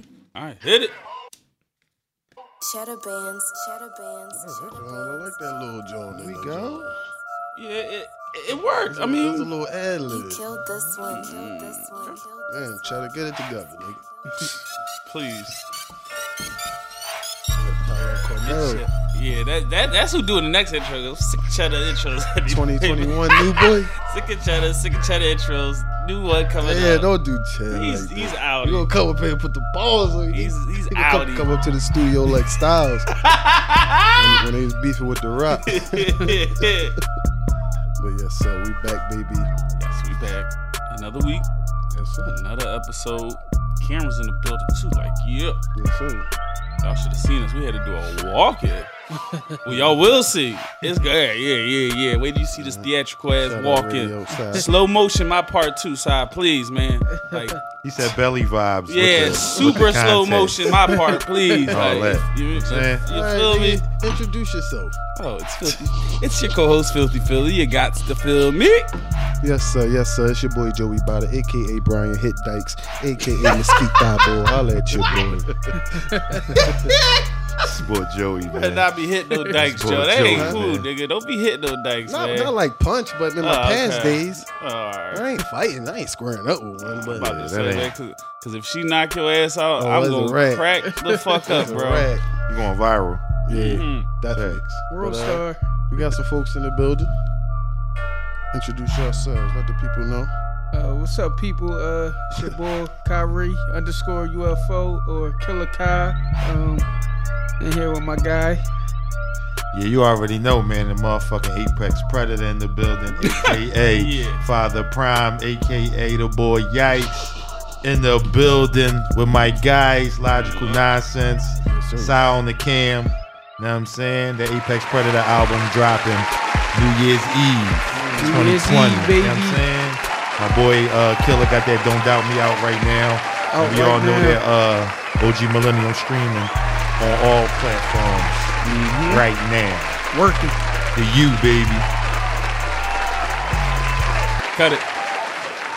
nigga. All right, hit it. Cheddar bands, cheddar bands, cheddar I like that little joint. There we go. there. Yeah, it, it worked. I It was a little ad You lib. killed this one, mm-hmm. killed this one, Man, try to get it together, nigga. please. Cornell. Yeah, that, that that's who doing the next intro. Sick of cheddar intros. 2021 new boy. sick of cheddar, sick of cheddar intros. New one coming Yeah, up. don't do Chad. He's like he's that. out. You gonna come up here and put the balls on you. He's he's He out. come, come up to the studio like Styles when, when they was beefing with the Rock. But yes, sir, we back, baby. Yes, we back. Another week, Yes, sir. another episode. Cameras in the building too. Like, yeah. Yes, sir. Y'all should have seen us. We had to do a walk in. well, y'all will see. It's good. Yeah, yeah, yeah. Wait till you see this theatrical ass Shout out walk in. Slow motion, my part two side, please, man. Like, He said belly vibes. yeah, the- super slow motion, my part, please. All Like, that. you, you, Saying? you All right, feel me? Introduce yourself. Oh, it's filthy. It's your co-host, Filthy Philly. You got to feel me. Yes, sir. Yes, sir. It's your boy Joey Bada, aka Brian Hit Dykes, aka Mesquite Boy. Holla at your boy. It's boy Joey, Better man. not be hitting no dykes, Joe. That ain't cool, man. nigga. Don't be hitting no dykes, Not, man. not like punch, but in my Oh, past okay. days, All right. I ain't fighting. I ain't squaring up with one. But I'm about to that say ain't- that because if she knock your ass out, Oh, I'm gonna rag. crack the fuck up, bro. rag. You going viral? Yeah, that's Facts. facts. World But, uh, star. We got some folks in the building. Introduce yourselves. Let the people know. Uh, what's up, people? Uh, it's your boy Kyrie underscore UFO or Killer Kai. Um, in here with my guy. Yeah, you already know, man. The motherfucking Apex Predator in the building, aka Yeah. Father Prime, aka the boy Yikes, in the building with my guys, Logical Nonsense, sir. Sal on the cam. Know what I'm saying? The Apex Predator album dropping New Year's Eve, New Year's 2020. Eve, You know what I'm saying? My boy uh, Killer got that Don't Doubt Me out right now. Out we right all know now. that uh, OG Millennium streaming on all platforms Mm-hmm. right now. Working. The you, baby. Cut it.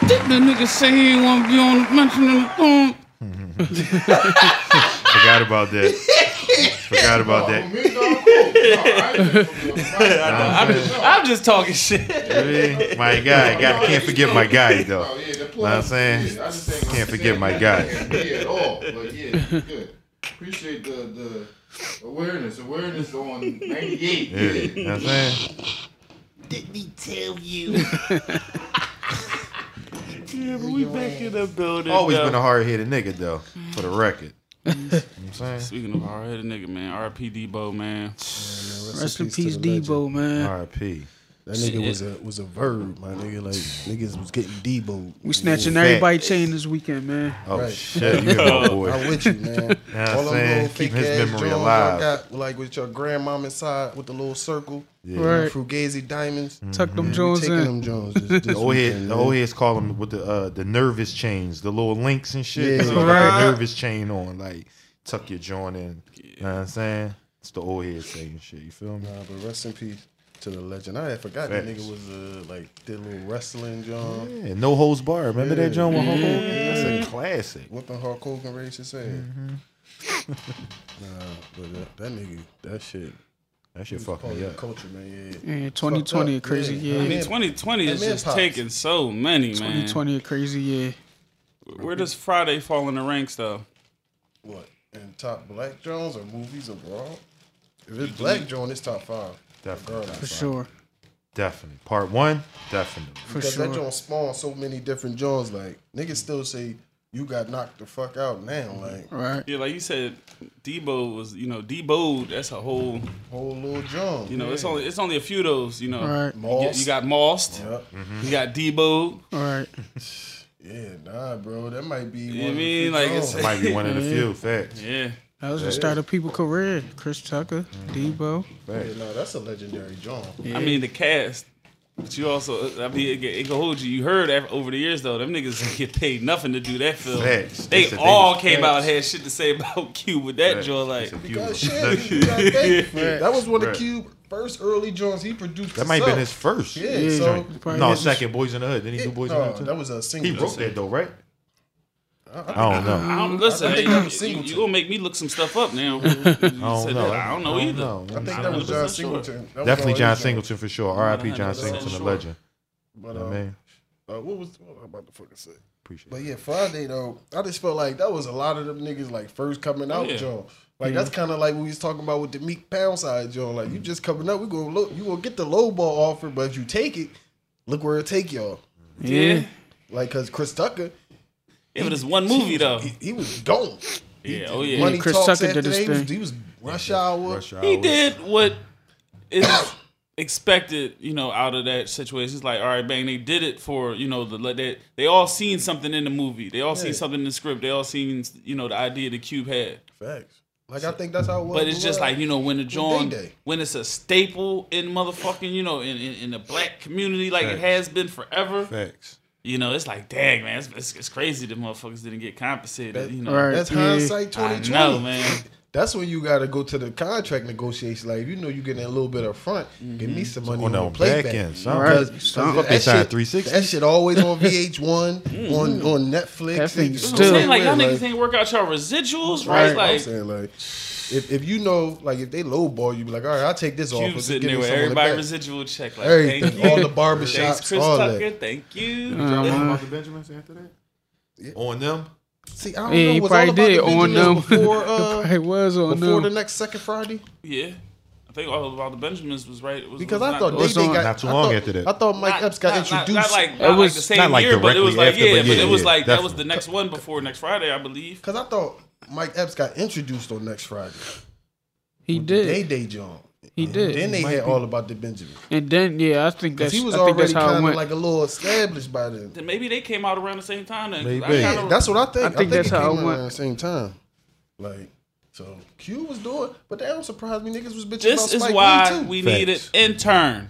Did the nigga say he ain't want to be on mentioning the phone? Forgot about that. Forgot about that. I'm just, I'm just talking shit. My guy. Got, can't forget my guy, though. You know what I'm saying? Can't forget my guy. Yeah, at all. But yeah, good. Appreciate the the awareness. Awareness on 98. Yeah, you know what I'm saying? Did me tell you? Yeah, but we back in the building. Always though. been a hard headed nigga, though, for the record. You I'm saying? Speaking of hard headed nigga, man, RP Debo, man. Rest in to peace, the legend. Debo, man. R.I.P. That nigga was a was a verb, my nigga. Like niggas was getting deboed. We snatching Fact. everybody chain this weekend, man. Oh, Right. shit. You my boy. I'm with you, man. Yeah, All them saying, little keep fake his ass memory alive. I got, like with your grandmom inside with the little circle, Yeah. Right. Fugazi diamonds. Tuck them We Jones taking in. them Jones. This, this The old head, the old heads call them with the uh, the nervous chains, the little links and shit. Yeah. so you got Right. the nervous chain on, like tuck your joint in. You know what I'm saying? It's the old head saying shit. You feel me? Nah, but rest in peace to the legend. I had forgot that nigga was uh, like did a little wrestling John. Yeah, no holds bar. Remember that John? with Hulk Hogan? Yeah. That's a classic. Whooping Hulk Hogan race his ass. Mm-hmm. nah, but that, that nigga, that shit. That shit was fucked me up. culture, man. Yeah. Yeah, 2020 a crazy yeah. year. I mean, 2020 is just pops. taking so many, man. 2020 a crazy year. Where does Friday fall in the ranks, though? What? And top black Jones or movies abroad? If it's black Jones, it's top five. Definitely. For sure. Definitely. Part one, definitely. For Because sure. that joint spawned so many different Jones. Like niggas still say you got knocked the fuck out now. Like Right. Yeah, like you said, Debo was, you know, Debo. That's a whole, whole little John. you know, it's only it's only a few of those, you know. Right. You, get- Moss. you got Mossed, Yep. Mm-hmm. you got Debo. All right. Yeah, nah, bro. That might be. You one of the mean, like, Jones. it's- That might be one of the few facts. Yeah, That was the start of people career. Chris Tucker, mm-hmm. Debo. Yeah, no, that's a legendary John. Yeah. I mean the cast. But you also, I mean, it, can- it can hold you. You heard af- over the years though, them niggas get paid nothing to do that film. Facts. They They all was came out facts. and had shit to say about Q with that Facts. joint. Like, It's a few Because of shit, them. you gotta think. that was one of Right. Cube first early joints he produced. That might have been his first. Yeah, Yeah. so No, second Boyz n the Hood. Didn't he do Boyz n the Hood too? that was a single. he wrote that though, right? I don't know. I don't listen. I think hey, that was you, Singleton. you gonna make me look some stuff up now. You said I don't that. know. I don't know either. I think that was 100% John sure. Singleton. That was Definitely John. Singleton for sure. R.I.P. John Singleton, a sure. legend. But, Yeah, uh, man. uh, what was what was I about to fucking say? Appreciate it. But yeah, Friday though, I just felt like that was a lot of them niggas like first coming out, yeah. Joe. Like that's kind of like what we was talking about with the Meek Pound side, Joe. Like you just coming up, we gonna look, you gonna get the low ball offer, but if you take it, look where it take y'all. Yeah. Like, cause Chris Tucker, Yeah, but it's one movie though. he, he was gone. Yeah, oh yeah. Money Chris talks Tucker did his that, he was, thing. he was rush hour. Rush He did what is expected, you know, out of that situation. It's like, all right, bang, they did it for, you know, the they, they all seen something in the movie. They all seen something in the script. They all seen, you know, the idea the Cube had. Facts. Like I think that's how it was. But it's just like, you know, when the joint, Day-Day. when it's a staple in motherfucking, you know, in, in, in the black community like it has been forever, Facts. You know, it's like, dang, man, it's, it's, it's crazy the motherfuckers didn't get compensated, That- you know. Right. That's Yeah. hindsight I twenty twenty. know, man. That's when you got to go to the contract negotiation. Like, you know you're getting a little bit up front, give me mm-hmm. some money On on, the the playback. back end, son. Right. Because Son. that, shit, 360. that shit always on VH1, on on Netflix. That thing It's still- I'm saying, like, y'all everywhere, niggas ain't work out your residuals, Right. right? I'm saying like, if, if you know, like, if they lowball you, be like, all right, I'll take this off. Cube Just sitting give there me with some on the everybody back. residual check. Like, Everything, thank you. all the barbershops, Thanks, Chris all Tucker. that. Thank you. Uh-huh. about the Benjamins after that? On them? See, I don't Yeah, know. he Was all probably about did the on Benjamins them. before, uh, it was on before the next second Friday. Yeah. I think all about the Benjamins was right. Was, Because was I thought they, they on- got Not too long thought- after that. I thought Mike not- Epps got not- not- introduced. Not, like, It not like was- the same not like year, but it was like after, yeah, but but yeah, it was yeah, like that was the next one before next Friday, I believe. Because I thought Mike Epps got introduced on next Friday. He did. Day Day John. He did. Then they had all about the Benjamin. And then yeah, I think Because that's he was I think already kind of like a little established by then. Then maybe they came out around the same time. Then, 'cause I Maybe. kinda- That's what I think. I think that's how came it went. around at the same time. Like, so Q was doing, but that don't surprise me. Niggas was bitching This about is Spike why Lee too. we Facts. need an intern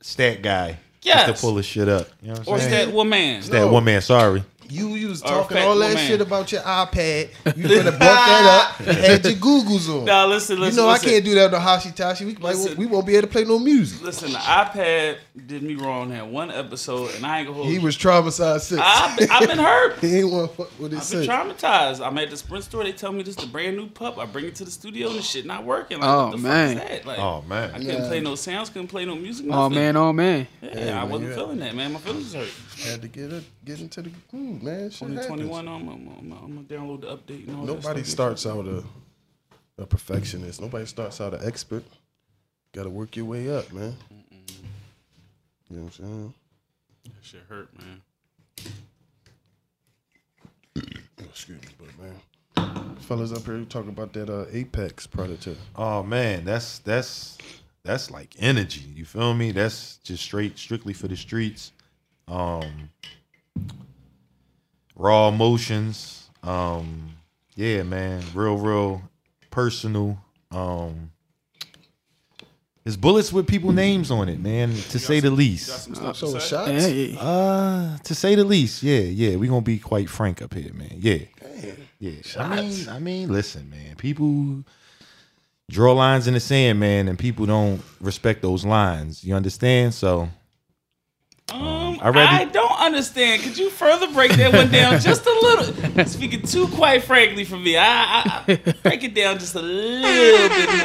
Stat guy. Yes. Just to pull his shit up. You know what or I'm saying? stat woman. Stat No. one man, sorry. You, you was talking all that woman. shit about your iPad. You could have brought that up. and Had your Googles on. Now listen, you listen. You know listen. I can't do that on Hashi Tashi. We, might, we won't be able to play no music. Listen, the iPad did me wrong that one episode, and I ain't gonna hold He you. was traumatized since. I've been, I've been hurt. he ain't want to fuck with his I've been traumatized. I'm at the Sprint store. They tell me this is the brand new pup. I bring it to the studio and the shit not working. Like, Oh, what the man. fuck is that? Like, Oh I man. couldn't Yeah. play no sounds. Couldn't play no music. Oh man, oh man. Yeah, Yeah, I man, wasn't yeah. feeling that, man. My feelings hurt. Had to get it, get into the groove, man. Shit happens. 2021. I'm, I'm, I'm, I'm gonna download the update. And all Nobody that stuff. starts out a, a perfectionist. Nobody starts out an expert. Got to work your way up, man. You know what I'm saying? That shit hurt, man. Excuse me, but man, fellas up here talking about that uh, Apex Predator. Oh man, that's that's that's like energy. You feel me? That's just straight, strictly for the streets. Um, raw emotions. Um, yeah, man, real, real personal. Um, there's bullets with people names on it, man. To say the least. some So to say? shots. Hey, Uh, to say the least, yeah, yeah. We gonna be quite frank up here, man. Yeah, yeah. I mean, I mean, listen, man. People draw lines in the sand, man, and people don't respect those lines. You understand? So, Um, I read I don't understand. Could you further break that one down just a little? Speaking too quite frankly for me, I, I, I break it down just a little bit more.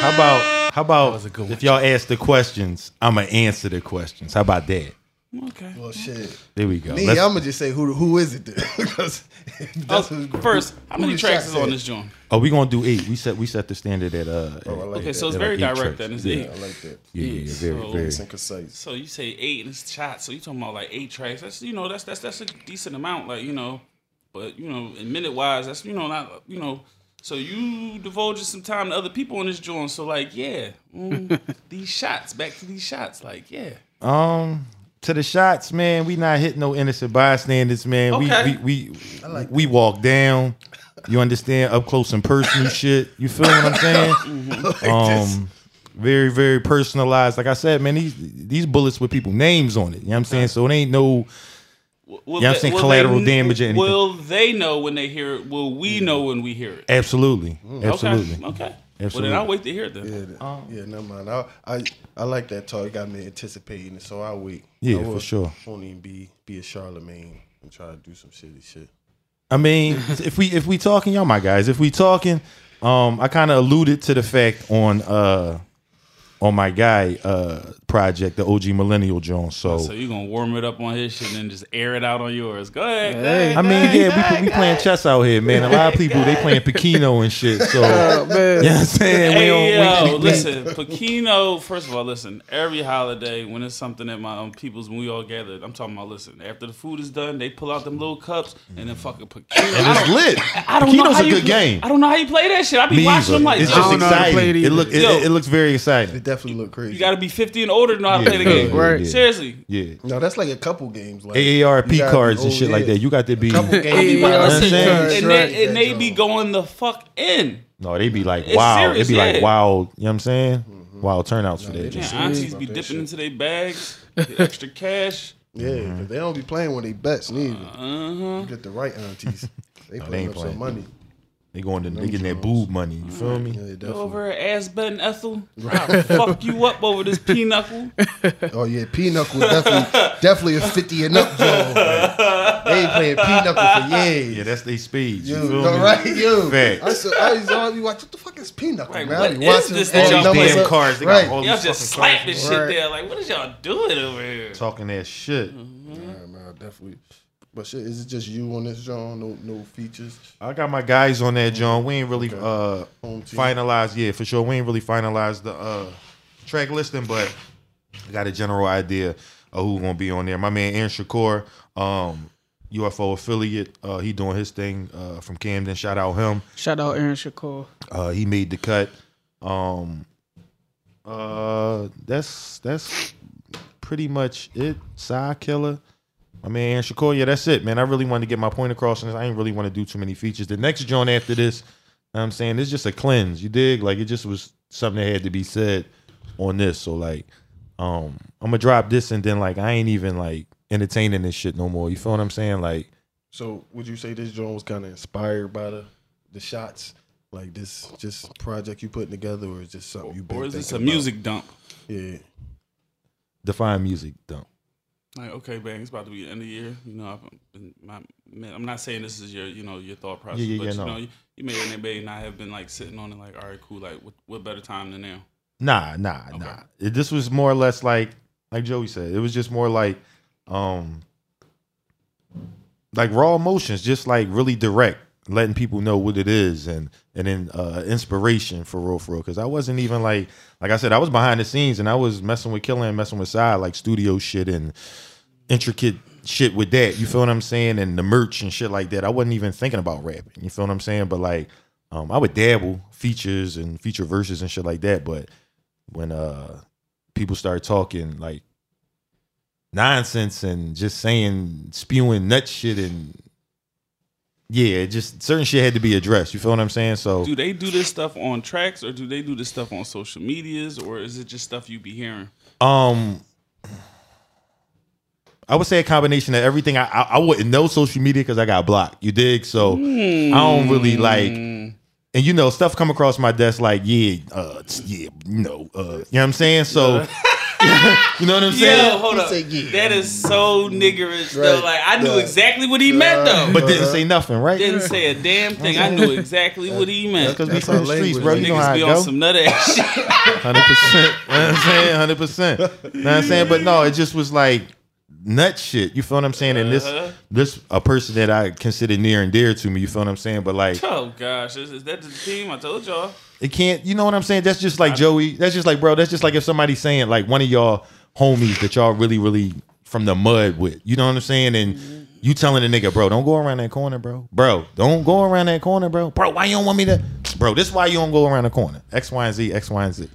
how about how about if y'all ask the questions, I'ma answer the questions. How about that? Okay. Well, shit. There we go. Me, Let's- I'm gonna just say who who is it then? because Oh, who- first, how who many the tracks shot is on said. this joint? oh, we gonna do eight. We set we set the standard at uh. Oh, I at- like Okay, that. so it's Yeah, very like eight direct tracks. then. It's Yeah. eight. I like that. yeah, yeah, yeah, very, So- very. Nice and concise. So you say eight and it's shots. So you talking about like eight tracks? That's you know that's that's that's a decent amount. Like you know, but you know, in minute wise, that's you know not you know. So you divulging some time to other people in this joint. So like yeah, mm, these shots. Back to these shots. Like yeah. Um, to the shots, man. We not hitting no innocent bystanders, man. Okay. We we we we walk down. You understand? Up close and personal shit. You feel what I'm saying? um, very very personalized. Like I said, man. These these bullets with people names on it. You know what I'm saying? So it ain't no. Will Yeah, I'm they- saying collateral they- damage or anything. Will they know when they hear it? Will we know when we hear it? Absolutely, absolutely. Okay. Okay. Well, then I'll wait to hear it then. Yeah, that- yeah, never mind. I, I I like that talk. It got me anticipating it, so I'll wait. Yeah, I for sure. Won't even be be a Charlemagne and try to do some shitty shit. I mean, if we if we talking, y'all my guys, if we talking, um, I kind of alluded to the fact on uh on my guy uh project, the OG Millennial Jones. So, So you gonna warm it up on his shit and then just air it out on yours. Go ahead. go ahead, I mean, ahead, yeah, go we ahead, we go playing chess out here, man. A lot of people they playing pinochle and shit. So, Oh, man. you know what I'm saying? Hey we yo, don't, we, we, listen, pinochle. First of all, listen. Every holiday, when it's something that my um, people's, when we all gather, I'm talking about. Listen, after the food is done, they pull out them little cups and then fucking pinochle. and it's don't- lit. I don't know pinochle's how a you good play- game. I don't know how you play that shit. I be Me watching either. them like, it's yo, just I don't know how to play it exciting. It look it, Yo. it, looks very exciting. It definitely look crazy. you got to be 50 and older to know how to Yeah, play the game. Right. yeah. Seriously. Yeah. no, that's like a couple games. Like AARP cards and shit like that. You got to be. couple games. Hey, you might listen, cards, cards And right they, and they be going the fuck in. No, they be like It's wow. It'd be like yeah. wild. You know what I'm saying? Wild turnouts for they that. just- Yeah, aunties be dipping shit. into their bags, the extra cash. Yeah, 'cause they don't be playing when they bets neither. Uh-huh. You get the right aunties. They they putting ain't up playing. some money. They going to they getting that Jones. boob money. You feel me? Yeah, Go definitely. over at ass button Ethel. I'll fuck you up over this pinochle. Oh yeah, Pinochle definitely definitely a fifty and up joint. They ain't playing Pinochle for years. Yeah, that's they speed. You Yo, feel no, me? right, yo. Facts. I said, I used to be watching, what the fuck is Pinochle, Right, man? what I be is watching this all that y'all numbers damn up. cards, they got right. all Y'all these just fucking slap this Right. shit there. Like, what is y'all doing over here? Talking that shit. Yeah, man, definitely. But shit, is it just you on this, John? No, no features. I got my guys on that, John. We ain't really uh finalized, yeah, for sure. We ain't really finalized the uh track listing, but I got a general idea of who gonna be on there. My man Aaron Shakur, um, UFO affiliate, uh, he doing his thing uh from Camden. Shout out him. Shout out Aaron Shakur. Uh, he made the cut. Um, uh, that's that's pretty much it. Side killer. I mean, Aaron Shakur, yeah, that's it, man. I really wanted to get my point across, and I ain't really want to do too many features. The next joint after this, know what I'm saying, it's just a cleanse. You dig? Like it just was something that had to be said on this. So like, um, I'm gonna drop this, and then like I ain't even like entertaining this shit no more. You feel what I'm saying? Like, So, would you say this joint was kind of inspired by the the shots, like this just project you putting together, or is just something you been Or is this a about? music dump? Yeah, define music, don't. Like, okay, bang, it's about to be the end of the year. You know, I've been, my, man, I'm not saying this is your, you know, your thought process, Yeah, yeah, but yeah, you no. know, you, you may and may not have been like sitting on it, like, all right, cool, like, what, what better time than now? Nah, nah, nah. It, this was more or less like, like Joey said, it was just more like, um, like raw emotions, just like really direct, letting people know what it is, and and then uh, inspiration for real, for real. Because I wasn't even like, like I said, I was behind the scenes and I was messing with Killer and messing with Side, like studio shit and intricate shit with that. You feel what I'm saying? And the merch and shit like that. I wasn't even thinking about rapping. You feel what I'm saying? But like, um, I would dabble features and feature verses and shit like that. But when uh people start talking like nonsense and just saying spewing nut shit and yeah, just certain shit had to be addressed. You feel what I'm saying? So Do they do this stuff on tracks or do they do this stuff on social medias or is it just stuff you be hearing? Um, I would say a combination of everything. I I, I wouldn't know social media because I got blocked. You dig? So I don't really like. And you know, stuff come across my desk like, yeah, uh, yeah, you know, uh, you know what I'm saying. So, you know what I'm saying? Yo, hold up. said, yeah. That is so niggerish though. Like I knew Right. exactly what he meant though. But didn't say nothing, right? didn't say a damn thing. I knew exactly what he meant. Because we from the streets, bro. You know how Niggas it be go. on some nut ass shit. Hundred percent. You know what I'm saying? Hundred percent. You know what I'm saying? But no, it just was like nut shit. You feel what I'm saying? And this Uh-huh. this a person that I consider near and dear to me. You feel what I'm saying? But like Oh gosh, is, is that the team? I told y'all. it can't. You know what I'm saying? That's just like Joey. That's just like bro. That's just like if somebody's saying like one of y'all homies that y'all really really from the mud with. You know what I'm saying? And you telling the nigga, bro, don't go around that corner, bro. Bro, don't go around that corner, bro. Bro, why you don't want me to? Bro, this is why you don't go around the corner. X, Y, and Z. X, Y, and Z.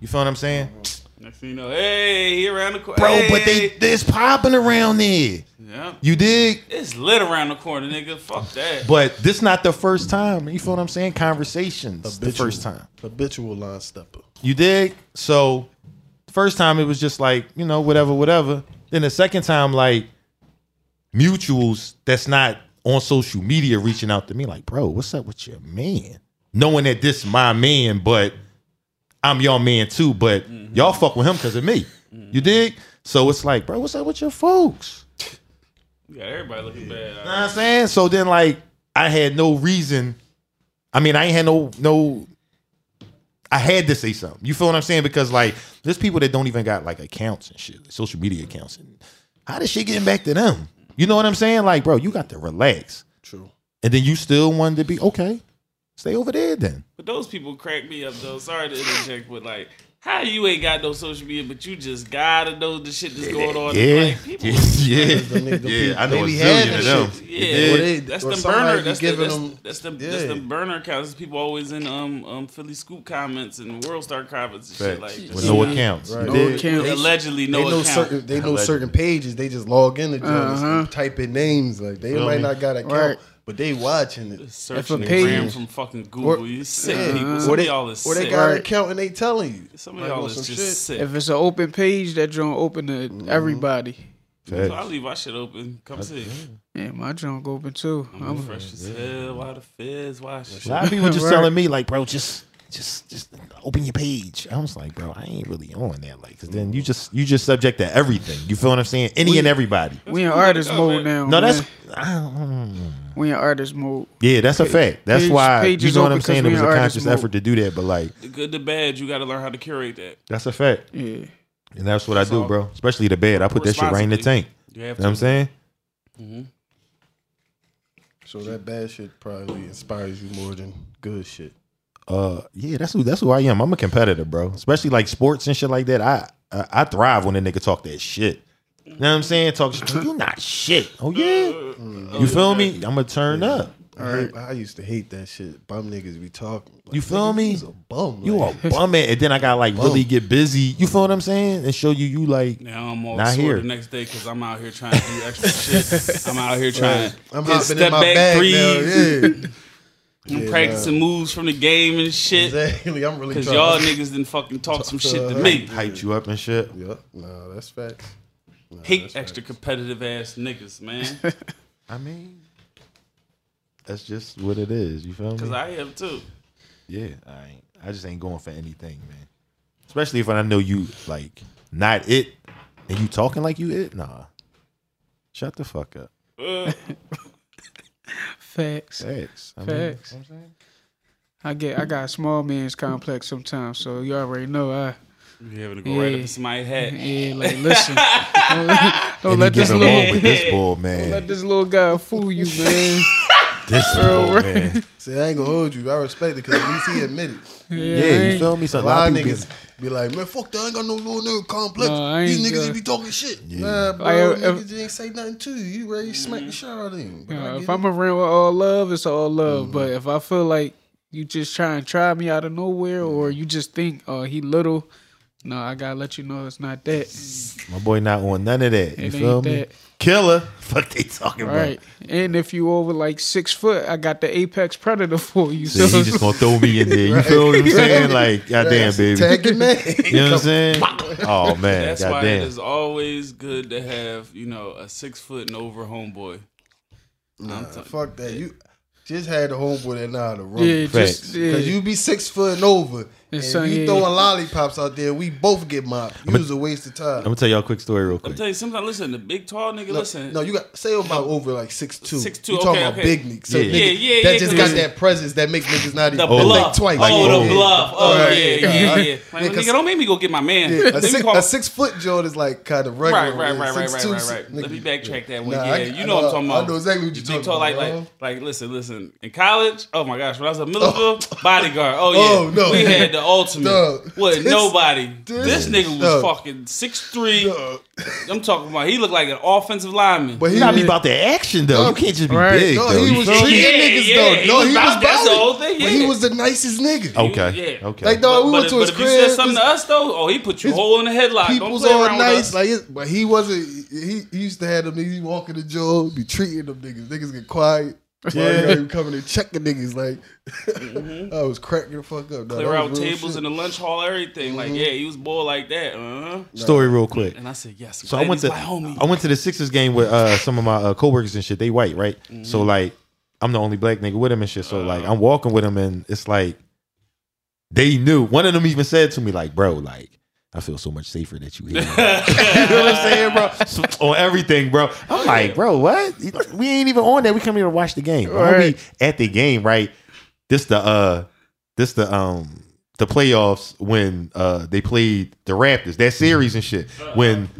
You feel what I'm saying? Next thing you know, hey, he around the corner. Bro, but they this popping around there. yeah, You dig? it's lit around the corner, nigga. Fuck that. But this not the first time. You feel what I'm saying? Conversations the first time. habitual line stepper. You dig? So first time it was just like, you know, whatever, whatever. Then the second time, like mutuals that's not on social media reaching out to me, like, bro, what's up with your man? Knowing that this my man, but I'm your man too, but mm-hmm. y'all fuck with him because of me. You mm-hmm. dig? So it's like, bro, what's up with your folks? Yeah, everybody looking bad. You know what I'm saying? So then like I had no reason. I mean, I ain't had no no I had to say something. You feel what I'm saying? Because like there's people that don't even got like accounts and shit, social media accounts. And how this shit getting back to them? You know what I'm saying? Like, bro, you got to relax. True. And then you still wanted to be okay. Stay over there then. But those people crack me up though. Sorry to interject, but like, how you ain't got no social media, but you just gotta know the shit that's going on. Yeah. Like, people, yeah. The nigga- Yeah, I know they a zillion of that them. shit. Yeah, Or they- that's or the burner. That's the, that's, them- that's the that's Yeah. burner accounts. People always in um um Philly Scoop comments and World Star comments and shit like Facts. that. With no Yeah. accounts. Right. You No dig? account. allegedly They no know account. certain. They know Allegedly. certain pages. They just log in the joints Uh-huh. type in names. Like they Feel might me? not got an account, Right. But they watching it. Searching If a page- gram from fucking Google. Or- you sick Yeah. people. Or Some of they, y'all is or they sick. got an account and they telling you. Some of Like, y'all is some just shit. sick. If it's an open page, that joint open to mm-hmm. everybody. so I leave my shit open. Come see. Yeah, my junk open too. I'm I'm fresh as hell. Why the fizz? Why shit? A lot of people just Right. telling me like, bro, just just just open your page. I was like, bro, I ain't really on that. Like, cause then you just you just subject to everything. You feel what I'm saying? Any and everybody. we in cool, let artist it go, mode man. now. No, that's man. I don't- we in artist mode. yeah, that's a fact. That's page- why page you know what I'm saying. It was a conscious mode. effort to do that, but like The good, the bad, you got to learn how to curate that. that's a fact, Yeah. and that's what I do, all. bro. Especially the bad. I put that shit right in the tank. You have You know what I'm saying? hmm So that bad shit probably inspires you more than good shit. Uh, yeah, that's who that's who I am. I'm a competitor, bro. Especially like sports and shit like that. I I, I thrive when a nigga talk that shit. You know what I'm saying? Talk shit. You not shit. Oh yeah. Mm-hmm. You feel oh, me? I'm gonna turn up. I, I used to hate that shit. Bum niggas be talking. Like, You feel me? a bum. You like, a bum man, and then I got like really get busy. You feel what I'm saying? And show you you like Now I'm all Not sore here. the next day because I'm out here trying to do extra shit. I'm out here trying. I'm to hopping step in my back bag threes. now. Yeah, I'm Yeah, practicing moves from the game and shit. exactly. I'm really Cause y'all niggas didn't fucking talk some shit to me. hyped you up and shit. Yep. Nah, that's facts. Nah, Hate extra facts. competitive ass niggas, man. I mean, that's just what it is. You feel me? Cause I am too. yeah, I ain't. I just ain't going for anything, man. Especially if I know you like not it, and you talking like you it. Nah, shut the fuck up. Uh, Facts. Facts. I Facts. Mean, you know what I'm saying? I get I got small man's complex sometimes, so you already know I you having to go right up Yeah. in somebody's head. yeah, like listen. don't let, don't let this little one with this ball, don't man. let this little guy fool you, man. This ball, man. See, I ain't gonna hold you. I respect it because at least he admitted. Yeah, Yeah, you feel me? So A lot of niggas be like, man, fuck that. I ain't got no little nigga complex. No, These niggas got- just be talking shit. Yeah. Nah, bro, Like, if- niggas ain't say nothing to you. You ready to smack the shit out of him. But I get if it. I'm around with all love, it's all love. Mm-hmm. But if I feel like you just trying to try me out of nowhere, or you just think, oh, he little, no, I gotta let you know it's not that. Mm. My boy not on none of that. You It feel me? that. Killer. Fuck they talking about? Right. And if you over like six foot, I got the apex predator for you. about. So he just gonna throw me in there. You feel what I'm saying? Like, goddamn, baby. Tag your man. You know what I'm saying? Oh man, That's why it goddamn. is always good to have, you know, a six foot and over homeboy. Nah, t- fuck that. You just had the homeboy that know how to run. yeah, Facts. just yeah. Cause you be six foot and over, and son, you yeah. throwing lollipops out there. We both get mopped. You was a waste of time. I'm gonna tell y'all a quick story real quick. I'll quick. tell you, sometimes listen, the big tall nigga, No, listen. no, you got say about over like six two. 6'2", You talking okay, about okay. big niggas? So Yeah. nigga Yeah, yeah, That yeah, just 'cause got that presence that make niggas not the even bluff. think twice. Oh, Yeah. the bluff. Oh, Right. yeah, yeah, yeah. Like, Yeah, 'cause- nigga, don't make me go get my man. Yeah, a, six, a six foot joint is like kind of regular. Right, right, right, right, right, right, right. Let nigga- me backtrack that one. Nah, yeah, I- you know what I'm know- talking I know exactly what You you're talking tall, like, like, like, listen, listen. In college, oh my gosh, when I was at Millersville, oh. bodyguard. Oh yeah, Oh, no. we had the ultimate. Dog. What? This- Nobody. this- This nigga was dog. fucking six three. I'm talking about. He looked like an offensive lineman. But he gotta be about the action though. You can't just be Right. big No, though. he was treating Yeah, niggas yeah, though. he No, was he about- was that's the whole thing, But he was the nicest nigga. Okay. Yeah. Okay. Like dog, we but went if, to but his if you said crib. something to us though, oh, he put you his whole in the headlock. Don't People's play all nice, like, but he wasn't. He, he used to have them niggas. He walking the jail, be treating them niggas. Niggas get quiet. Yeah, he coming and checking niggas. Like, I was cracking the fuck up. Nah, Mm-hmm. Clear that out tables shit. in the lunch hall, everything. Like, yeah, he was bored like that. Uh-huh. Story real quick. And I said, yes. So I went to my homie. I went to the Sixers game with uh, some of my uh, coworkers and shit. They white, right? So Mm-hmm. like, I'm the only black nigga with him and shit. So like, Uh. I'm walking with him and it's like, they knew. One of them even said to me like, "Bro, like, I feel so much safer that you here. you know what I'm saying, bro? So- on everything, bro. I'm like, bro, what? We ain't even on that. We come here to watch the game. When Right. we at the game, right? This the uh this the um the playoffs when uh they played the Raptors, that series and shit. When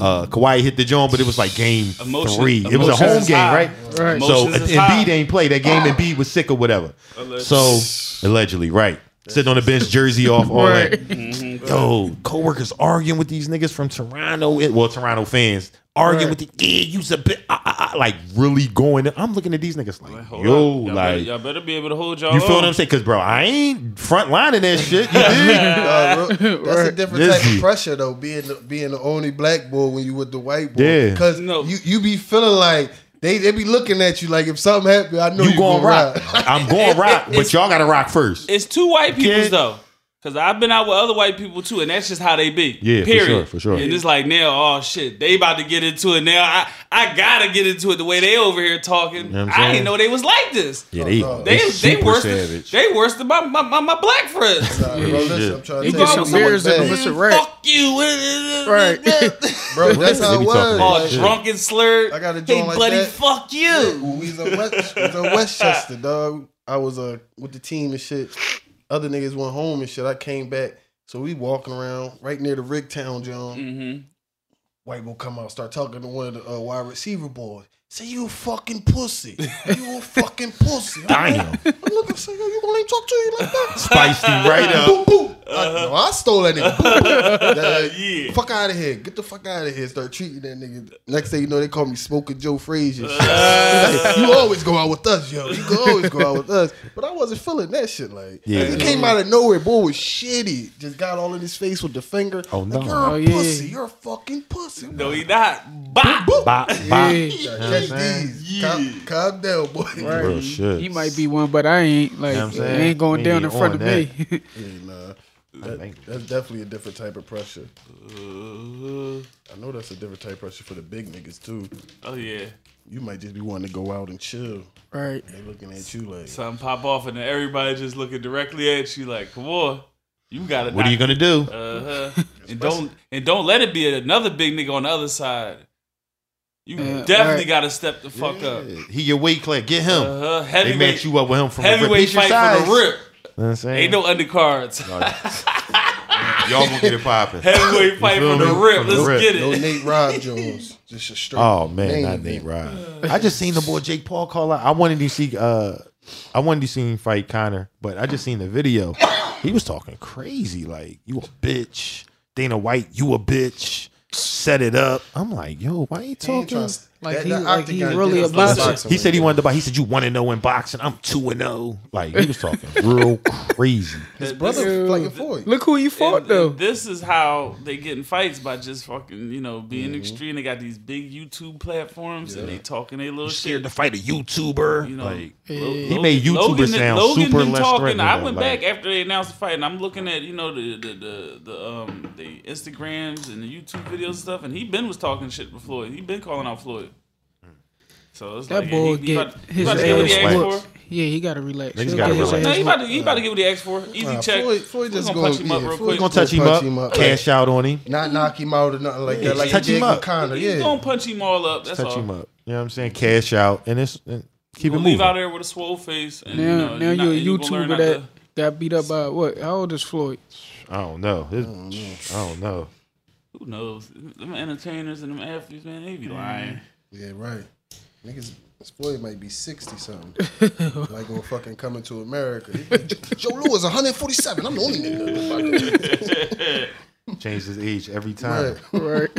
uh Kawhi hit the joint, but it was like game Emotion- three. It was a home game, high. right? Right. So Embiid ain't play that game. Embiid was sick or whatever. Allegedly. So allegedly, right? Sitting on the bench, jersey off, all Right. that. Mm-hmm. Yo, coworkers arguing with these niggas from Toronto. Well, Toronto fans arguing Right. with the yeah, you's a bit ah, ah, ah, like really going. I'm looking at these niggas like, Hold yo, y'all better, like y'all better be able to hold y'all. you feel own. what I'm saying? Because bro, I ain't front lining that shit. You dig? Uh, bro, that's a different type Dizzy. of pressure though. Being the, being the only black boy when you with the white boy, Yeah. Because No. you you be feeling like they they be looking at you like if something happened, I know you you, going gonna rock? ride. I'm going to rock, but y'all got to rock first. It's two white people though. Cause I've been out with other white people too, and that's just how they be. Yeah, for period. sure, for sure. And it's like now, oh shit, they about to get into it now. I I gotta get into it the way they over here talking. know what I'm I didn't know they was like this. Yeah, they no. They they, they super worse savage. than they worse than my my, my, my black friends. Nah, bro, listen, shit. I'm trying They to get some you something beers in them. bad. A wrap. Fuck you. Right. bro. That's how They it be was. talking All Like, drunk and slurred. I got a Hey, joint like buddy, that. fuck you. Yeah, when we was in West, we was in Westchester, dog. I was uh with the team and shit. Other niggas went home and shit. I came back, so we walking around right near the Rigtown, John. Mm-hmm. White boy come out, start talking to one of the uh, wide receiver boys. Say you a fucking pussy. You a fucking pussy. Damn. I look and say, yo, you gonna let him talk to you like that? Spiced him right up. boom, boom. I, uh-huh. no, I stole that nigga. Boom, boom. That- Yeah. Fuck out of here. Get the fuck out of here. Start treating that nigga. Next thing you know, they call me Smoking Joe Frazier. Shit. Uh. Like, you always go out with us, yo. You can always go out with us. But I wasn't feeling that shit. Like, Yeah. he came out of nowhere. Boy was shitty. Just got all in his face with the finger. Oh, no. Like, you're a Oh, yeah. pussy. You're a fucking pussy. No, he not. Bop. Bop, bop. Yeah. Yeah, catch these. Calm, calm down, boy. Right. Real shit. He might be one, but I ain't. Like, You know what I'm it saying? ain't going We down in front on of me. Yeah, nah. That- that's definitely a different type of pressure. Uh, I know that's a different type of pressure for the big niggas too. oh yeah. You might just be wanting to go out and chill. right. They looking at you like, Something pop off and then everybody just looking directly at you like, come on. You gotta What are you gonna do? Uh huh. and don't and don't let it be another big nigga on the other side. You Uh, definitely right. gotta step the fuck up. He your weight class. Get him. Uh huh. They Heavyweight, match you up with him from the rip. heavyweight fight size. for the rip. You know what I'm saying? Ain't no undercards. Y'all gonna get it popping. heavyweight fight feel for the rip. From Let's rip. get it. no it. Nate Rob Jones, just a straight. Oh man, main not. Nate Rod. I just seen the boy Jake Paul call out. I wanted to see uh I wanted to see him fight Conor, but I just seen the video. He was talking crazy, like, you a bitch. Dana White, you a bitch. Set it up. I'm like, yo, why you He ain't talking? to- Like that- he- that like he really difference about it. boxing He said he wanted to buy. He said you one and zero in boxing. I'm two and zero. Like he was talking real crazy. His brother fighting for you. Look who you fought And- though. and this is how they get in fights by just fucking, you know, being extreme. They got these big YouTube platforms and they talking their little shit. Scared to fight a YouTuber. You know, like Lo- he made YouTubers Logan, sound Logan super been less talking. I though, went like- back after they announced the fight, and I'm looking at you know the the the, the um the Instagrams and the YouTube videos and stuff, and he been was talking shit with Floyd. He been calling out Floyd. So it's That like, boy he, he get about, he his about to get ass for. Yeah, he got to relax. Niggas He'll gotta relax. No, ass he about to whooped. he about to get what he asked for. Easy Nah, check. Floyd, Floyd just gonna gonna, punch him up yeah, real Floyd quick. gonna touch him up, him up, cash out on him, not knock him out or nothing like that. Like touch him did up. with Conor, He's yeah. gonna punch him all up. That's touch all. him up. You know what I'm saying? Cash out and it's and keep it Gonna leave out there with a swole face. And, Now, you know, now you're not- you're a you gonna learn YouTuber not that to- got beat up by what? How old is Floyd? I don't know. I don't know. Who knows? Them entertainers and them athletes, man, they be lying. Yeah, right. Niggas, this Floyd might be 60 something. like on fucking Coming to America. He be, Joe Louis, 147. I'm the only nigga. Changed his age every time. Right. Right.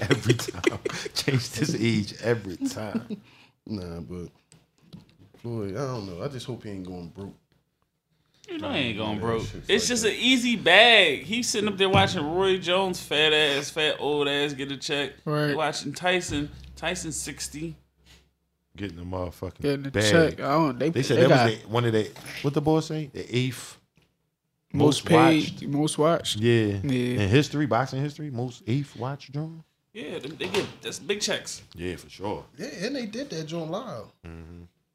every time. Changed his age every time. Nah, but Floyd, I don't know. I just hope he ain't going broke. You know he ain't going broke. shit's It's like just that. an easy bag. He's sitting up there watching Roy Jones, fat ass, fat old ass, get a check. Right. Watching Tyson. Tyson sixty. Getting the motherfucking Getting the bag. check. I don't. They, They said they that got was the, one of the what the boys say the eighth most paid, most watched. Yeah. Yeah. In history, boxing history, most eighth watch drum. Yeah, they, they get that's big checks. Yeah, for sure. Yeah, and they did that joint live.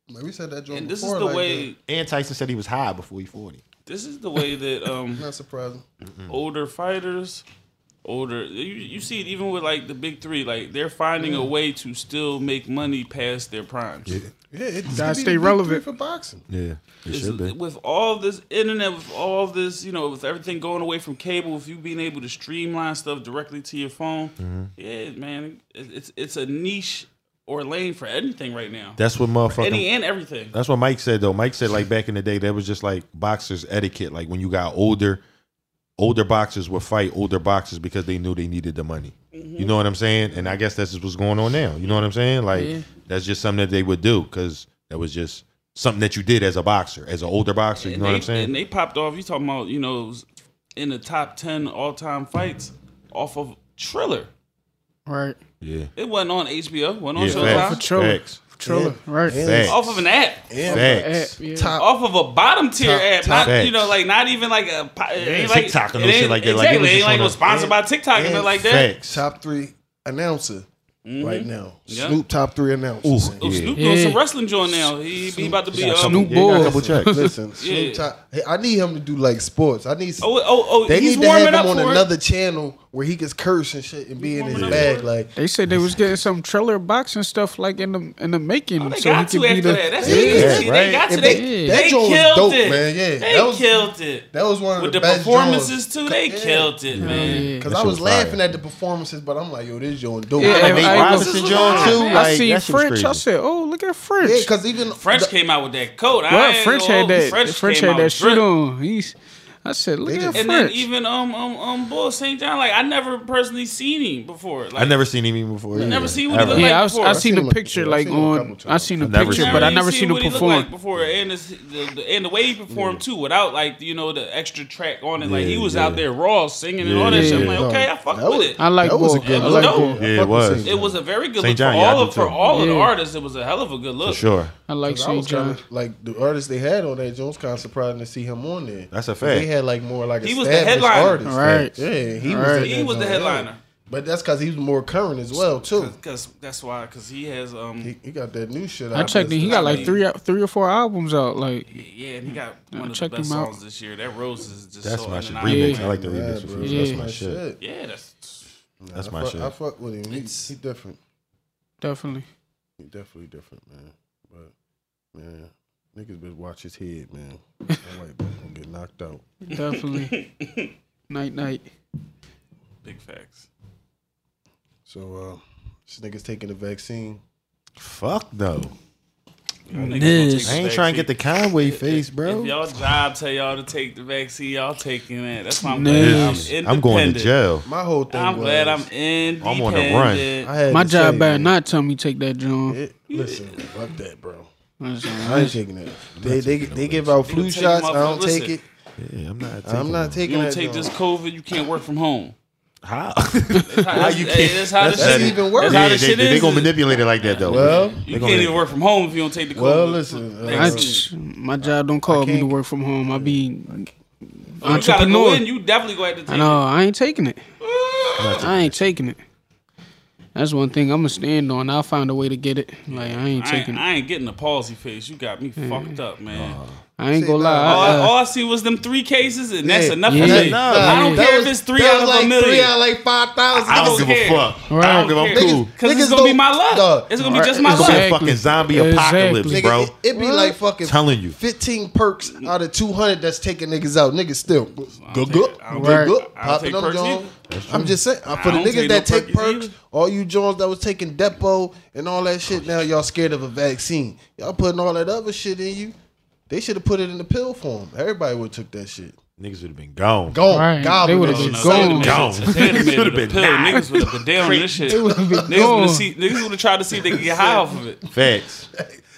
Like we said that joint And this is before. the like way. And Tyson said he was high before he forty. This is the way that um. Not surprising. older fighters older. You, you see it even with like the big three. Like they're finding a way to still make money past their primes. Yeah, it's Gotta stay relevant. for boxing. Yeah, it should be. with all this internet, with all this, you know, with everything going away from cable, with you being able to streamline stuff directly to your phone, Mm-hmm. yeah, man, it- it's it's a niche or lane for anything right now. That's what motherfucking. Any and everything. That's what Mike said though. Mike said like back in the day, that was just like boxers etiquette. Like when you got older, older boxers would fight older boxers because they knew they needed the money. Mm-hmm. You know what I'm saying? And I guess that's just what's going on now. You know what I'm saying? Like Yeah. that's just something that they would do because that was just something that you did as a boxer, as an older boxer. You And know what they- I'm saying? And they popped off. You talking about you know in the top ten all time fights off of Triller. Right. yeah. It wasn't on HBO. wasn't on Yeah, Showtime. facts. For Triller. Facts. Right. Facts. Off of an app. And Facts. App, yeah. top Off of a bottom tier Top- app, top not you know, like not even like a po- it ain't like TikTok or it no shit like that. Like, it Exactly, was it ain't like it was a- sponsored by TikTok and and like that. Facts. top three announcer right now. Yeah. Snoop top three announcer. Ooh, Oh, yeah. Snoop doing Yeah. some wrestling joint now. He, he about to be um, Snoop Yeah, a Boy. couple checks. Listen, Snoop Yeah. top. Hey, I need him to do like sports. I need. Oh, oh, oh! they he's need to have him up on for another channel where he gets curse and shit and be in his bag. Like They said they was getting some Triller boxing stuff like in the in the making. Oh, They so he got could to be after the. that. That's Yeah, easy. right. They got to. And They, they- they, that joint was killed dope, it, man. Yeah, they that was- killed it. that was one of With the, the best performances joints. too, they Yeah. killed it, man. Cause That I was was fire. laughing at the performances, but I'm like, yo, this joint dope. Yeah, Like I- Nate I- Robinson I- John too. I Like seen that shit French. I said, "Oh, look at French." Yeah, cause even French came out with that coat. I well, French gonna had that. French, French, came had that with shit on. He's. I said, "Look at just- And then French." even um um um Bull St. John, like I never personally seen him before. Like, I never seen him even before. never either. seen what he Ever. looked like yeah, I, was, before. I I seen seen the picture yeah, I like seen him a on. I times. seen the I've never picture, seen but I ain't never seen seen him what he looked perform. like before, and it's, the, the and the way he performed too, without like you know the extra track on it. Like he was yeah. out there raw singing and all that Yeah. shit. I'm like, okay, I fuck that with was- it. I like that was a Bull. good I look. like Dope. Bull. I Yeah, it fuck with was. St. It John. was a very good St. look John, for yeah, I all do of for too. all of the Yeah. artists. It was a hell of a good For look. sure. I like 'Cause I St. was John. kinda, like the artists they had on that Jones kind of surprising to see him on there. That's a fact. They had like more like He was the headliner. artists. Right. Yeah, he Right. was. in He that was the joint, yeah. headliner. But that's because he was more current as well too. Cause that's why, cause he has um He, he got that new shit. I checked it. He got like three, three or four albums out. Like, yeah, and he got one of the best him out. songs this year. That Rose is just That's so my shit. undeniable. Remix. I like the Yeah, remix. bro, That's Yeah. my shit. Yeah, that's That's I my fuck, shit. I fuck with him. He, It's- he different. definitely. He definitely different, man. But man, niggas better watch his head, man. That white boy gonna get knocked out. Definitely. night, night. big facts. So uh, this nigga's taking the vaccine. Fuck no. Y'all niggas I ain't trying to get the. Conway face, bro. If y'all job tell y'all to take the vaccine, y'all taking that. That's why I'm Nah. glad I'm independent. I'm going to jail. My whole thing. I'm was, glad I'm independent. I'm on the run. My job say, better man, not tell me take that, John. It, listen, fuck that, bro. That's all I right. ain't taking it. They they they give out flu shots. I don't take it. Yeah, I'm not. Taking I'm not them. taking You don't that. take joint. this COVID, you can't work from home. How? That's how, that's, you hey, can't- that's how that's the shit even is. worse. That's yeah, how they, the shit they, is. gonna manipulate it like that though. Well, you can't even work from home if you don't take the COVID. Well, listen, uh, I, vaccine. my job don't call me to work from home. I be Oh, you gotta go entrepreneur. in, you definitely go have to take I know. I ain't taking it. I ain't taking it. That's one thing I'm gonna stand on. I'll find a way to get it. Like I ain't I taking ain't, it. I ain't getting the palsy face. You got me fucked up, man. I ain't gonna lie. all, I- uh, all I see was them three cases, and that's Yeah. enough Yeah. for me. Nah, I don't that care was- if it's three that out of like a million. Three out of like five thousand. I don't give a care. fuck. Right. I don't give. I'm care. cool. Cause Niggas it's gonna be my luck. Dog. It's gonna be just my luck. It's gonna be a fucking zombie Exactly. apocalypse, Nigga, bro. it, it be like fucking Telling you. 15 perks out of 200 that's taking niggas out. Niggas still good, take good. good, good. Popping them joints. I'm just saying, for the niggas that take perks perks, all you Jones that was taking Depo and all that shit, now y'all scared of a vaccine. Y'all putting all that other shit in you. They should have put it in the pill form. Everybody would have took that shit. Niggas would have been gone. Gone. Right. Gobbling They that would've shit. been Selling gone. it. Gone. If they had made Should've been pill, niggas would have been down on this shit. Niggas would have niggas would have tried to see if they could get high off of it. Facts.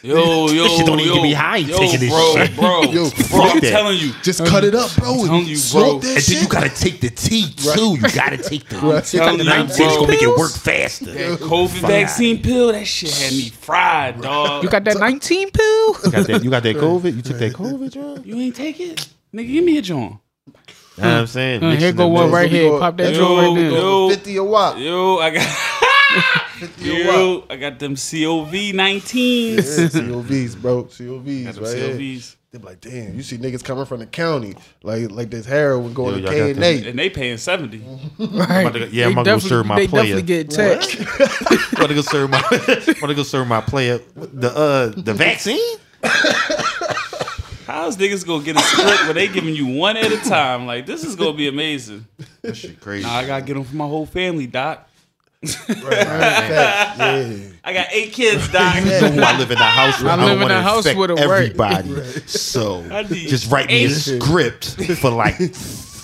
Yo, yo, shit don't even yo, get me high yo, taking this bro, shit. bro, Yo, bro. fuck I'm that. telling you, Just cut it up, bro. telling you, bro. that And shit. then you gotta take the tea too. You gotta take the. Right. You got the Telling you, 19 it's bro. gonna make it work faster. that COVID vaccine pill, that shit had me fried, dog. you got that 19 pill? You got that? You got that COVID? You took that COVID, John? You ain't take it, nigga. Give me a joint. You know what I'm saying? Uh, here go one right here. Pop that joint right there. yo. 50 a wop. Yo, I got. 50 a. Yo, I got them COV 19s. Yeah, COVs, bro. COVs, Got them right. COVs. They be like, damn, you see niggas coming from the county, like like this heroin going Yo, to y'all K got and them- A. And they paying seventy. Right. about to go- yeah, I'm gonna go serve my They player. definitely get taxed. I'm gonna go serve my. I'm gonna go serve my player the uh the vaccine. How's niggas gonna get a split when they giving you one at a time? Like this is gonna be amazing. That shit crazy. Nah, I gotta get them for my whole family, doc. Facts, yeah. I got eight kids, doc. You know who I live in a house with. I I, live don't in want the to house infect with 'em, right. everybody. So just write me a script for like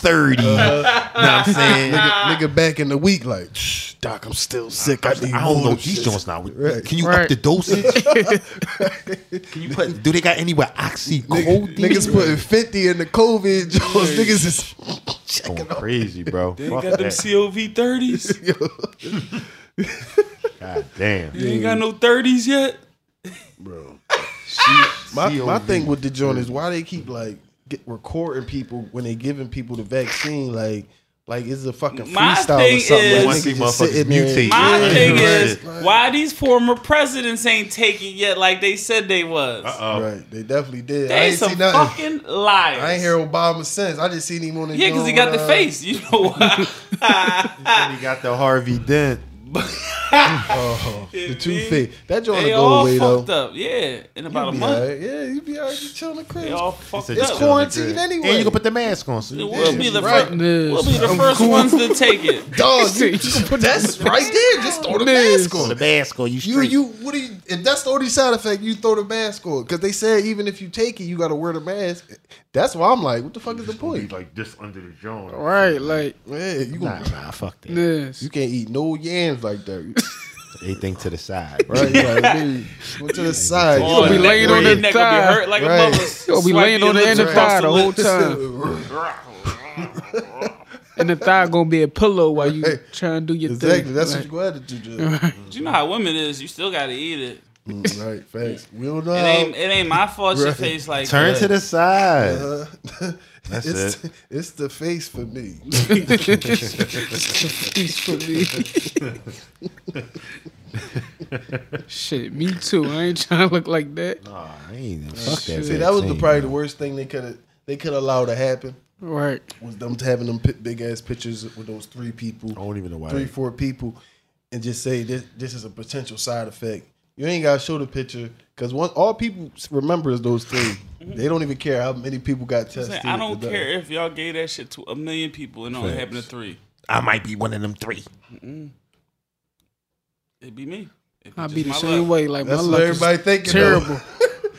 thirty. Uh, you know what I'm saying? Nigga, nigga back in the week, like, "Shh, Doc, I'm still sick. I, need I don't know of these shit." joints now. Right. Can you Right. up the dosage? Can you put? Do they got any with oxycodone? Niggas putting 50 in the COVID joints. Niggas is going crazy, bro. They Fuck got them. COV thirties. God damn. You ain't got no thirties yet. bro. My my thing with the joint is why they keep like get recording people when they giving people the vaccine. Like like it's a fucking My freestyle thing or something. is- like, Wanna niggas just motherfuckers sitting there. mutate. My Yeah, thing right. is why these former presidents ain't take it yet like they said they was. Uh-oh. Right, they definitely did. I They ain't some see nothing. fucking liars. I ain't hear Obama since. I just seen him on the Yeah, because he got the with, uh, face. You know why? He got the Harvey Dent. Oh, the Yeah, two man. face. That joint'll go all away though. up. Yeah, in about You a month. alright. Yeah, you be alright. You chill the crib. They all fucked It's up. quarantine anyway. And you can put the mask on. So We'll be the right. first. We'll be the I'm first cool. ones to take it. Dog, you, You can put that's right there. Just throw the Yes. mask Put the on. mask on. You You you what do you? If that's the only side effect, you throw the mask on because they said even if you take it, you got to wear the mask. That's why I'm like, what the fuck is the point? like this under the jaw. Right, like Yeah, you Nah, gonna, nah, fuck that. this. you can't eat no yams like that, Anything to the side. right? Like, dude, go to the side. Oh, be your neck- laying on the neck gonna be thigh. hurt like Right. a mother. You'll be laying on the lips end of across thigh the whole lips. time. And the thigh gonna be a pillow while you Right. trying to do your Exactly. thing. Exactly, that's Like, what you got to do. Joe. You know how women is. You still gotta eat it. Mm, right. Facts. We don't know. It ain't. It ain't my fault. Your Right. face like Turn that. to the side. Uh, That's it's, it. It's the face for me. Peace for me. Shit, me too. I ain't trying to look like that. Nah, I ain't even fuck that. See, that was the probably the worst thing they could have they could allow to happen Right. was them having them big ass pictures with those three people. I don't even know why. three, four people, and just say this this is a potential side effect. You ain't gotta show the picture because one all people remember is those three. Mm-hmm. They don't even care how many people got Saying, tested. I don't or care if y'all gave that shit to a million people and it only Facts. happened to three. I might be one of them three. It'd be me. It'd I'll be the same luck. way. Like That's my what luck everybody is thinking. terrible. Though.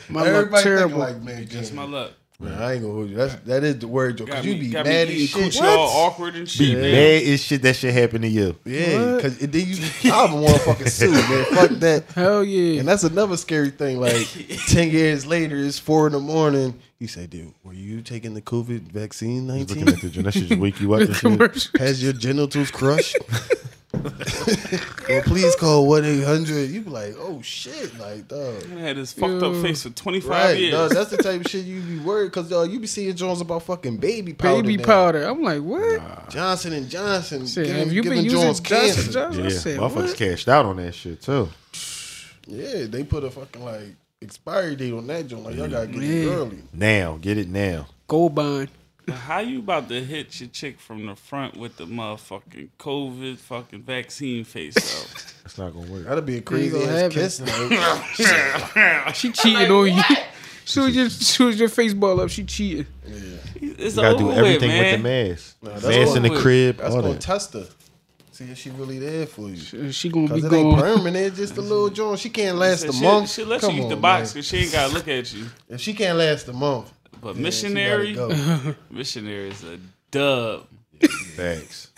My luck everybody terrible. thinking like, man, Just my luck. Man, I ain't gonna hold you. That's that is the word, Joe. Cause me, you be got mad me as eating shit. coochie all awkward and Be shit. man. mad as shit that shit happened to you. Yeah, What? because then you, I'm want to fucking sue, man. Fuck that. Hell yeah. And that's another scary thing. Like ten years later, it's four in the morning. You say, "Dude, were you taking the COVID vaccine? Looking Nineteen? at the that should just wake you up and shit. Commercial. Has your genitals crushed?" well, please call one eight hundred. You be like, "Oh shit!" Like, dog. I had this fucked Yo. up face for 25 Right, years. dog, that's the type of shit you be worried because uh, you be seeing Jones about fucking baby powder. Baby now. powder. I'm like, what? Johnson and Johnson Shit, giving, have you been giving using Jones Johnson cancer. Johnson? Yeah, I said, motherfuckers what? cashed out on that shit too. Yeah, they put a fucking like expiry date on that joint. Like y'all gotta get Man. it early. Now, get it now. Gold bond. Now, How you about to hit your chick from the front with the motherfucking COVID fucking vaccine face out? That's not gonna work. That'd be a crazy gonna ass have kiss. though. She cheating on you. Soon as your, soon as your face ball up, she cheating. It's You gotta over do with, everything man. with the mask. that's mask in the crib, That's all gonna that. test her. See if she really there for you. She gonna be Cause it ain't going. permanent, just a little joint. She can't last Said a month. she let Come you use the box man. because she ain't gotta look at you. If she can't last a month, But yeah, missionary, gotta go. missionary is a dub. Facts.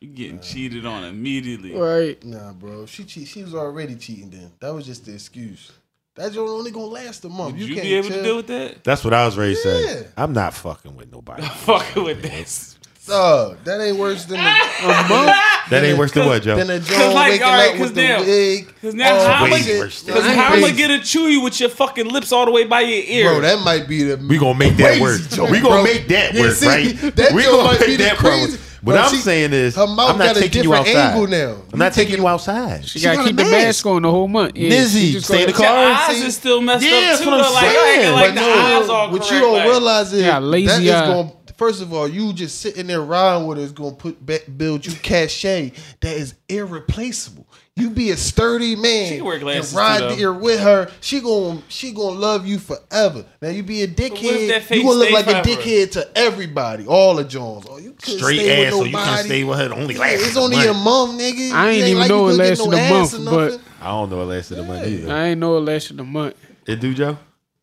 You getting cheated on immediately. Right. Nah, bro. She cheat. She was already cheating. Then that was just the excuse. That's joint only gonna last a month. Would you, you, can't be able tell. to deal with that? That's what I was ready to say. I'm not fucking with nobody. I'm Fucking with this. Dog, that ain't worse than the, That ain't worse than what, Joe? than a joint like, waking alright, up 'cause with the wig. Cause now Oh, how am I way shit. worse than Cause That's how am I crazy. get a chew you with your fucking lips all the way by your ear? Bro, that might be the We gonna make that crazy work. joint, We gonna bro. make that Yeah, work, see, right? That we joint gonna might make be the that crazy. work. What Bro, I'm she- saying is, her mouth I'm not got a taking you different outside. angle now. I'm not taking taking- you outside. She She gotta got keep the mask. mask on the whole month. Yeah, Nizzy, she just stay in the car. Your eyes see- is still messed Yeah, up that's too. what I'm though. Like, yo, saying. acting like But the no, eyes all what correct. you don't like, realize is Yeah, lazy that is eye. going. First of all, you just sitting there riding with her is going to put back, build you cachet that is irreplaceable. You be a sturdy man She wear glasses, and ride too, though. there with her. She going she gonna love you forever. Now you be a dickhead. You gonna look like forever? a dickhead to everybody, all the Jones. Oh, you Straight stay ass, with so you can nobody. stay with her. Only Yeah, lasts it's only month. a month, nigga. I ain't It even like know you it couldn't lasted no a month, but- I don't know. It lasted a month either. I ain't know it lasted a month. It do, Joe?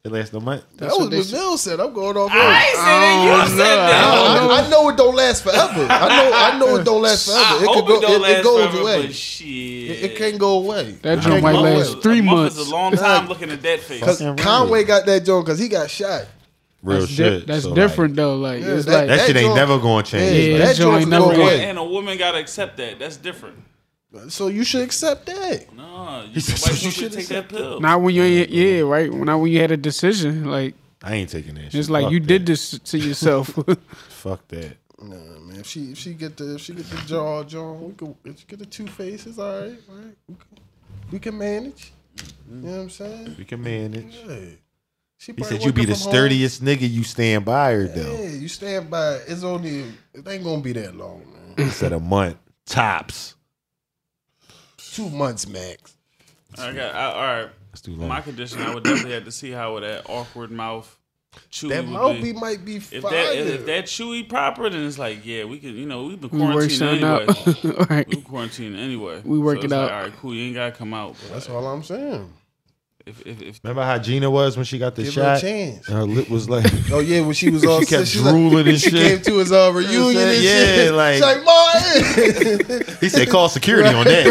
It lasts a month. That was what they what said. Bill said. I'm going off. I ain't saying that. You I said know. that. I don't I, I know it don't last forever. I know. I know it don't last forever. I it hope could go. it don't It, last it goes forever, away. but shit. It, it can't go away. That It joint might last away. three a month months. is a long time looking at that face. Because Fucking Conway got that joint because he got shot. Real That's, di- shit. that's So, different though. Like Yeah, it's that- like Like, that, shit ain't never going to change. Yeah, like, that that joint joint never go go away. and a woman gotta accept that. That's different. So you should accept that. No, you, He so you should should take that pill. not when you ain't yeah right. Not when you had a decision. Like I ain't taking that shit. it's like Fuck you that. did this to yourself. Fuck that. Nah, man. If she if she get the if she get the jaw John, we can if she get the two faces. All right, all right. We can, we can manage. You know what I'm saying? We can manage. Yeah. She He said you be the from home. sturdiest nigga. You stand by her though. Yeah, you stand by. It's only it ain't gonna be that long, man. He said a month tops. Two months max. I got. I, all right. That's too My condition, I would definitely have to see how that awkward mouth chewy That would mouth be. be might be If fire. that if that chewy proper, then it's like yeah, we can you know we've been we work quarantining something anyway. out. All right. we been quarantining anyway. We work so it out. Like, all right, cool. You ain't gotta come out. That's like, all I'm saying. If if, if Remember how Gina was when she got the Give her a shot? chance. And her lip was like, Oh yeah, when she was all She kept she was drooling and she shit. came to his uh, reunion and Yeah, shit. like- She's like Martin. he said, call security on that.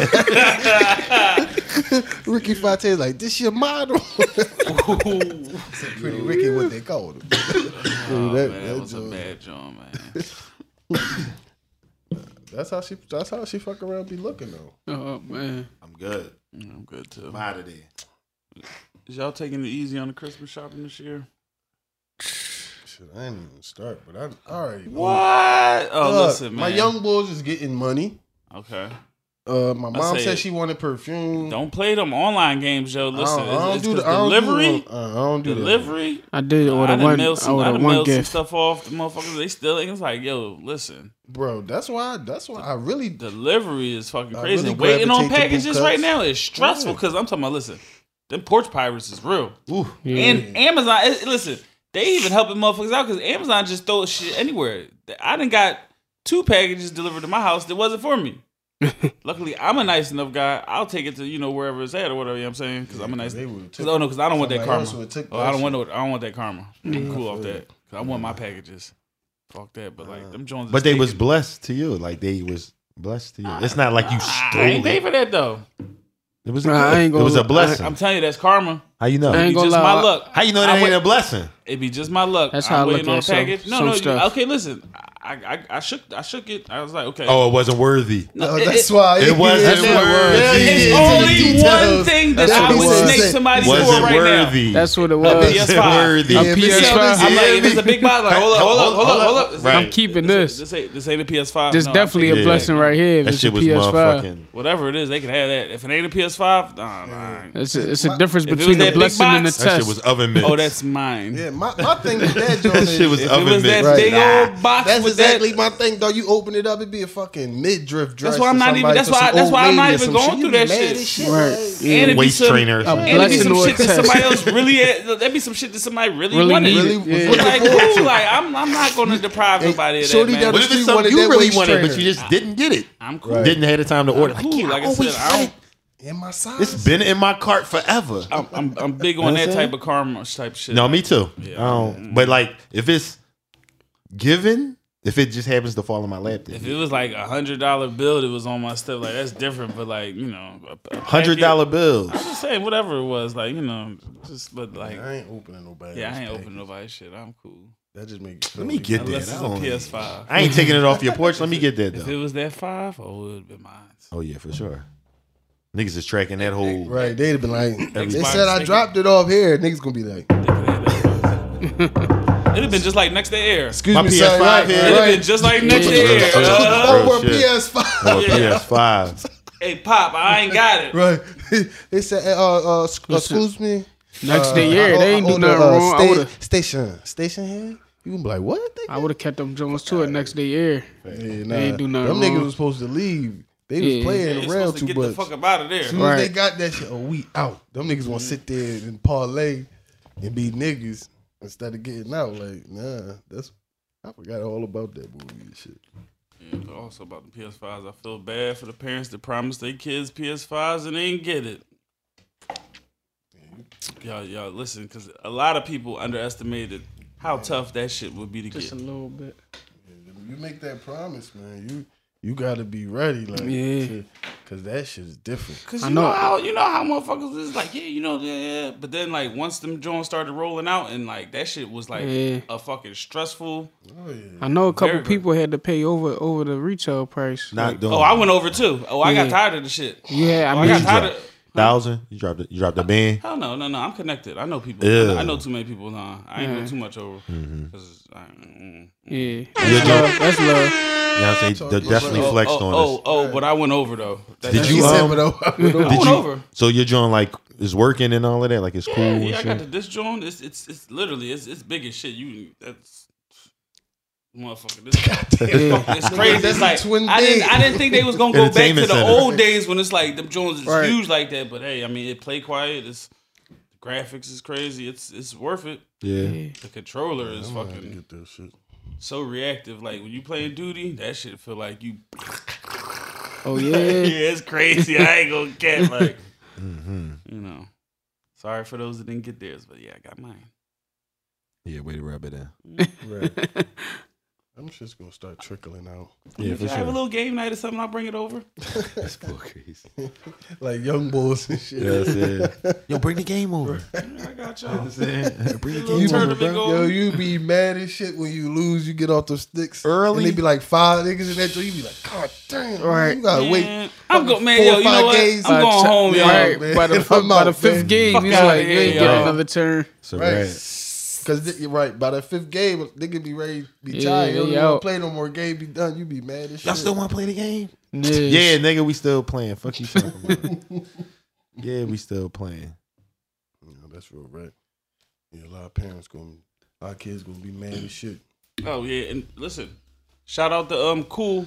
Ricky Fontaine like this your model. Said Pretty Ricky, what they called him. oh, that- man, that that was a joint. bad joint, man. That's how she. That's how she fuck around be looking though. Oh man. I'm good. I'm good too. I'm out of there. Is y'all taking it easy on the Christmas shopping this year? Shit, I didn't even start, but I, I already. know. What? Oh, Look, listen, man. my young boys is getting money. Okay. Uh, my mom say said she wanted perfume. Don't play them online games, Joe. I Listen, don't, I don't it's, do it's the I don't delivery. Do, uh, I don't do that. delivery. I did I order done one. mailed some, I ordered done one mailed some gift. stuff off. The motherfuckers, they still. It's like, yo, listen. bro. That's why. That's why I really. Delivery is fucking crazy. really Waiting on packages right now is stressful Yeah. because I'm talking about. Listen, them porch pirates is real. Ooh. Yeah. And Amazon, it- listen, they even helping motherfuckers out because Amazon just throw shit anywhere. I done got two packages delivered to my house that wasn't for me. Luckily, I'm a nice enough guy. I'll take it to you know wherever it's at or whatever. You know what I'm saying because I'm a nice. they would've Cause, took- oh no, because I don't want that karma. else would've took Oh, I don't want no. I don't want that karma. I'm cool off that. Cause I want my packages. Fuck that. But like uh, them Jones. But they was blessed to you. Like they was blessed to you. It's not like you ah, I stole it. pay it. for that though. It was a, Nah, I ain't it gonna was a blessing. I'm telling you, that's karma. How you know? I ain't It's gonna just lie. my luck. How you know that I ain't wait- a blessing? It'd be just my luck. That's I'm how I look waiting on at a some- package. No, some no. you- stuff. Okay, listen. I, I I shook I shook it. I was like, okay. Oh, it wasn't worthy. No, it- that's it- why it wasn't That's what- worthy. Yeah, yeah, It's yeah, only one thing that That's I would was snake saying. somebody for right worthy. That's what it A was. PS5. worthy. A PS5. I'm like, if it's a big box, like, hold up, hold up, hold up, hold up. This Right. I'm keeping This, this. this ain't this ain't a PS5. This No, definitely a blessing back. right here. If That it's shit a was PS5. motherfucking. Whatever it is, they can have that. If it ain't a PS5, nah, nah. It's a, it's a difference If it was between that the blessing and the box, That shit was oven oh, mitts. Oh, that's mine. Yeah, my, my thing with that joint that is shit was If it oven was that big old box with exactly that, my thing, though. You open it up, it'd be a fucking midriff dress. That's why I'm for not even- that's why- that's why I'm not even going shit. through that shit. as shit. Right. like- Yeah. and it'd be Waist some, trainer or A something. and it'd be some blessing or a shit that somebody else really that'd be some shit that somebody really, Really wanted. needed. Really Yeah. was like cool, like I'm, I'm not going to deprive Hey, nobody of that, shorty man. What if it's something you really waist wanted, but you just didn't get it? I'm cool. Didn't have the time to order. cool. Like I said, I don't- want it. In my size. It's been in my cart forever. I'm, I'm, I'm big on know that type saying? of karma type shit. No, me too. Yeah. I don't- but like, if it's given, if it just happens to fall in my lap, If it was like a hundred dollar bill that was on my stuff, like that's different. But like you know, a- a hundred packet- dollar bills. I'm just saying whatever it was, like you know, just but like I ain't opening nobody. yeah, I ain't package. opening nobody's shit. I'm cool. That just make you feel Let me get that. Unless I, it's a PS5. I ain't taking it off your porch. Let me get that If though. it was that five, oh, it would have been mine. Oh yeah, for sure. Niggas is tracking that whole. Right, they'd have been like, they Xbox, said I they dropped it off here. Niggas gonna be like, They could have that. It'd have been just like next to air. Excuse My me, PS5 son. Right, here. It'd have been just like next to air. shit. Uh, Real Over. PS5. Or PS5. hey, Pop, I ain't got it. Right. they said, uh, uh, excuse me. Next Uh, day, yeah, I- they I ain't do nothing uh, wrong. I sta- would have, Station. Station here? You gonna be like, what? They I would have kept them Jones to it next day air. Yeah, ain't do nothing Them niggas was supposed to leave. They Yeah. was playing They around supposed to too get much. the fuck up out of there. As soon as they got that shit, oh, we out. Them niggas want to sit there and parlay and be niggas instead of getting out. Like, nah, that's I forgot all about that movie and shit. Yeah, but also about the PS5s, I feel bad for the parents that promised their kids PS5s and they ain't get it. Y'all, y'all listen, because a lot of people underestimated how tough that shit would be to get. Just a little bit. When you make that promise, man, you you gotta be ready, like, Yeah. to- cause that shit is different. Cause I you know. know. how you know how motherfuckers is like, yeah, you know, yeah, yeah. But then like once them joints started rolling out and like that shit was like Yeah. a fucking stressful. Oh yeah. I know a couple Very good. people had to pay over over the retail price. Not Like, doing. Oh, I went over too. Oh, I got tired of the shit. yeah, Oh, I I got tired of. Thousand. You dropped it. You dropped the band. Hell no, no, no. I'm connected. I know people. Ew. I know too many people. Nah, I ain't Yeah. doing too much over. Mm-hmm. 'Cause I, mm. yeah, that's love. That's love. You know what I'm saying? They definitely oh, flexed oh, on oh, us. oh, oh, but I went over though. That- Did you, He said, um, but, I Did went you? over. So your joint like is working and all of that? Like it's cool. Yeah, and yeah, I got shit? the disc joint. It's it's it's literally it's it's big as shit. You that's motherfucker. This, it's crazy. It's like Twin I didn't. I didn't think they was gonna go back to the center. old days when it's like them joints is Right. huge like that. But hey, I mean it play quiet. It's the graphics is crazy. It's it's worth it. Yeah. The controller is I'm gonna have to fucking get that shit. so reactive. Like when you playing duty, that shit feel like you. Oh yeah, yeah, it's crazy. I ain't gonna get like, Mm-hmm. you know. Sorry for those that didn't get theirs, but yeah, I got mine. Yeah. Way to rub it in. Right. I'm just gonna start trickling out. Yeah, if for you have a little game night or something, I'll bring it over. That's cool, crazy. Like young boys and shit. Yeah, that's it. Yo, bring the game over. I got y'all. bring the Little game over, bro. going. Yo, you be mad as shit when you lose. You get off the sticks Early? and they be like five niggas in that joint. You be like, God damn, Right. right? You gotta wait. I'm going, man. four Yo, you know what? games. I'm going By home, the- yo. Right, man. by the I'm by the fifth man. game, he's like, you ain't yo. getting another turn. So Right. right. Cause you're right. By the fifth game, nigga be ready, to be Yeah, tired. You don't wanna play no more. Game be done. You be mad as shit. Y'all still want to play the game? Yeah, Yeah, nigga, we still playing. Fuck you talking about? yeah, we still playing. Yeah, that's real right. Yeah, a lot of parents gonna, a lot of kids gonna be mad as shit. Oh yeah, and listen, shout out to um cool,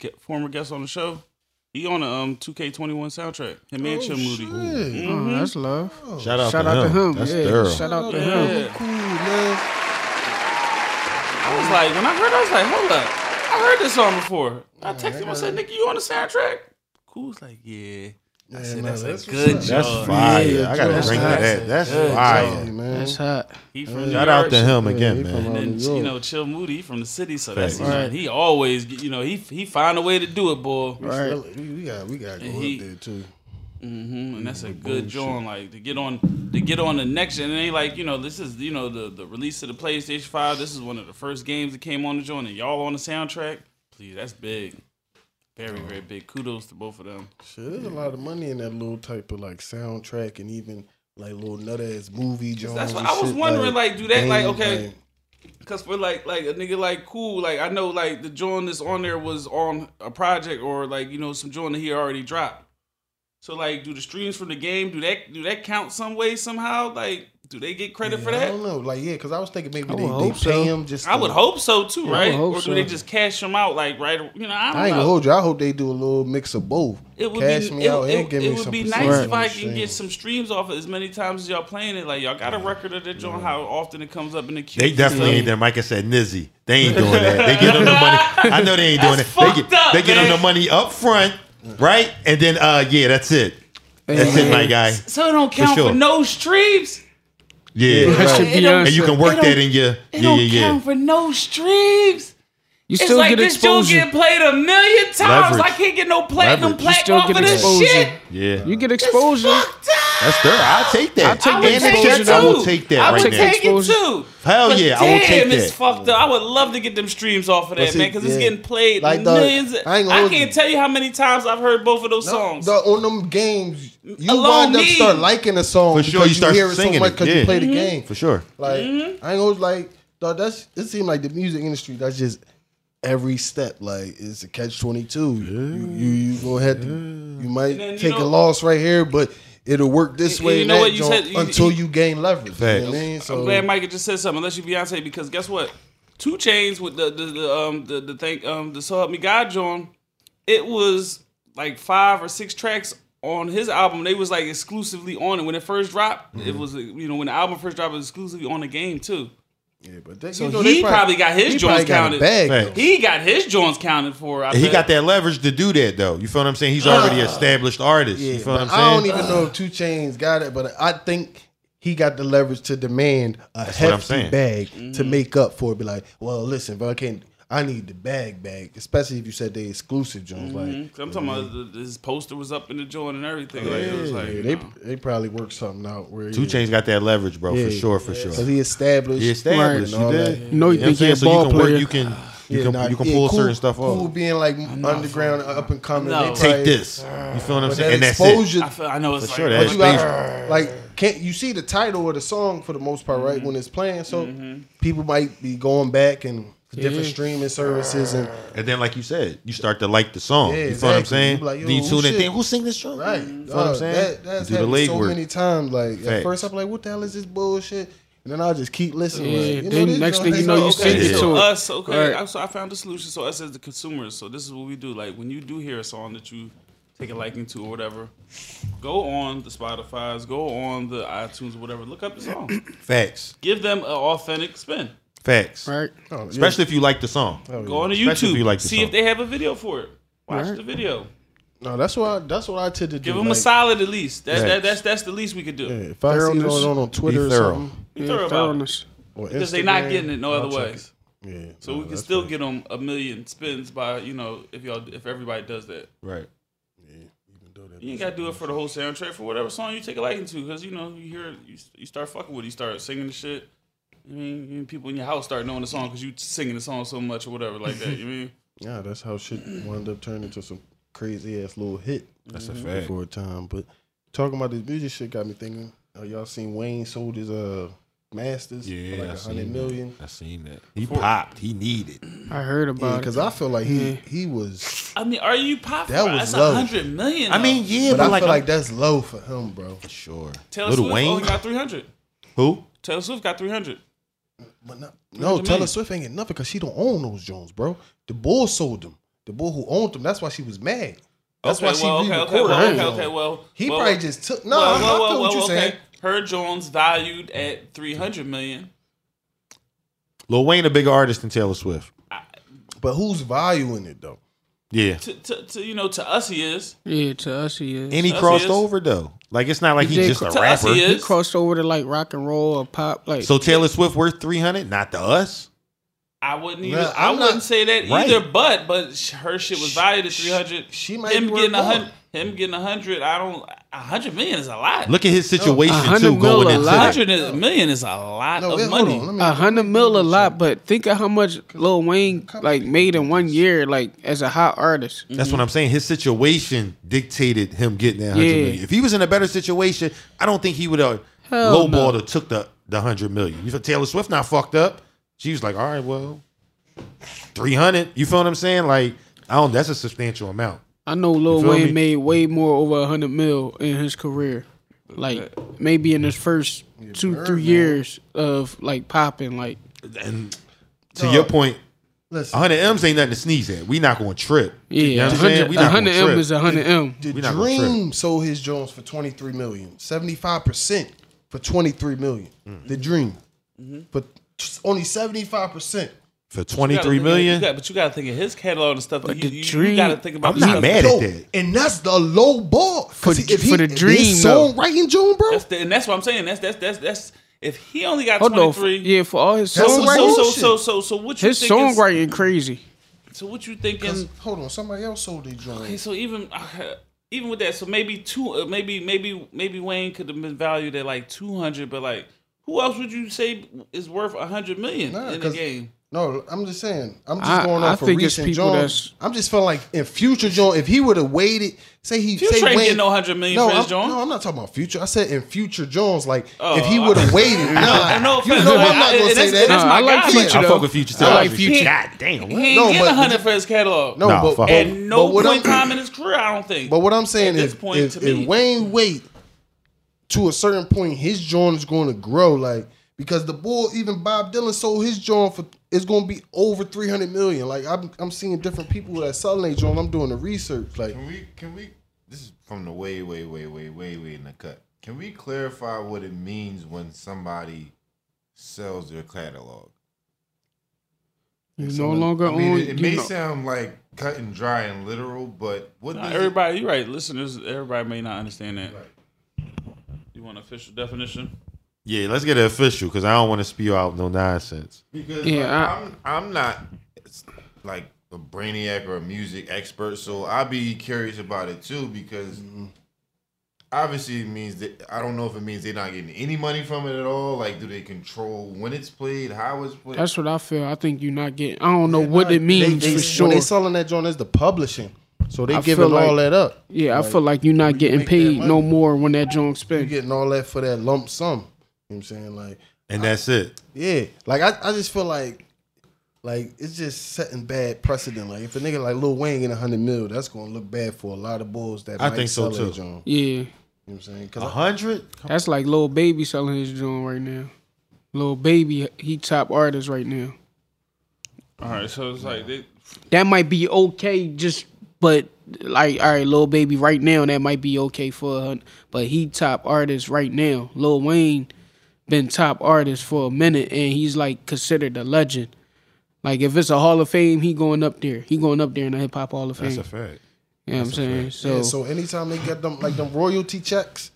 get, former guest on the show. He on the um 2K21 soundtrack. Him and Chill Moody. shit. Oh, that's love. Shout out, Shout to, out to him. him. That's yeah, thorough. shout out to Yeah. him. Cool, man. I was like, when I heard, it, I was like, hold up, I heard this song before. I texted him, I said, "Nigga, you on the soundtrack?" Cool was like, "Yeah." I Yeah, said, "That's, that's a good up. That's job." fire. Yeah, I gotta that's drink that. That's Good fire. Hey, man. That's hot. He from Shout New out York. to him Yeah, again, he man. And then you know, Chill Moody he from the city, so that's Facts. right. He always, you know, he he find a way to do it, boy. We Right. still- We, we got we got to go And he- up there too. hmm and that's a good bullshit. joint. Like to get on to get on the next gen. It ain't like you know this is you know the the release of the PlayStation Five. This is one of the first games that came on the joint, and y'all on the soundtrack. Please, that's big, very very big. Kudos to both of them. Shit, there's a lot of money in that little type of like soundtrack and even like little nut ass movie joints. That's what I was wondering. Like, do that like okay? like, Cause for like like a nigga like cool, like I know like the joint that's on there was on a project or like you know some joint that he already dropped. So like, do the streams from the game do that do that count some way somehow? Like, do they get credit yeah, for that? I don't know. Like yeah, because I was thinking maybe I they, they hope pay so. him just. I to- would hope so too, I right? Or do they just cash them out like right? You know, I don't I ain't know. gonna hold you. I hope they do a little mix of both. It would Cash be me it, out it- and give it me would some be nice on if I can get some streams off it as many times as y'all playing it. Like y'all got a record of that joint, how often it comes up in the queue. They definitely ain't there. Micah said Nizzy. They ain't doing that. They give them the money. I know they ain't doing That's it. They get, up, they get them the money up front, right? And then uh yeah, that's it. That's it, my guy. So it don't count for, sure. no streams. Yeah. That should be don't- And you can work It that in your It yeah, don't yeah, yeah. count for no streams. You It's still like get this joint exposure. getting played a million times. Leverage. I can't get no platinum Leverage. You plaque still off get of this exposure. shit. Yeah. You get exposure. Fucked up. That's third. I'll take that. I'll take I the would take exposure it too. I will take that I right would now. take it Exposure. too. Hell But yeah, I will take damn, it's that. fucked up. I would love to get them streams off of that, see, man, because it's yeah. getting played Like the- millions. I I, ain't gonna can't tell you how many times I've heard both of those No, songs. the- on them games, you Alone wind up me. start liking a song For sure, because you start hear it so singing much it, because yeah. you play the Mm-hmm. game. For sure. Like I ain't gonna like dog, that's it seemed like the music industry. That's just every step. Like it's a catch twenty two. You, you you go ahead. To, you might then, you take know- a loss right here, but it'll work this way. you know what you said- you- until you- you gain leverage. You know what I mean? So I'm glad Micah just said something. Unless you Beyonce, because guess what? 2 Chainz with the the, the um the the thing um the So Help Me God John, it was like five or six tracks on his album. They was like exclusively on it when it first dropped. It was you know when the album first dropped, it was exclusively on the game too. Yeah, but they, So you know, he they probably got his joints probably got counted. bag, He got his joints counted for. I he bet. got that leverage to do that though. You feel what I'm saying? He's already established artist. Yeah, you feel what I'm saying? I don't saying? even know if 2 Chainz got it, but I think he got the leverage to demand a what hefty bag Mm-hmm. to make up for it. Be like, well, listen, but I can't. I need the bag bag, especially if you said they exclusive Jones. Like, Mhm. 'Cause I'm talking about the, his poster was up in the joint and everything. Like it was like yeah, they know. they probably worked something out where 2 Chainz got that leverage, bro, yeah, for sure, for sure. Because he established. He established. and You that. did. You know you You know what think he a saying? So you ball can work, player. you can you Yeah, can nah, you can yeah, pull cool- certain stuff off. Cool being like underground, up and coming. No. they Take Take this. You feel what I'm saying? that And that's exposure, it. I, feel, I know it's For like sure, But that you got like can't you see the title of the song for the most part, right? When it's playing, so people might be going back and different streaming services and And then, like you said, you start to like the song. Yeah, you feel what I'm saying? You be like, yo, then you who tune in, shit? think, who sing this song? right. You feel what I'm saying? That, that's You do the happened so legwork. many times. Like at Facts. first, I'm like, what the hell is this bullshit? And then I'll just keep listening. Yeah, like, you know, then this next thing you know, you okay. sing it Okay, to so it. us, okay. Right. I, so I found the solution. So us as the consumers. So this is what we do. Like when you do hear a song that you take a liking to or whatever, go on the Spotify's, go on the iTunes or whatever. Look up the song. Facts. Give them an authentic spin. Facts. Right. Oh, yeah. Especially if you like the song. Oh, Go on to Especially if YouTube. you like the see song. if they have a video for it. Watch Right. the video. No, that's what I, that's what I tend to do. Give them like, a solid at least. That's that, that's that's the least we could do. yeah, if I see it on, on Twitter or Be thorough. something, Be Yeah, thorough about it. Because they're not getting it no I'll other check way. Yeah, So no, we can still fair. get them a million spins by you know if y'all if everybody does that. Right. Even though that You ain't got to do it for the whole soundtrack for whatever song you take a liking to, because you know you hear you, you start fucking with, it, you start singing the shit. I mean, you- people in your house start knowing the song because you singing the song so much or whatever like that. You mean? Yeah, that's how shit wound up turning into some crazy ass little hit. That's a fact. for a time. But talking about this music shit got me thinking. Uh, y'all seen Wayne sold his uh masters Yeah, I like a seen hundred that. I seen that. He popped. He needed. I heard Yeah, about because it. I feel like he Yeah. he was, I mean, are you pop? That was That's low. a hundred million. I mean, yeah, but, but, I like, feel like that's low for him, bro. For sure. Taylor Little Swift Wayne. only got three hundred. Who? Taylor Swift got three hundred. But not, no, 300 Taylor million. Swift ain't get nothing because she don't own those Jones, bro. The bull sold them. The bull who owned them. That's why she was mad. That's okay, why she well, okay, re-recorded okay, well, them. okay, okay, well, He well, probably just took. No, well, I, I well, feel well, what well, you're saying. Her Jones valued at three hundred million. Lil Wayne a bigger artist than Taylor Swift. But who's valuing it though? Yeah. To, to, to you know, to us he is. Yeah, to us he is. And he Us crossed is. over though. Like it's not like He he's did just a cro- to us rapper. he he is. crossed over to like rock and roll or pop. Like So Taylor Swift worth three hundred, not to us. I wouldn't even. Nah, I I'm wouldn't not- say that Right. either. But but sh- her shit was valued at three hundred. she might him be worth getting a more. hundred. Him getting a hundred. I don't. A hundred million is a lot. Look at his situation A hundred too, going a into lot. A hundred million is a lot No, of wait, money. on. Let me, a hundred mil a lot, but think of how much Lil Wayne like made in one year, like as a hot artist. That's what mm-hmm. I'm saying. His situation dictated him getting that hundred Yeah. million. If he was in a better situation, I don't think he would have Hell lowballed no. or took the the hundred million. You feel Taylor Swift not fucked up. She was like, all right, well, three hundred. You feel what I'm saying? Like, I don't. That's a substantial amount. I know Lil Wayne me? made way more over a hundred mil in his career. Like maybe in his first two, three years of like popping, like And to your point, listen, hundred M's ain't nothing to sneeze at. We not going to trip. yeah, you know 100 saying? We not 100 M trip. is a hundred M. the we Dream sold his Jones for twenty three million. Seventy five percent for twenty three million. Mm. The Dream, but only seventy five percent. For You gotta twenty three think of- million. you got- but you got to think of his catalog and stuff. But you, the you, Dream- got to think about. I'm the not stuff- mad Yo, at that. and that's the low ball For- for the Dream, His though. songwriting, June, bro. That's the, and that's what I'm saying. That's that's that's that's. If he only got Hold on, twenty for, three, yeah, for all his So, so, songwriting, so, so, so, so, what you his think is- songwriting crazy. so what you 'Cause- thinking? hold on, somebody else sold their Jones. Okay, so even uh, even with that, so maybe two, uh, maybe maybe maybe Wayne could have been valued at like two hundred, but like who else would you say is worth a hundred million Nah, in the 'cause- game? No, I'm just saying. I'm just I- going off of think it's recent people Jones. I'm just feeling like in future Jones, if he would have waited, say he Future say ain't Wayne, getting no 100 million no, for his I'm, Jones. No, I'm not talking about future. I said in future Jones, like Oh, if he oh, would have waited. No, nah, no you offense. know I'm not gonna and say that. that's Nah, my I like guy, Future, but I though. fuck with Future too. I like obviously. Future. God damn. He what? ain't No, getting a hundred for his catalog. No, Nah, but, fuck but, At no but point in I'm, time in his career, I don't think. but what I'm saying is, if, to me. if Wayne wait to a certain point, his joint is going to grow. Like because the bull, even Bob Dylan sold his joint for it's going to be over 300 million. Like I'm, I'm seeing different people that selling their joint. I'm doing the research. Like Can we? Can we? This is from the way, way, way, way, way, way in the cut. Can we clarify what it means when somebody sells their catalog? You no longer I mean, own. it, it may know- sound like cut and dry and literal, but what Nah, does it- everybody, you're right. Listeners, everybody may not understand that. You want an official definition? Yeah, let's get it official because I don't want to spew out no nonsense. Because Yeah, like, I- I'm I'm not like a brainiac or a music expert, so I'd be curious about it too because Mm-hmm. obviously it means that I don't know if it means they're not getting any money from it at all. Like, do they control when it's played, how it's played? That's what I feel. I think you're not getting. I don't know what it they, means they, for sure. when they selling that joint, it's the publishing. So they I giving feel all that up. yeah, I feel like you're not you getting make paid no more when that joint You spent. getting all that for that lump sum. You know what I'm saying? Like And that's it. Yeah, like I, I just feel like, like it's just setting bad precedent. Like if a nigga like Lil Wayne get a hundred mil, that's gonna look bad for a lot of bulls that I might think so, sell their too. joint. Yeah, You know what I'm saying? Cause A I- hundred? that's like Lil Baby selling his joint right now. Lil Baby, he top artist right now. All right, so it's like they, That might be okay, just but like all right, Lil Baby right now that might be okay for a hun- but he top artist right now. Lil Wayne been top artist for a minute and he's like considered a legend. Like if it's a Hall of Fame, he going up there. He going up there in the hip hop Hall of Fame. That's a fact. you know what I'm saying? So, yeah, so anytime they get them like them royalty checks,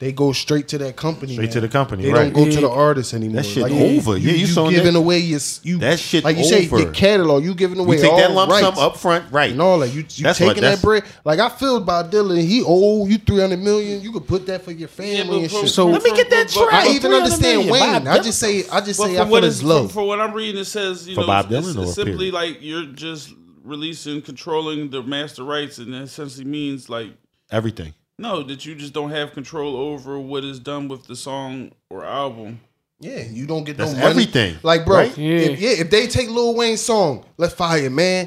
they go straight to that company. Straight man. to the company, They right. don't go to the artist anymore. That shit Like, over. You, Yeah, you you saw giving that- away your you That shit like you say over. your catalog. You giving away We take all that lump rights. sum up front, right? And all that you, you That's taking that's- that bread. Like I feel about Dylan. He owe you three hundred million. You could put that for your family and shit. So- Let me get that track. I even understand Wayne. I just say I just say I feel what it's is low. for what I'm reading, it says you know Bob it's, Dylan it's, simply like you're just releasing, controlling the master rights, and that essentially means like Everything. No, that you just don't have control over what is done with the song or album. Yeah, you don't get That's no money. everything, Like, bro, right? Yeah. if, yeah, if they take Lil Wayne's song, "Let's Fire," man,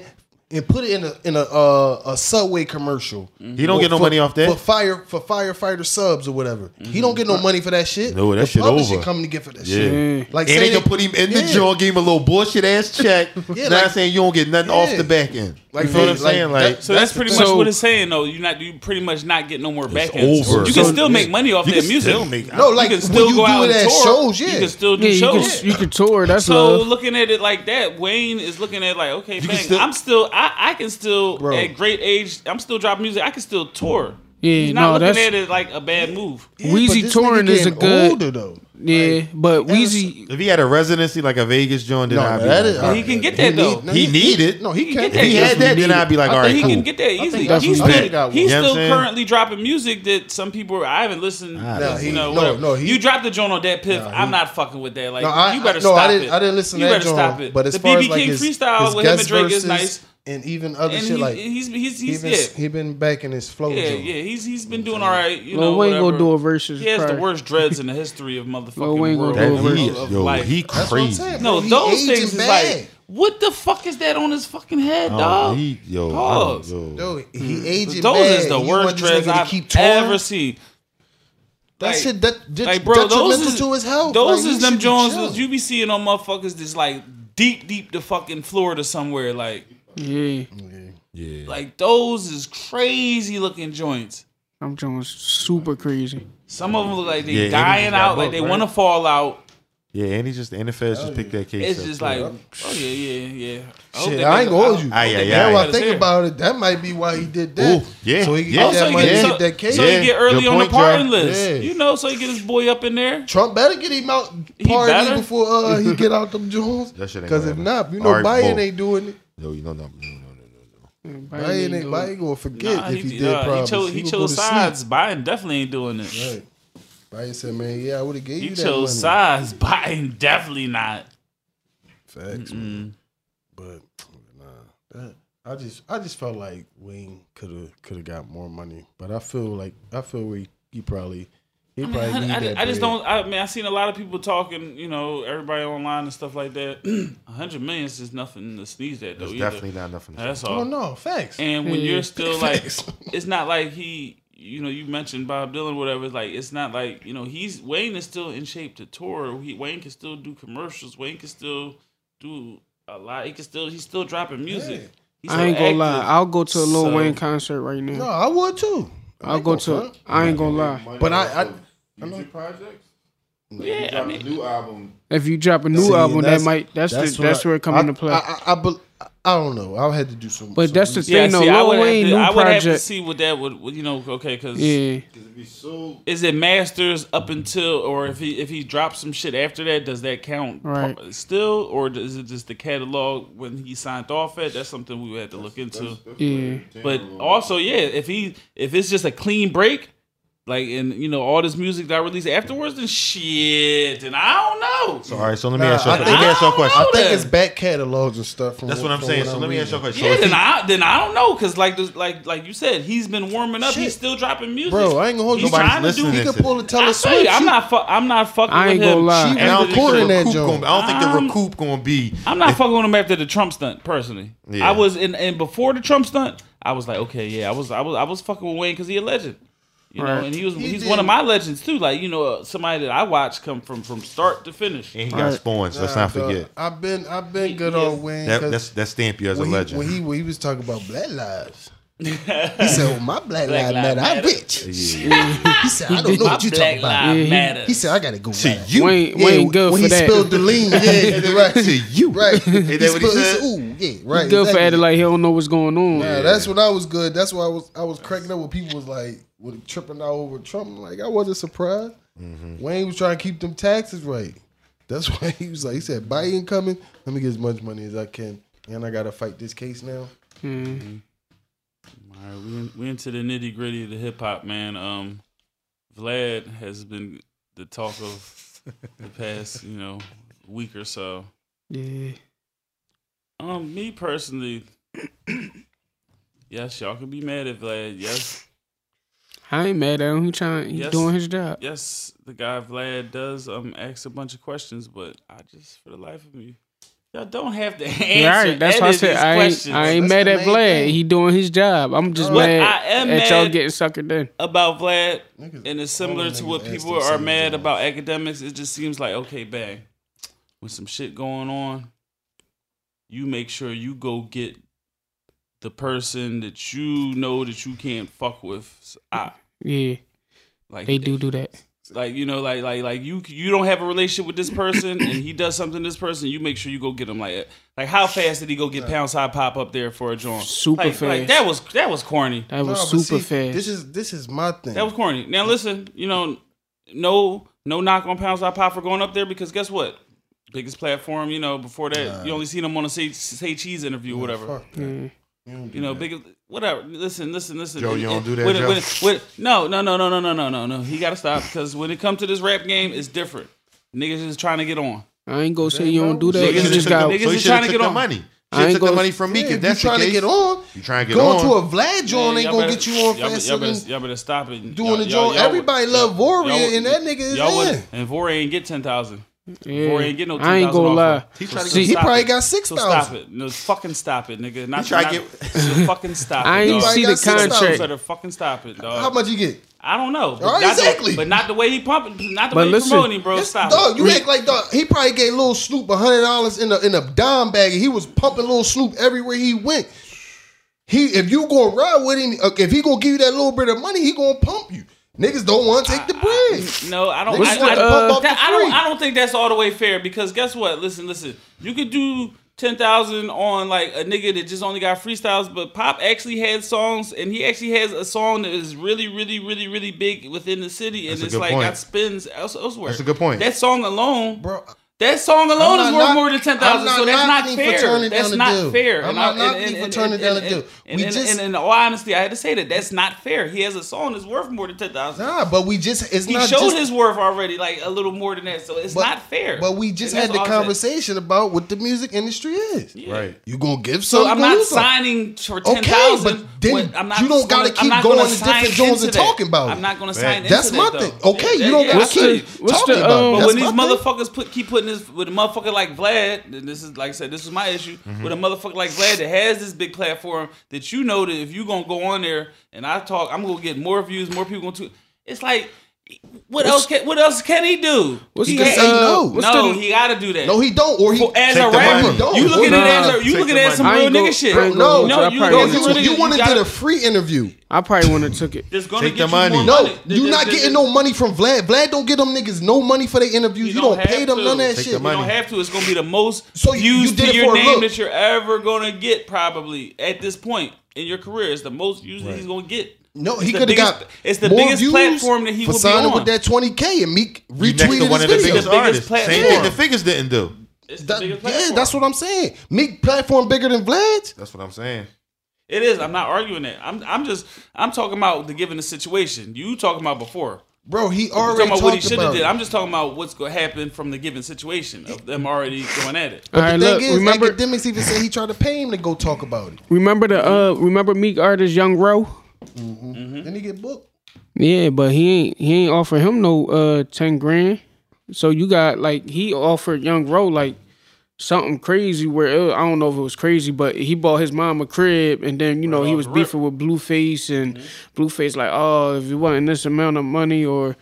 and put it in a in a uh, a subway commercial, He don't get no for- money off that. for fire for firefighter subs or whatever. He don't get no money for that shit. No, that the shit publishing over. company get for that Yeah. shit. Like, and say they can put him in the yeah. joint, give him a little bullshit ass check. Yeah, now like- I'm saying you don't get nothing Yeah. off the back end. Like, you feel what I'm they- like, saying? that- Like, So that's, the pretty much So- what it's saying, though. You're not, you pretty much not getting no more back end. over. You can So- still make money off you that can music. still make. No, like you can still you go do out it and tour. shows, yeah. You can still do yeah, you shows. can, you can tour. That's So love. looking at it like that, Wayne is looking at it like, okay, can bang, still- I'm still, I, I can still, Bro. at great age, I'm still dropping music. I can still tour. Yeah, He's not no, looking that's- at it like a bad move. Yeah, Weezy touring is a good- older though. Yeah, but Weezy, if he had a residency like a Vegas joint, then No, I'd be. that like, is- But he can get that, He though. need- no, He need it. No, he, He can can get get if he had that, then I'd be like, I all he cool. can get that easily. that's He's what- I still, think I would. he's You know what still saying? currently dropping music that some people I haven't listened. Nah, Nah, you know, no, no, he- you dropped the joint on that piff. Nah, I'm not fucking with that. Like No, I, you better I, stop I didn't. it. I didn't listen you to that better stop it. But as the far BB as like King his, freestyle with him and guest Drake is verses nice. And even other And shit he, like he's he's he he's been yeah. he been back in his flow. Yeah, joint. yeah, he's he's been doing all right. You Lil know, Wayne whatever. gonna do a versus. He has the worst dreads in the history of motherfucking Lil Wayne world do of, That versus. he, of, of yo, life. he That's what I'm crazy. saying. no. He those aging things is like, what the fuck is that on his fucking head, Oh, dog? he, yo, I Pause. yo. Yo, he hmm. aging those bad. is the worst dreads I've keep ever seen. That Like- shit that de- Like, bro, those is to his health. Those Like, is them should Jones that you be seeing on motherfuckers that's like deep, deep to fucking Florida somewhere. Like, Yeah, Yeah. like those is crazy looking joints. I'm Jones super crazy. Some of them look like they Yeah, dying out, like they right? want to fall out. Yeah, and he just the NFL just picked that case. It's up, just too. like, oh yeah, yeah, yeah. hope Shit, I ain't gonna hold you. hope Aye, they aye, make aye. Now it I out think hair. about it, that might be why he did that. Ooh, yeah, So he can yeah. get that so money, get so, that case. so Yeah, he get early good on the point, parting list. Yeah. You know, so he get his boy up in there. Trump better get him out He party before uh, he get out them Jones. That Because if not, you know Biden ain't doing it. No, you know, no, no, no, no, no. Biden ain't Biden gonna forget Nah, if he, he, did uh, promise. he chose, he gonna chose sides. Biden definitely ain't doing it. Right. Biden said, "Man, yeah, I would have gave He you that He chose money." sides. Biden definitely not. Facts, man. But nah, that, I just I just felt like Wayne could have could have got more money, but I feel like I feel he, he probably he probably I, need I, that I just don't. I mean, I seen a lot of people talking. You know, everybody online and stuff like that. A hundred million is just nothing to sneeze at, though. It's either. definitely not nothing. to That's all. Oh no, facts. And when Yeah. you're still like, it's not like he, you know, you mentioned Bob Dylan, whatever. It's like it's not like you know he's Wayne is still in shape to tour. He, Wayne can still do commercials. Wayne can still do a lot. He can still he's still dropping music. Yeah. He's I so ain't gonna lie. active. I'll go to a Lil So- Wayne concert right now. no, I would too. I I'll ain't go gonna front. I ain't gonna lie. But I- off I- of Future projects. Yeah, I Drop mean, a new album. If you drop a new See, album, that might that's that's, the, what that's where it come I, into play. I, I, I, bel- I don't know. I had to do some. But some that's the research. yeah. They See, I Lil would Wayne have to, new I would have to see what that would, would, you know, okay, because yeah, Cause it be so. is it masters up until or if he if he drops some shit after that does that count Right. still or is it just the catalog when he signed off at that's something we would have to look into yeah. but also yeah if he if it's just a clean break like and you know all this music that I released afterwards and shit and I don't know So, all right, so let me Nah, ask you. I Let think- me ask you a question. I think Yeah. it's back catalogs and stuff. From That's what I'm from saying. So let me reading. ask you a question. yeah So then he- I then I don't know because like this, like like you said he's been warming up Shit. he's still dropping music Bro, I ain't gonna hold you. He's Nobody's trying to do listening He to could this. pull a Taylor Swift. I'm not fu- I'm not fucking I ain't with him gonna lie. She and I don't was think the recording that recoup joint. gonna, I don't think the recoup gonna be. I'm not fucking with him after the Trump stunt, personally. I was in and before the Trump stunt, I was like, okay, yeah, I was I was I was fucking with Wayne because he a legend. You know, and he was He he's did. one of my legends too. Like, you know, uh, somebody that I watch come from from start to finish. And he got Right. spawns. Let's Nah, not dog, forget. I've been I've been good He is- on Wayne. That 'cause that's that stamp you as a when he, legend. when he when he was talking about black lives. He said, well, "My black, Black lives lives matter. I'm matter. rich." He said, "I don't know My what you talking about." lives Yeah, he- matter. He said, "I gotta go." to right. you. Wayne Yeah, Wayne good when for he that. spilled the lean, yeah, right. to you. Right. He Ain't that what he spilled- he said? said, Ooh, yeah, right. good for exactly. acting like he don't know what's going on. Nah, that's when I was good. That's why I was I was cracking up when people was like with tripping out over Trump. Like I wasn't surprised. Mm-hmm. Wayne was trying to keep them taxes right. That's why he was like he said Biden coming. Let me get as much money as I can, and I gotta fight this case now. All right, we, in, we into the nitty gritty of the hip hop, man. Um, Vlad has been the talk of the past, you know, week or so. Yeah. Um, me personally, yes, y'all can be mad at Vlad. Yes, I ain't mad at him. He trying. He Yes. doing his job. yes, the guy Vlad does um ask a bunch of questions, but I just for the life of me, y'all don't have to answer. Yeah, right. That's why I said these I ain't. questions. I ain't That's mad at Vlad. thing. He doing his job. I'm just But mad I am at y'all getting suckered in. about Vlad, Niggas- and it's similar to what people are mad things. about academics. It just seems like okay, bang, with some shit going on, you make sure you go get the person that you know that you can't fuck with. So I, Yeah, like they do do that. Like you know like like like you you don't have a relationship with this person and he does something to this person you make sure you go get him like like how fast did he go get Poundside Pop up there for a joint Super like, fast. like that was that was corny That was Nah, but super see, fast. This is this is my thing. that was corny now listen you know no no knock on Poundside Pop for going up there because guess what biggest platform you know before that you only seen him on a say, say cheese interview or whatever Fuck that. Yeah. You you know, big whatever. Listen, listen, listen. Joe, you don't do that, when- Joe? when- when- no, no, no, no, no, no, no, no, no. He got to stop because when it comes to this rap game, it's different. Niggas is trying to get on. I ain't gonna say you don't do that. Niggas You just got. the- niggas so you is trying to get on. money. I ain't have took the money from Meek Yeah, if if that's the trying to get on, You trying to get going on. to a Vlad joint Man, ain't gonna better- get you on y'all, faster y'all, better, y'all better stop it. doing Y'all- the y'all- joint. y'all- Everybody love Warrior, y'all- and that nigga is in. and Warrior ain't get ten thousand. Yeah. Warrior ain't get no I ain't gonna lie. He trying to See, get He probably it. got So stop it. No, fucking stop it, nigga. Not, try not, to so fucking stop it. I ain't dog. see got the 6,000. contract. Better fucking stop it, dog. How much you get? I don't know. But, All right, not the- exactly. but not the way he pumping. Not the But way listen, he promoting, bro. Stop dog, it. you act like dog. He probably gave Lil Snoop a hundred dollars in a in a dime bag, and he was pumping Lil Snoop everywhere he went. He, if you gonna ride with him, if he gonna give you that little bit of money, he gonna pump you. Niggas don't want to take the bread. No, I don't. I, I, to pump up that- I don't. I don't think that's all the way fair because guess what? Listen, listen. You could do ten thousand on like a nigga that just only got freestyles, but Pop actually had songs, and he actually has a song that is really, really, really, really big within the city, and That's it's like point. got spins elsewhere. That's a good point. That song alone, Bro, That song alone I'm is worth knock- more than ten I'm thousand. not So that's not knocking for fair. That's down not deal. fair. I'm not I- knocking for turning down the deal. We and- just- and in all honesty, I had to say that that's not fair. He has a song that's worth more than ten thousand. Nah, but we just it's not. He not showed just, his worth already, like a little more than that. So it's but- not fair. But we just And had the all I'm conversation about what the music industry is. Yeah. Right. You gonna give some? So I'm not signing for ten Okay, but then I'm not you don't gotta keep going gonna different zones into and talking about it. I'm not going to sign That's into my thing. Okay, you don't gotta keep feel you. What's talking about um, it. But when these motherfuckers put keep putting this with a motherfucker like Vlad, and this is like I said, this is my issue Mm-hmm. with a motherfucker like Vlad that has this big platform that you know that if you gonna go on there and I talk, I'm gonna get more views, more people gonna. Tweet. It's like, what else can what else can he do? What's He the, can say uh, no. what's no, the- he gotta do that. No, he don't, or he For- as a rapper, money. You looking at it as a, you take looking at some money. Real nigga shit. No, no, you, probably no, you, would've you, took you, it. want to get a free interview. I probably wouldn't have took it. That's gonna Take get the you money. more No, money. you not getting no money from Vlad. Vlad don't get them niggas no money for their interviews. You, You don't, don't pay them to. none of that Take shit. the. You don't have to. It's gonna be the most So you- views you did to your name look. that you're ever gonna get, probably at this point in your career. It's the most views that he's gonna get. No, It's he could have got It's the more biggest views platform that he for will be signing on. with that 20k and Meek You next retweeted one his of the video. biggest Biggest artists. Same platform. thing the figures didn't do. It's the That- biggest yeah, platform. that's what I'm saying. Meek platform bigger than Vlad's. That's what I'm saying. It is. I'm not arguing that. I'm. I'm just. I'm talking about the given the situation. You talking about before. Bro, he I'm already talking about what he should have about did. it. I'm just talking about what's going to happen from the given situation of them already going at it. All The thing look, is, remember, Akademiks even said he tried to pay him to go talk about it. remember the uh, remember Meek artist Young Ro? Then he get booked. Yeah, but he ain't he ain't offer him no uh ten grand. So you got like he offered Young Ro like something crazy where it, I don't know if it was crazy, but he bought his mom a crib and then you know he was beefing with Blueface and mm-hmm. Blueface like oh if you want this amount of money or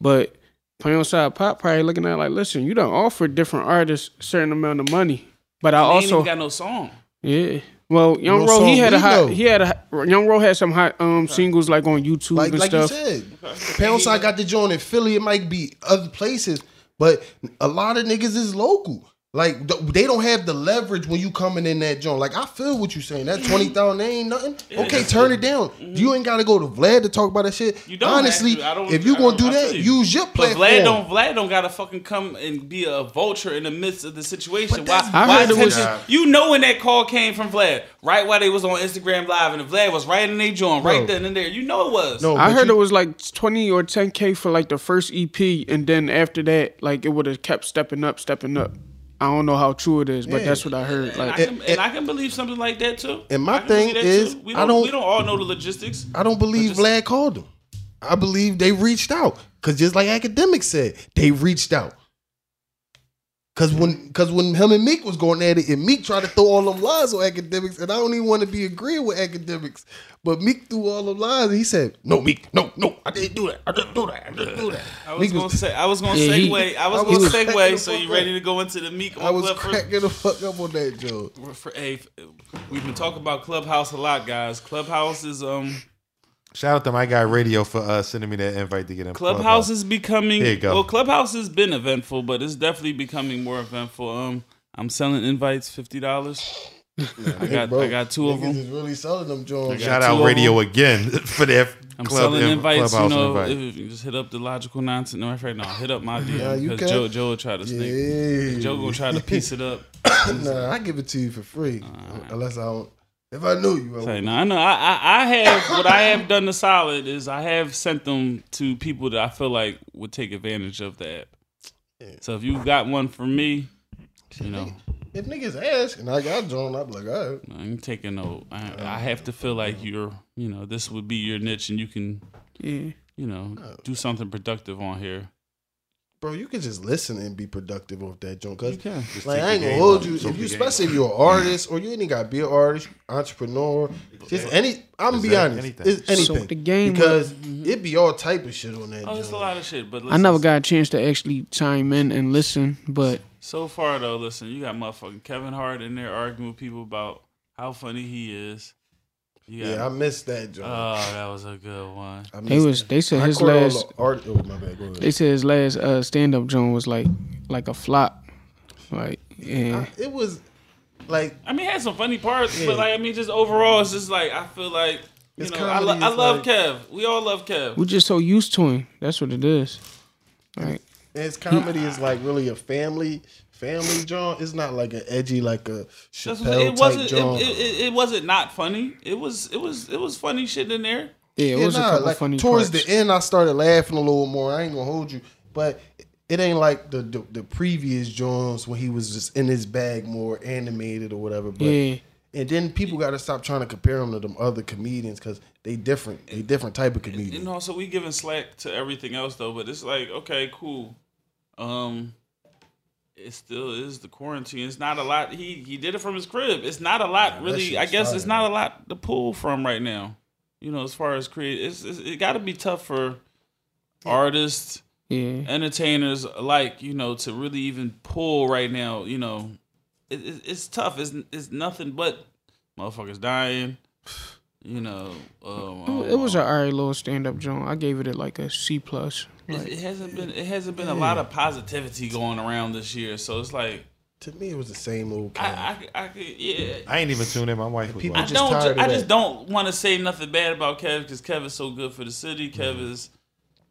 but Poundside Pop probably looking at it like listen you don't offer different artists certain amount of money, but I He ain't also even got no song. yeah. Well, Young No Ro, he had a hot. know. He had a Young Ro had some hot um singles like on YouTube Like and like you said, Poundside got the joint in Philly. It might be other places, but a lot of niggas is local. Like they don't have the leverage when you coming in that joint. Like I feel what you saying. That twenty thousand ain't nothing. Okay, turn it down. You ain't got to go to Vlad to talk about that shit. Mm-hmm. You don't have Honestly, to. I don't- if you I gonna don't- do that, you. use your But platform. Vlad don't Vlad don't gotta fucking come and be a vulture in the midst of the situation. But Why? I why heard it was- You know when that call came from Vlad, right? While they was on Instagram live and Vlad was right in their joint, right then and there. You know it was. No, I heard you- it was like twenty or ten k for like the first EP, and then after that, like it would have kept stepping up, stepping up. I don't know how true it is, but Yeah. that's what I heard. And, Like I can, and- and I can believe something like that too. And my thing is, too. we don't, don't- we don't all know the logistics. I don't believe just- Vlad called them. I believe they reached out because just like Akademiks said, they reached out. Cause when, cause when him and Meek was going at it, and Meek tried to throw all them lies on Akademiks, and I don't even want to be agreeing with Akademiks, but Meek threw all them lies, and he said, "No, Meek, no, no, I didn't do that, I didn't do that, I didn't do that." I was Meek gonna say I was gonna Yeah, he- segue. I was I gonna was segue. So you ready to go into the Meek? I was Club for- the fuck up on that joke. for, hey, we've been talking about Clubhouse a lot, guys. Clubhouse is um Shout out to my guy Radio for uh, sending me that invite to get in. Clubhouse is becoming Here you go. well. Clubhouse has been eventful, but it's definitely becoming more eventful. Um, I'm selling invites fifty dollars. I got Bro, I got two of them. is really selling them joints. Shout two out of Radio again for that. I'm club selling in- invites. You Clubhouse know, invite. if you just hit up the logical nonsense. No, right now, hit up my Yeah, you DM can. because Joe Joe will try to sneak. Yeah, Joe gonna try to piece it up. nah, I give it to you for free, unless I don't. If I knew you, I Say, would. no, I know. I, I, I have what I have done the solid is I have sent them to people that I feel like would take advantage of the app. So if you got one for me, you know, If niggas ask and I got John, I'd be like, all right. I ain't taking no. I, I uh, have to feel like you're, you know, this would be your niche, and you can, yeah, you know, uh, do something productive on here. Bro, you can just listen and be productive off that joint. Cause You can. Like I ain't gonna game hold you. If you, the especially if you're an artist or you ain't gotta be an artist, entrepreneur, just any. I'm gonna be Exact- honest, anything. it's anything. So the game because it be all type of shit on that. Oh, there's a lot of shit, but I never got a chance to actually chime in and listen, but So far though, listen, you got motherfucking Kevin Hart in there arguing with people about how funny he is. You Yeah, I missed that joint. oh, that was a good one. I they missed was that. they said I his caught all last the art. Oh my bad. Go ahead. they said his last uh, stand up joint was like like a flop, like yeah. I- it was like I mean, it had some funny parts, Yeah. but like, I mean, just overall, it's just like I feel like you His know, I, lo- comedy I is love like- Kev. We all love Kev. We're just so used to him. That's what it is. Like His comedy is like really a family family joint. It's not like an edgy like a That's Chappelle it type wasn't. It, joint. it, it, it wasn't not funny. It was. It was. It was funny shit in there. Yeah, it Yeah, was a couple like, funny towards parts. the end. I started laughing a little more. I ain't gonna hold you, but it ain't like the the, the previous joints when he was just in his bag more animated or whatever. But Yeah. and then people got to stop trying to compare him to them other comedians because they different. They different type of comedian. You know, so we giving slack to everything else though, but it's like, okay, cool. Um it still is the quarantine. It's not a lot. He he did it from his crib. It's not a lot really. I guess fire, it's not a lot to pull from right now. You know, as far as create, it's, it's it got to be tough for artists, yeah. entertainers alike. You know, to really even pull right now. You know, it, it, it's tough. It's it's nothing but motherfuckers dying. You know, um, It was an alright little stand up joint. I gave it like a C plus. It, Like, it hasn't been it hasn't been a lot of positivity going around this year, so it's like to me, it was the same old. Kind. I I, I could yeah. I ain't even tuned in. My wife was people I just don't. tired I just don't want to say nothing bad about Kev because Kev is so good for the city. Kev is,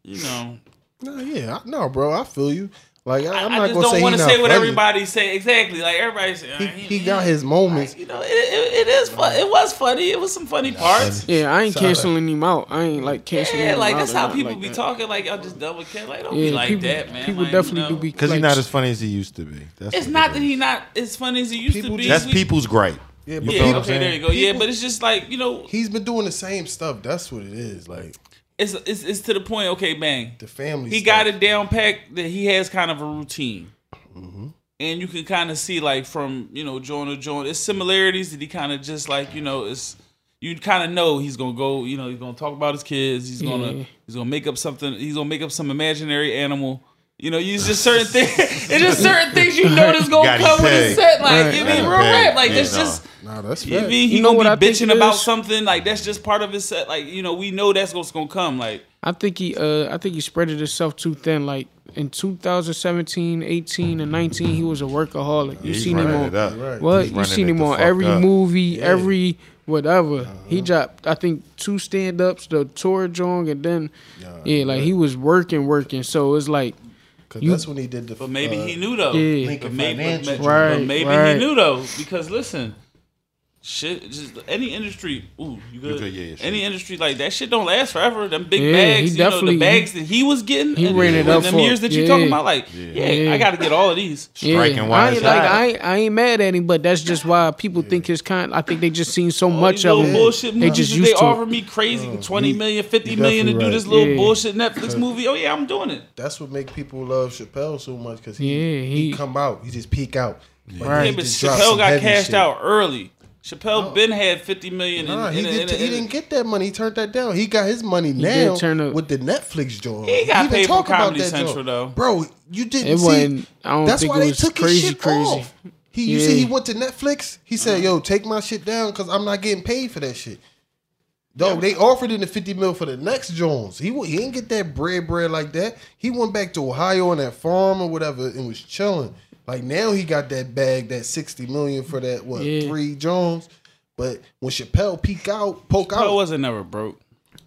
you know, no, yeah, no, bro, I feel you. Like I, I, I'm I not just gonna don't say want to say what funny. everybody say exactly. Like everybody say, He, "Ah, he got his moments. You know, it, it, it is fun. It was funny. It was some funny parts. yeah, I ain't Sorry. canceling him out. I ain't like canceling Yeah, him like out that's how people like be that. talking. Like y'all just double Kev. Like don't Yeah, be like people, that, man. People Like, definitely you know. do be Because like, he's not as funny as he used to be. That's It's not that that is. he not as funny as he used People to be. That's We- people's gripe. Yeah, but Yeah, okay, there you go. Yeah, but it's just like you know, he's been doing the same stuff. That's what it is. Like it's it's, it's to the point. Okay, bang. the family. He stuff. got it down packed that he has kind of a routine, Mm-hmm. and you can kind of see like from you know joint to joint, it's similarities that he kind of just like you know it's you kind of know he's gonna go. You know he's gonna talk about his kids. He's gonna Yeah. he's gonna make up something. He's gonna make up some imaginary animal. You know, use just certain things. It's just certain things you know that's gonna Got him come with his pegged. set. Like Right. you Got mean real pegged. rap. Like Yeah, it's no. just. Nah, that's You mean he You know gonna what I be think bitching about is? something like that's just part of his set. Like you know, we know that's what's gonna come. Like I think he uh I think he spread it himself too thin. Like in 2017, 18, and 19, he was a workaholic. You seen him on. Right. what? You seen him on every up. movie, every whatever. Uh-huh. He dropped I think two stand ups, the tour jong, and then yeah, like he was working, working. So it's like Cause You- that's when he did the. But maybe uh, he knew though. Yeah. But maybe, Financial. but, Right, but maybe right. he knew though. Because listen, shit, just any industry. Ooh, you good? good, yeah, yeah, sure. Any industry like that shit don't last forever. Them big Yeah, bags, he you know, the bags that he was getting. he and ran it up them for- years that you yeah. talking about. Like, yeah, Yeah. I got to get all of these. Striking yeah, I ain't like. I ain't, I ain't mad at him, but that's just why people think his kind. I think they just seen so oh, All much of little him. bullshit They just used they to. offer me crazy oh, twenty he- million, fifty to do definitely this right. little Yeah. bullshit Netflix movie. Oh yeah, I'm doing it. That's what make people love Chappelle so much because he, he he- come out, he just peek out. Like, Right. Yeah, but Chappelle got cashed out early. Chappelle been had fifty million. in- he, in did, in a- he in a- didn't get that money. He turned that down. He got his money did now turn up- with the Netflix joint. He got even paid from talk about Comedy that Central, joint. though. Bro, you didn't It see. wasn't. I don't That's think why it they took crazy, his shit crazy. off. He, you see, he went to Netflix. He said, "Yo, take my shit down because I'm not getting paid for that shit." Dog, they offered him the 50 mil for the next Jones. He he didn't get that bread bread like that. He went back to Ohio on that farm or whatever and was chilling. Like now he got that bag, that 60 million for that what Yeah. three Jones. But when Chappelle peek out, poke Chappelle out, wasn't never broke.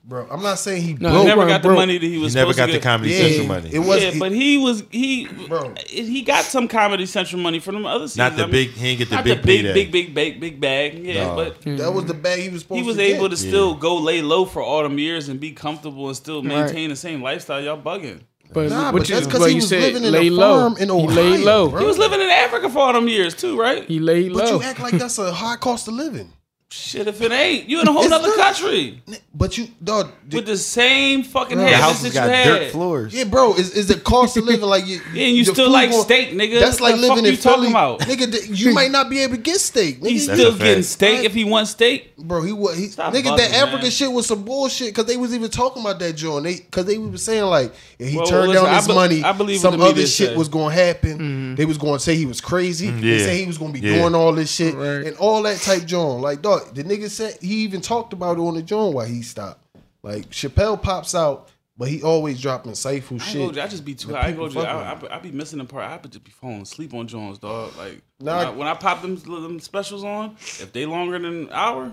bro. I'm not saying he No, broke. He never wasn't got the money that he He was. never supposed got to the. Comedy Yeah, Central money. it was- yeah, but he was he Bro. he got some Comedy Central money from them other seasons. Not the I mean, big. He ain't get the not big the big, big, big, big, big bag. Yeah, No. but That was the bag he was supposed he was to able get. to still go lay low for all them years and be comfortable and still Right. maintain the same lifestyle. Y'all bugging. But Nah, which but that's because he was said. living in a low. farm in Ohio. he laid low. bro. He was living in Africa for all them years too, right? He laid But low. you act like that's a high cost of living. Shit, if it ain't, you in a whole It's nother not. country But you, dog, with the same fucking Bro. The habits houses that got had. dirt floors. Yeah, bro, is is the cost of living like you? Yeah, and you your still food like gon- steak, nigga. That's like What the fuck living in you talking about? nigga. th- You might not be able to get steak. Nigga. He's That's still a getting fact. steak if he wants steak. bro, he was he, Stop nigga. bugging, that African man. shit was some bullshit because they was even talking about that joint. They because they was saying like if he Well, turned listen, down I his be- money, I believe some the other media shit said. was going to happen. Mm-hmm. They was going to say he was crazy. Mm-hmm. They Yeah. say he was going to be Yeah. doing all this shit and all that type joint. Like dog, the nigga said he even talked about it on the joint why he stopped. Like Chappelle pops out, but he always dropping insightful I, ain't gonna shit. hold you, I just be too high. I, ain't people gonna hold you. I, I, I be missing the part. I be just be falling asleep on Jones, dog. Like Nah, when, I, when I pop them them specials on, if they longer than an hour,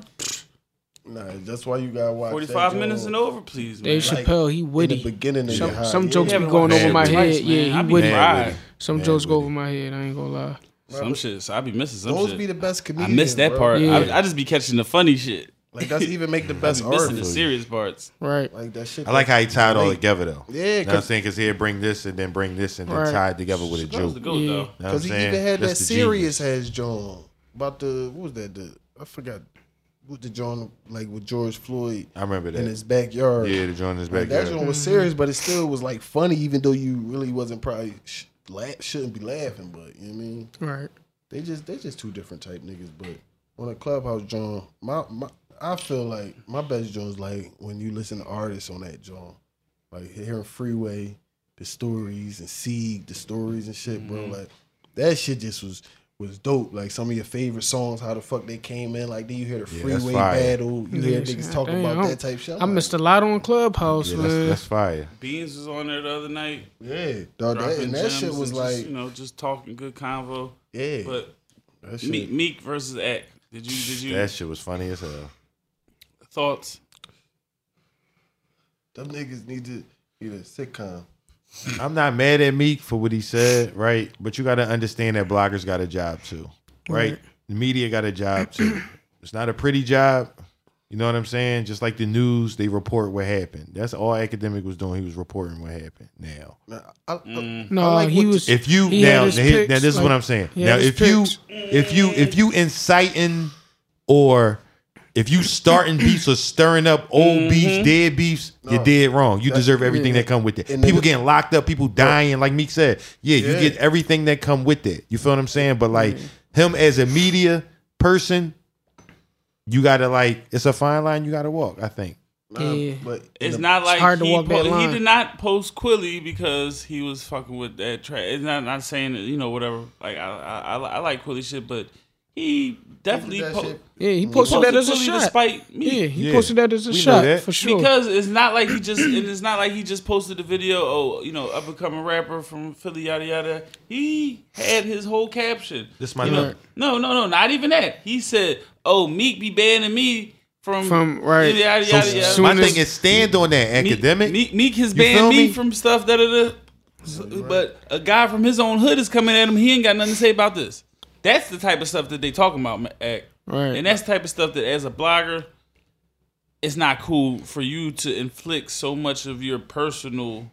Nah, that's why you gotta watch. Forty that minutes and over, please, man. Dave Like, Chappelle, he In the witty. beginning of Some your high, some jokes Yeah, be going over my head. man. Yeah, he be witty. Some Man, jokes go over my head. I ain't gonna lie. Some shit. So I be missing some Those shit. be the best I miss that bro. part. Yeah. I, I just be catching the funny shit. Like that's even make the best I best be missing the serious parts. Right. Like that shit. I like how he tied all together though. Yeah, you know what I'm 'cause- saying? Because he'd bring this and then bring this and then Right. tie it together with a That was the joke. goat, Yeah. You know Because he saying? even had that That's the serious genius. has John about the what was that? The I forgot what the John like with George Floyd I remember that in his backyard. Yeah, the joint in his Like, that backyard. joint was serious, but it still was like funny, even though you really wasn't probably sh- la- shouldn't be laughing. But you know what I mean, Right. they just they just two different type niggas. But on a clubhouse joint, my my I feel like my best joints like when you listen to artists on that joint, like hearing Freeway, the stories and Sieg, the stories and shit, bro. Mm-hmm. Like that shit just was. Was dope. Like some of your favorite songs, how the fuck they came in. Like then you hear the Yeah, freeway fire. battle. You hear Yeah, niggas talking about I'm- that type shit. I missed a lot on Clubhouse, Yeah, that's, that's fire. Beans was on there the other night. Yeah, dog, that, and that shit was like, just, you know, just talking good convo. yeah, But that shit. Meek, Meek versus Act. Did you did you That shit was funny as hell. thoughts? Them niggas need to need a sitcom. I'm not mad at Meek for what he said, right? But you got to understand that bloggers got a job too, right? The media got a job too. It's not a pretty job. You know what I'm saying? Just like the news, they report what happened. That's all academic was doing. He was reporting what happened. Now, Now, I, I- mm. No, like he was. if you he now, had his now, picks, now this is what I'm saying. Now had his if you if you if you inciting or if you starting beefs or stirring up old mm-hmm. beefs, dead beefs, you're dead wrong. You deserve everything that come with it. And People getting locked up, people dying, like Meek said. Yeah, you get everything that come with it. You feel what I'm saying? But like mm. him as a media person, you gotta like it's a fine line you gotta walk. I think. nah, Yeah. but It's the- not like hard to he, walk that po- he did not post Quilly because he was fucking with that track. It's not not saying that, you know whatever. Like I I, I, I like Quilly shit, but he definitely that po- shit. Yeah, he he posted that as a shot. despite me. Yeah, he Yeah. posted that as a We shot for sure. Because it's not like he just and it's not like he just posted the video. Oh, you know, up and coming rapper from Philly, yada yada. He had his whole caption. This my You know, no, no, no, not even that. He said, "Oh, Meek be banning me from From- right. Yada So, yada yada. soon my thing is stand on that academic. Meek, Meek has You banned me me? from stuff that da, da. But a guy from his own hood is coming at him. He ain't got nothing to say about this. That's the type of stuff that they talking about, ma- Right. And that's the type of stuff that, as a blogger, it's not cool for you to inflict so much of your personal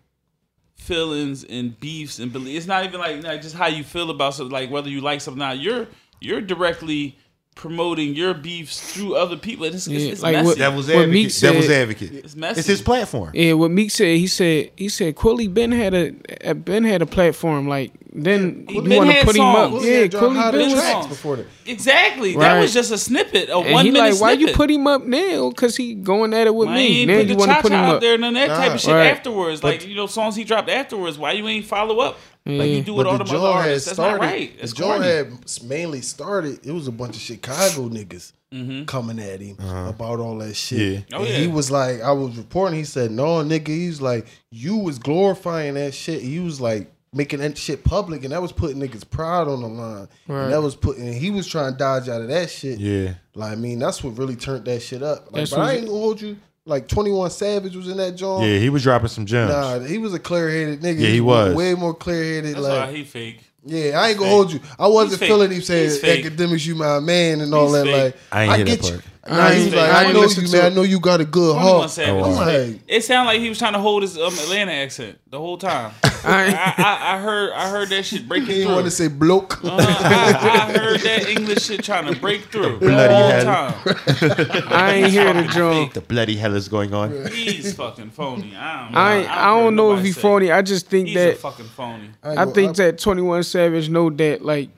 feelings and beefs and belief. It's not even like, like just how you feel about something, like whether you like something or not. You're you're directly promoting your beefs through other people. It's, it's, Yeah, it's like messy. what- Devil's What Meek advocate. Devil's said- advocate. it's messy. It's his platform. Yeah, what Meek said, he said he said Quilly Ben had a Ben had a platform. Like then you want to had put him up. songs. Yeah, had dropped Quilly hot was. tracks before that. Exactly. That was just a snippet, a And one he minute like, why you put him up now? Cause he going at it with Why me. you ain't Now put you the want to put him out up. there and none of that type of shit Right. afterwards? Like you know, songs he dropped afterwards. Why you ain't follow up? Like Yeah. you do it all the the other artists. That's not right. The That's joint corny. had mainly started. It was a bunch of Chicago niggas Mm-hmm. coming at him about all that shit. Yeah. Oh, and yeah. he was like, I was reporting. He said, "No, nigga." He's like, "You was glorifying that shit. He was like." Making that shit public, and that was putting niggas' pride on the line. Right. And that was putting. He was trying to dodge out of that shit. Yeah. Like I mean, that's what really turned that shit up. Like, but I ain't gonna hold you. Like Twenty One Savage was in that joint. Yeah, he was dropping some gems. Nah, he was a clear headed nigga. Yeah, he was. way more clear headed. That's Like why he fake. yeah, I ain't gonna fake. hold you. I wasn't feeling him saying He's fake. Akademiks, you my man, and all He's that. fake. Like I ain't hear that get part. You. Nah, He's he's like, I I know you, man. I know you got a good heart. Oh, wow. like, It sounded like he was trying to hold his um, Atlanta accent the whole time. I, I, I heard I heard that shit breaking he through. didn't want to say bloke. Uh, I, I heard that English shit trying to break through the Bloody whole hell. time. I ain't hear the drum. The bloody hell is going on. He's fucking phony. I don't know. I ain't, I don't know if he phony. I just think He's a that fucking phony. I think that Twenty One Savage know that like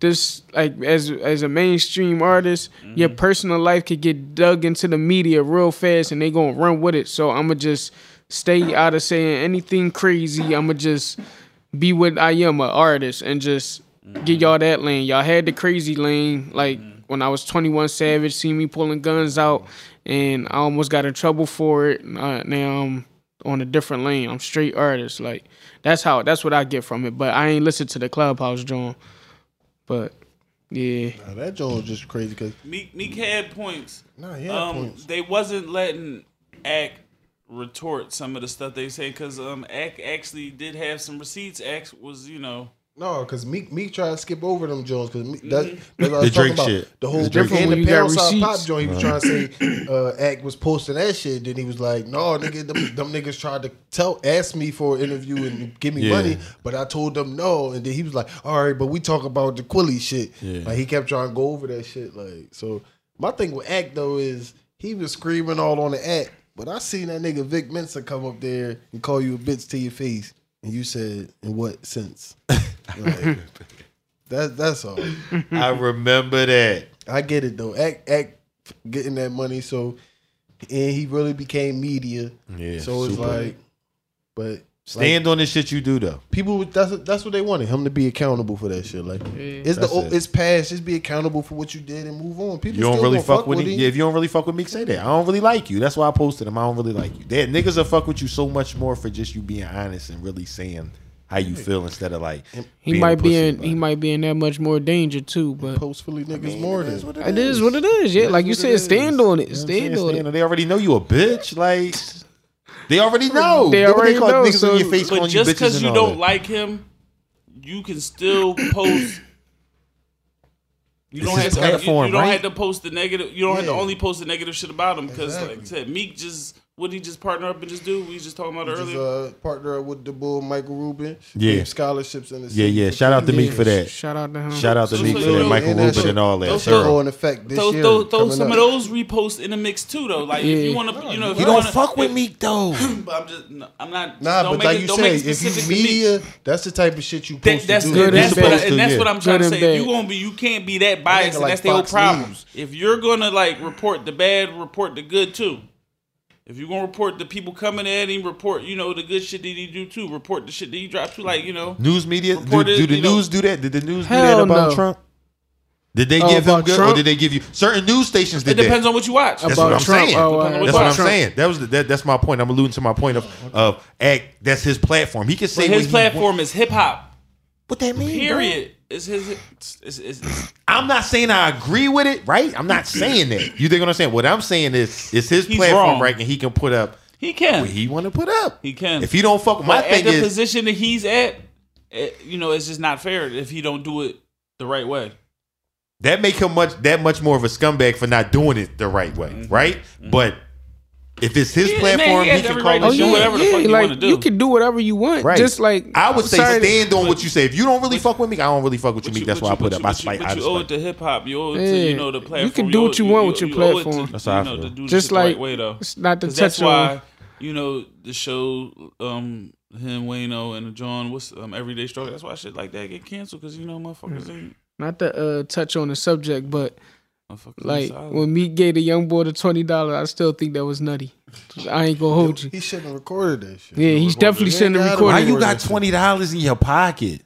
this like as as a mainstream artist, mm-hmm. your personal life could get dug into the media real fast and they gonna run with it. So I'ma just stay out of saying anything crazy. I'ma just be what I am, an artist, and just mm-hmm. get y'all that lane. Y'all had the crazy lane, like mm-hmm. when I was 21 Savage, see me pulling guns out, and I almost got in trouble for it. Uh, now I'm on a different lane. I'm straight artist. Like that's how that's what I get from it. But I ain't listen to the clubhouse joint. But Yeah. Nah, that joint was just crazy because Meek Meek had points. nah, he had um, points. they wasn't letting Act retort some of the stuff they say because um Act actually did have some receipts. Act was you know No, because Meek Meek tried to skip over them Jones because that, that's what I was The talking Drake about. shit. The whole The Drake different shit. when You the got Poundside Pop receipts. joint. He was trying to say uh, Act was posting that shit. Then he was like, "No, nigga, them, them niggas tried to tell ask me for an interview and give me Yeah. money, but I told them no." And then he was like, "All right, but we talk about the Quilly shit." Yeah. Like he kept trying to go over that shit. Like so, my thing with Act though is he was screaming all on the Act, but I seen that nigga Vic Mensa come up there and call you a bitch to your face, and you said, "In what sense?" Like, that that's all. I remember that. I get it though. Act act getting that money, so and he really became media. Yeah, so it's super. like, but Stand on the shit you do though. people that's that's what they wanted him to be accountable for that shit. Like it's That's the it. it's past. Just be accountable for what you did and move on. People You don't still really gonna fuck, with him. Yeah, if you don't really fuck with me, say that. I don't really like you. That's why I posted him. I don't really like you. That niggas will fuck with you so much more for just you being honest and really saying how you feel instead of like He might be in he might be in that much more danger too, but post Philly niggas more than it is what it is. Yeah, like you what it said, is. stand on it. You know what I'm saying? Stand on it. They already know you a bitch. Like they already know. They already know, Niggas so- in your face But calling just you bitches because you don't like him, you can still post. You don't have to. You, you don't right? have to post the negative. You don't have to only post the negative shit about him because, like I said, Meek just what did he just partner up and just do? We just talking about it Just earlier. uh, partner up with the bull Michael Rubin. Yeah. Scholarships in the Yeah, city yeah. for Shout out to kids. Meek for that. Shout out to him. Shout out to So- Meek so for you that. Michael and that Rubin shit- and all that. those Shit Sure. in effect this throw, year. throw, throw some up. of those reposts in the mix too, though. Like if you want to, you know, if He you don't wanna, fuck with if- Meek though. But I'm just, no, I'm not. Nah, don't but make like it, you don't say, make if you Meek. media, that's the type of shit you post that's good and that's what I, bad. and that's Yeah. what I'm trying to say. You bad. gonna be you can't be that biased, and that's the whole Fox problem. If you're gonna like report the bad, report the good too. If you're gonna report the people coming at him, report you know the good shit that he do too. Report the shit that he dropped too. Like you know, News media. Do, Reported, do the you know- news do that? Did the news do that about no. Trump? Did they Oh, give him about good, or did they give you certain news stations? Did it depends that? on what you watch. That's About what I'm Trump, saying. oh, uh, that's what what I'm Trump- saying. That was the, that, that's my point. I'm alluding to my point of of act. That's his platform. He can say But what his he platform is hip hop. What that mean? bro? Period. It's his. It's, it's, it's, I'm not saying I agree with it, right? I'm not saying that. You think what I'm saying? What I'm saying is, it's his He's platform, wrong. right? And he can put up he can. what he want to put up. He can. If he don't fuck with my But at thing the is, position that he's at, it, you know, it's just not fair if he don't do it the right way. that make him much that much more of a scumbag for not doing it the right way, mm-hmm. right? Mm-hmm. But if it's his. Yeah, man, platform, he he, can call right it to Oh yeah, shit. whatever the yeah, fuck you like wanna do. you can do whatever you want. Right. Just like I would say sorry to- stand on what you say. If you don't really fuck with me, I don't really fuck with you, But Meek. That's but why I put but up. I but spite. But I you owe it spite. to hip hop. You owe it Yeah. to you know the platform. You can do what you want with your owe it to, platform. That's how I you know, feel. to do Just shit the right like- way though. it's not to 'Cause that's touch on- why you know the show um him Wayno and John what's um everyday struggle. That's why shit like that get canceled because you know motherfuckers ain't not to uh, touch on the subject, but motherfuckers ain't like when Meek gave the young boy the twenty dollars, I still think that was nutty. I ain't gonna hold you. He shouldn't have recorded that shit. Yeah, he's definitely shouldn't ain't have gotta Why recorded. you got twenty dollars in your pocket?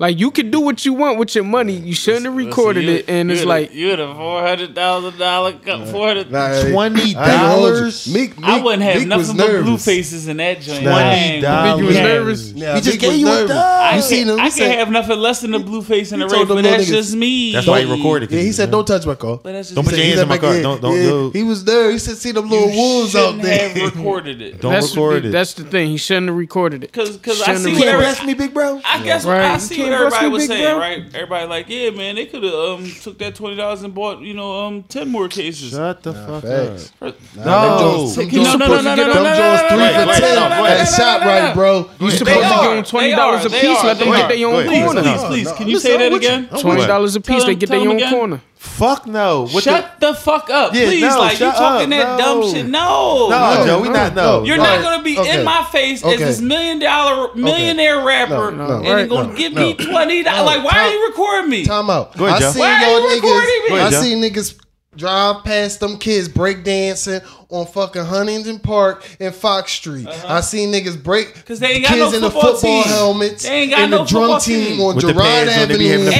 Like you can do what you want with your money. You shouldn't have recorded Listen, you- it, and it's the- like you the four hundred thousand dollar four hundred. Nah, hey, Twenty I ain't gonna hold you. dollars. Meek, Meek, I wouldn't have Meek nothing but blue faces in that joint. Nah. I ain't gonna was cap. nervous. Yeah, He just gave you a nervous. dub. I You can, seen him? I can said, have nothing less than a blue face in the He race, told them but that's niggas- just me. That's why he recorded. yeah, he said, "Don't touch my car." But that's just Don't put your He hands said in my car. Don't don't. He was there. He said, "See them little You wolves out there." have recorded it. Don't that's record the, it. That's the thing. He shouldn't have recorded it. Cause, cause I Shouldn't see have Can't every, bless me, big bro. I guess Right. I see can't what everybody was saying, bro. right? Everybody like, yeah, man, they could have um took that twenty dollars and bought you know um ten more cases. Shut the fuck facts. up. Nah, No. them Jones- them He's Jones supposed no, to no, get no, them- no, Them Jones three Wait, for wait, ten. no, go ahead. That shot right, bro. You They supposed to are. give them twenty dollars a They piece. are. Let them They get are. their own Please, Please, corner. please, No, please. no, Can you listen, say I'm that with you. again? I'm Twenty dollars a Tell piece. them- They get tell their them own again. corner. Fuck no. What Shut the fuck up, Yeah, please. no, like you shut talking up, that no. dumb shit. No. No, No, Joe, we no, not no. no. You're All not gonna be Okay. in my face as this million dollar millionaire rapper No, no, and right. then gonna give no. me twenty dollars. Like, why Time- are you recording me? Time out. Go ahead, I Joe. Why are y'all recording niggas. me? Ahead, I see niggas drive past them kids breakdancing on fucking Huntington Park and Fox Street. I seen niggas break Uh-huh. 'Cause they ain't got kids no in the football football team. helmets They ain't got and no the drum football team team. on With the Girard pads on, they be having Avenue.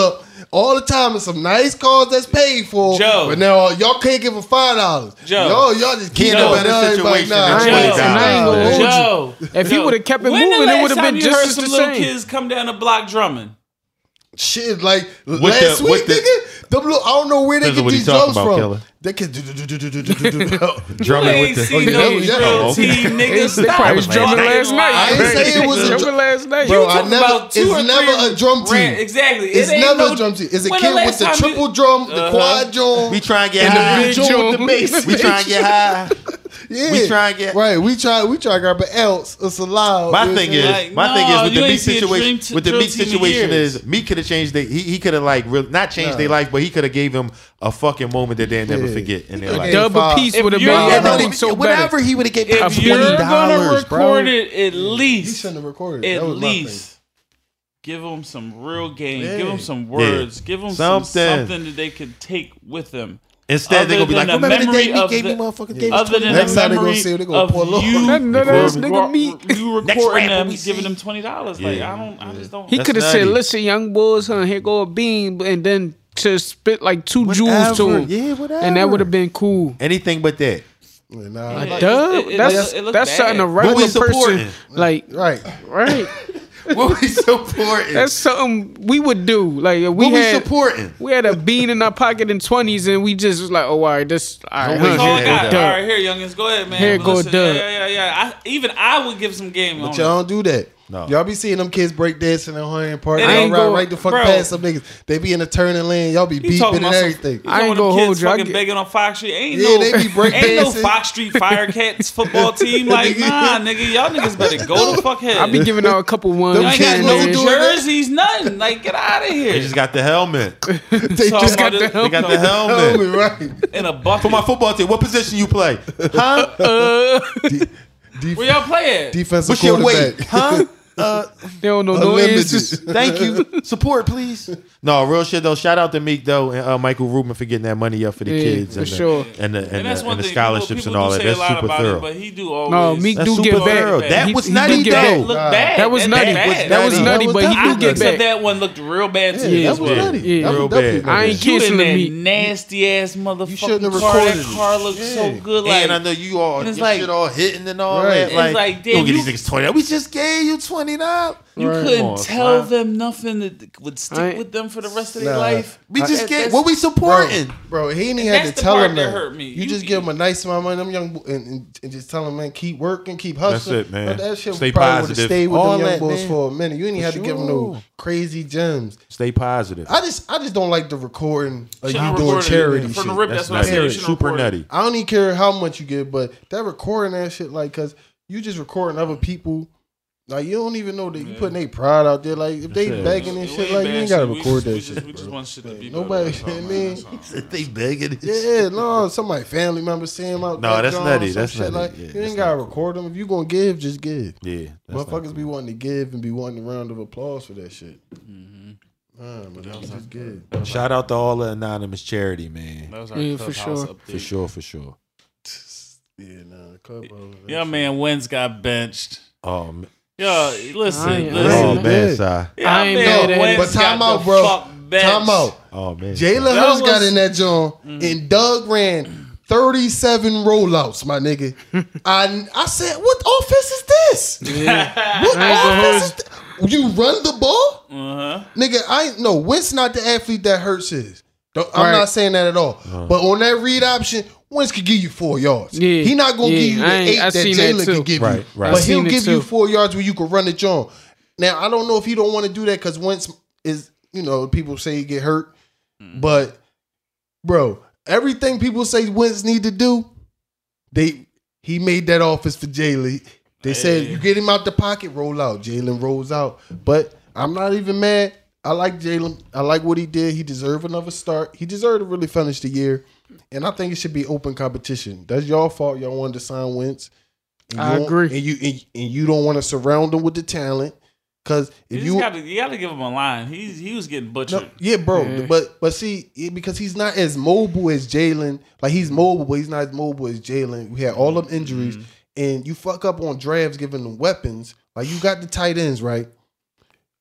the all the time in some nice cars that's paid for. Joe. But now y'all can't give a five dollars. Joe. Yo, y'all just can't Joe. about everybody now. Joe. Joe. If he would have kept it when moving, it would have been just. When the some little kids come down the block drumming? Shit, like what last the, week, the, nigga. Little, I don't know where they get these drums about, from. Killer. They can do do do do do do do do. Drumming with the oh, yeah, no oh, yeah. real team, nigga. They probably drumming last night. I ain't say it was a drum last night. Bro, I never. It's never a drum team. Exactly. It's never a drum team. It's a kid with the triple drum, the uh-huh. quad drum. We try and get high. with the bass. We try and get high. Yeah. We try and get right. We try. We try to grab but else. It's allowed. My it's thing is, like, my no, thing is with the Meek situation. T- with the Meek situation is Meek could have changed. They, he he could have like not changed no. their life, but he could have gave him a fucking moment that they'll never yeah. forget in their life. Double piece would have been so whatever. he would have get if twenty dollars, record it at least. He shouldn't have recorded. At least. Give them some real game. Yeah. Give them some words. Yeah. Give them something. Some, something that they can take with them. Instead, they're gonna be like, remember the day we gave the, me motherfucking gave us twenty. Next the time they gonna see, they gonna pour a little. You, that nut nigga. You recording them, giving them twenty dollars. Yeah. Like I don't, I just don't. He could have said, "Listen, young boys, huh? Here go a bean," and then to spit like two whatever. jewels to him. Yeah, whatever. And that would have been cool. Anything but that. Nah, yeah, like, it, it, that's it that's something a regular person like right, right. what we supporting? That's something we would do. Like we what had, we supporting. We had a bean in our pocket in twenties, and we just was like, oh, all right, this. All right, here, all, here, all right, here, youngins, go ahead, man. Here go, Doug. Yeah, yeah, yeah. I, even I would give some game. But y'all don't do that. No. Y'all be seeing them kids break dancing in hunting and They Y'all ride go, right the fuck bro. past some niggas. They be in the turning lane. Y'all be beeping and everything. I ain't gonna hold you. Fucking get... begging on Fox Street. Ain't yeah, no, they be break Ain't dancing. no Fox Street Firecats football team. Like nah, nigga, y'all niggas better go to fuck ahead. I be giving out a couple ones. Them y'all ain't got no jerseys, nothing. Like get out of here. They just got the helmet. they just got the helmet. Got the helmet, right? And a bucket. For my football team, what position you play? Huh? Def- Where y'all playing? Defensive What's quarterback. Your weight, huh? Uh, they don't know no answers. Thank you. Support, please. No, real shit though. Shout out to Meek though and uh, Michael Rubin for getting that money up for the Yeah, kids for and, the, and the and, the- and the scholarships and all that. That's super thorough. but he do always. No, Meek That's do super get thorough. That He- was he nutty, though. back. Bad. That was nutty. That was nutty, but he do get looked back. that one looked real bad to you. That was nutty. Real bad. I ain't Kissing that nasty ass motherfucking shouldn't have recorded That car looks so good. And I know you all and it's like- shit all hitting and all that. Like, like, don't get these niggas twenty. We just gave you twenty money now. You Right. couldn't on, tell them nothing that would stick with them for the rest of their life. We just get what we supporting. Bro, he ain't even had to the tell them, him that hurt me. You, You- just give him a nice amount of money, them young and, and, and just tell them, man, keep working, keep hustling. it, man. But that shit Stay probably would have positive. stayed with All them young that, boys man. for a minute. You ain't had to give them no crazy gems. Stay positive. I just, I just don't like the recording of not you doing it. charity From the rip, that's, what I Super nutty. I don't even care how much you give, but that recording that shit, like, cause you just recording other people like you don't even know that you putting their pride out there. Like if they yeah. begging and shit, like you ain't gotta shit. record we, that we shit. We just want shit to be nobody. I mean, they begging. Yeah, no, somebody family member see them out. No, that's nutty. That's shit. nutty. Like yeah, you ain't gotta cool. record them. If you gonna give, just give. Yeah, motherfuckers cool. be wanting to give and be wanting a round of applause for that shit. Mm-hmm. Man, but that was just good. Shout out to all the anonymous charity, man. That was our yeah, for sure. For sure, for sure. Yeah, nah, club. Your man Wentz got benched. Um. Yo, listen, I listen. Oh, man, Si. Yeah, I ain't man, mad at But time out, bro. Time out. Oh, man. Jalen That Hurts got in that joint, mm-hmm. and Doug ran 37 rollouts, my nigga. I I said, what offense is this? What offense is this? You run the ball? Uh-huh. Nigga, I ain't- no, Wentz not the athlete that Hurts is. Don't, I'm not saying that at all. Uh-huh. But on that read option, Wentz could give you four yards. Yeah, he not gonna yeah, give you the eight that Jalen can give right, you. Right. But he'll give you four yards where you can run it on. Now I don't know if he don't want to do that because Wentz is, you know, people say he get hurt. Mm. But bro, everything people say Wentz need to do, they he made that office for Jalen. They said you get him out the pocket, roll out. Jalen rolls out. But I'm not even mad. I like Jalen. I like what he did. He deserved another start. He deserved to really finish the year. And I think it should be open competition. That's y'all fault. Y'all wanted to sign Wentz. I agree. And you and, and you don't want to surround him with the talent. Cause if you, you gotta, you to give him a line. He's he was getting butchered. No, yeah, bro. Yeah. But but see, because he's not as mobile as Jalen. Like he's mobile, but he's not as mobile as Jalen. We had all them injuries, mm-hmm. and you fuck up on drafts giving them weapons. Like you got the tight ends right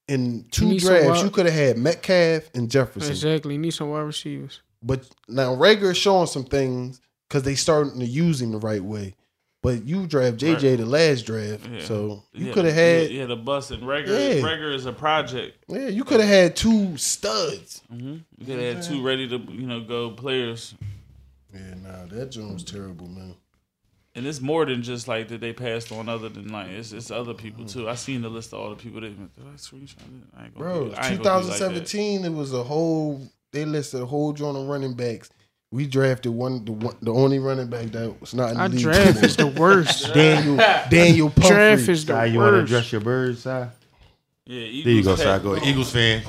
in two need some drafts, wide- you could have had Metcalf and Jefferson. Exactly. You need some wide receivers. But now Reagor is showing some things because they starting to use him the right way. But you draft JJ the last draft, Yeah. so you Yeah, could have had yeah, the bus and Reagor. Yeah. Reagor is a project. yeah, you could have had two studs. Mm-hmm. You could have had two ready to you know go players, Yeah, nah, that joint was terrible, man. And it's more than just like that they passed on. Other than like it's, it's other people too. I seen the list of all the people that did I screenshot it. I ain't gonna Bro, do- I ain't gonna do like 2017, it was a whole. They listed a whole joint of running backs. We drafted one, the one, the only running back that was not in the Our league. draft is the worst. Donnel Donnel Pumphrey. draft is the Si, you want to worst. address your birds, Si? There Yeah, you go, Eagles Si. passed- Go Eagles fan.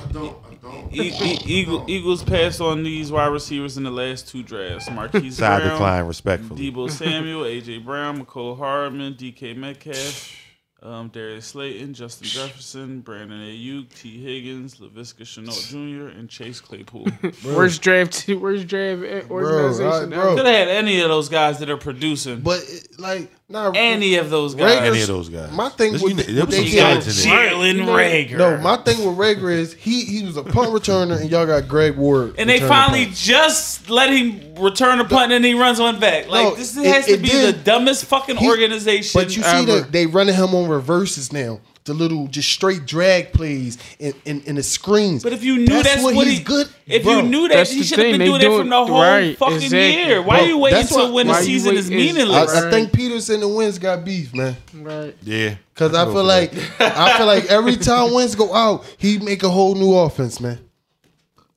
E- E- Eagle, Eagles passed on these wide receivers in the last two drafts. Marquise Si Brown, decline respectfully. Deebo Samuel, AJ Brown, Mecole Hardman, DK Metcalf, um, Darius Slayton, Justin Jefferson, Brandon Aiyuk, Tee Higgins, Laviska Shenault Jr., and Chase Claypool. Worst draft. Worst draft organization. Bro, bro. Could have had any of those guys that are producing. But it, like, nah, any of those guys. Reagor's- Any of those guys. My thing This- with- you- there was they some You got did- skeletons in there. Jalen Reagor. No, my thing with Reagor is he he was a punt returner, and y'all got Greg Ward. and they finally punt. just let him return a punt and he runs one back. Like No, this it- has to it be did. the dumbest fucking He- organization. But you see ever. that they running him on reverses now. The little just straight drag plays and and, and the screens. But if you knew that's, what, he's he, good, if bro. you knew that, That's he should have been they doing that do from the whole right, fucking exactly. year. Why Bro, are you waiting that's until when the why season wait is is- meaningless? I, I think Pederson and Wentz got beef, man. Right. Yeah. Cause I feel like I feel like every time Wentz go out, he make a whole new offense, man.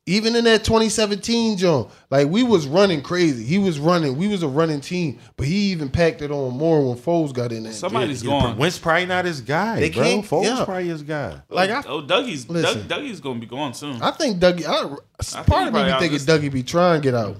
Even in that 2017 John, like we was running crazy. He was running. We was a running team, but he even packed it on more when Foles got in there. Somebody's Yeah, going. Wentz probably not his guy, They bro. can't- Foles yeah. probably his guy. like I, oh, Dougie's Doug, Listen. Dougie's gonna be gone soon. I think Dougie. I, think part he of me probably be thinking this- Dougie be trying to get out,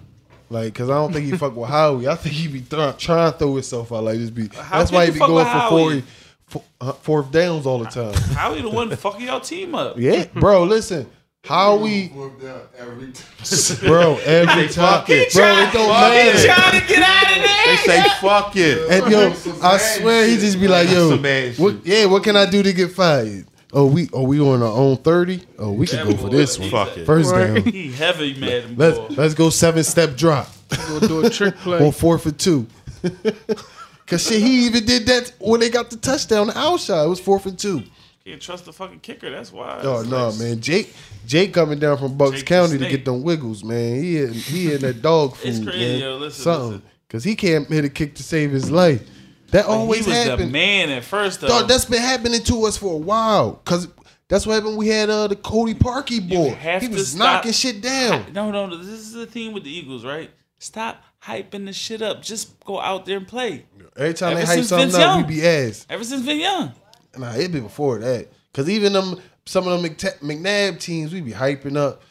like because I don't think he fuck with Howie. I think he be th- trying to throw himself out. Like just be. How that's why he you be going for Howie? forty, fo- uh, fourth downs all the time. Howie the one fucking your team up? Yeah, bro. Listen, Howie, bro. Every time, fuck it. bro. It don't Fuck He matter. it. trying to get out of there. They say fuck it. And yo, I swear he just be like, yo, Some what, yeah, what can I do to get fired? Oh, we oh we on our own thirty. Oh, we can go for this one. Fuck it. First down. He heavy mad. Let's boy. let's go seven step drop Go do a trick play. on fourth and two. Cause shit, he even did that when they got the touchdown. The outshot it was four for two. Can't trust the fucking kicker. That's why. Oh It's no, like- man, Jake Jake coming down from Bucks Jake County to get them wiggles, man. He in, he in that dog food, It's crazy, man. yo, listen, Something, listen. cause he can't hit a kick to save his life. That always he was happens. the man at first though. Dog, that's been happening to us for a while. Cause that's what happened. When we had uh, the Cody Parkey boy. He was stop- knocking shit down. No, no, no. This is the thing with the Eagles, right? Stop hyping the shit up. Just go out there and play. Every time Ever they hype something Vince up, we be ass. Ever since Vince Young. Nah, it be before that. Cause even them some of them McNabb teams, we be hyping up.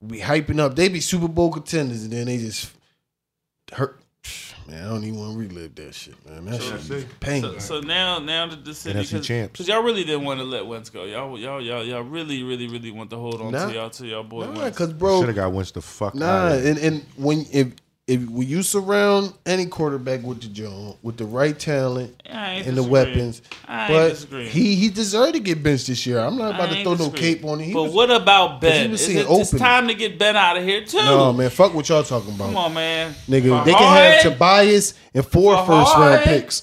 We be hyping up. They be Super Bowl contenders, and then they just hurt. Man, I don't even want to relive that shit, man. That shit be pain. So, so now, now the decision NFC because y'all really didn't want to let Wentz go. Y'all, y'all, y'all, y'all really, really, really want to hold on Nah. to y'all to y'all boy nah, Wentz. cause bro, Should have got Wentz the fuck Nah, out. and, and when if if when you surround any quarterback with the John with the right talent and the weapons, I but he he deserved to get benched this year. I'm not about to throw no cape on him. He But was- what about Ben? he was seeing it, it's open. time to get Ben out of here too. no man, fuck what y'all talking about, Come on, man. nigga. For They can have Tobias and four first hard, round picks,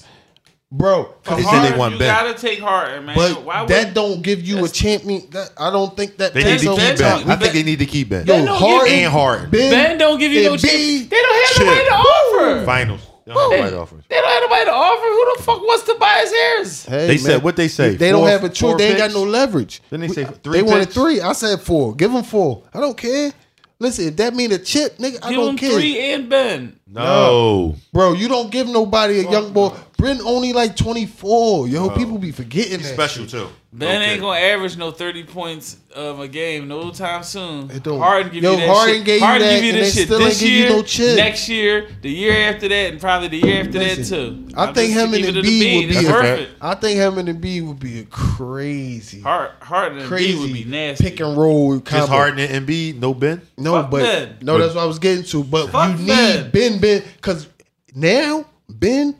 bro. for They said they want you Ben. gotta take Harden, man. But Why would, that don't give you a champion. That, I don't think that. They Ben- need to Ben keep don't- Ben. I think they need to keep Ben. Yo, Ben don't Harden give- and Harden. Ben don't give you no and chip. They don't have Chip. nobody to offer. Finals. They don't have right offers. They don't have nobody to offer. Who the fuck wants to Tobias Harris? Hey, They man, said what they say. They don't Four- have a choice. four They ain't got picks? no leverage. Then they say We- three They wanted picks? three. I said four. Give them four. I don't care. Listen, if that mean a chip, nigga, I Give don't him care. three and Ben. No. Bro, you don't give nobody a young boy. Brent only like 24. Yo, people be forgetting He's that. special shit. too. Ben Okay. ain't gonna average no thirty points of a game no time soon. It don't- Harden give Yo, you that Harden shit. gave you Harden that, give you and this shit still this ain't give you year, no chip. next year, the year after that, and probably the year after that too. I I'm think just him and keeping Embiid would be a- perfect. I think him and B would be a crazy, Hard, Harden and crazy B would be nasty. pick and roll combo. Just Harden and Embiid, no Ben. No, Fuck but Ben. no, that's what I was getting to. But Fuck you Ben. need Ben Ben because now Ben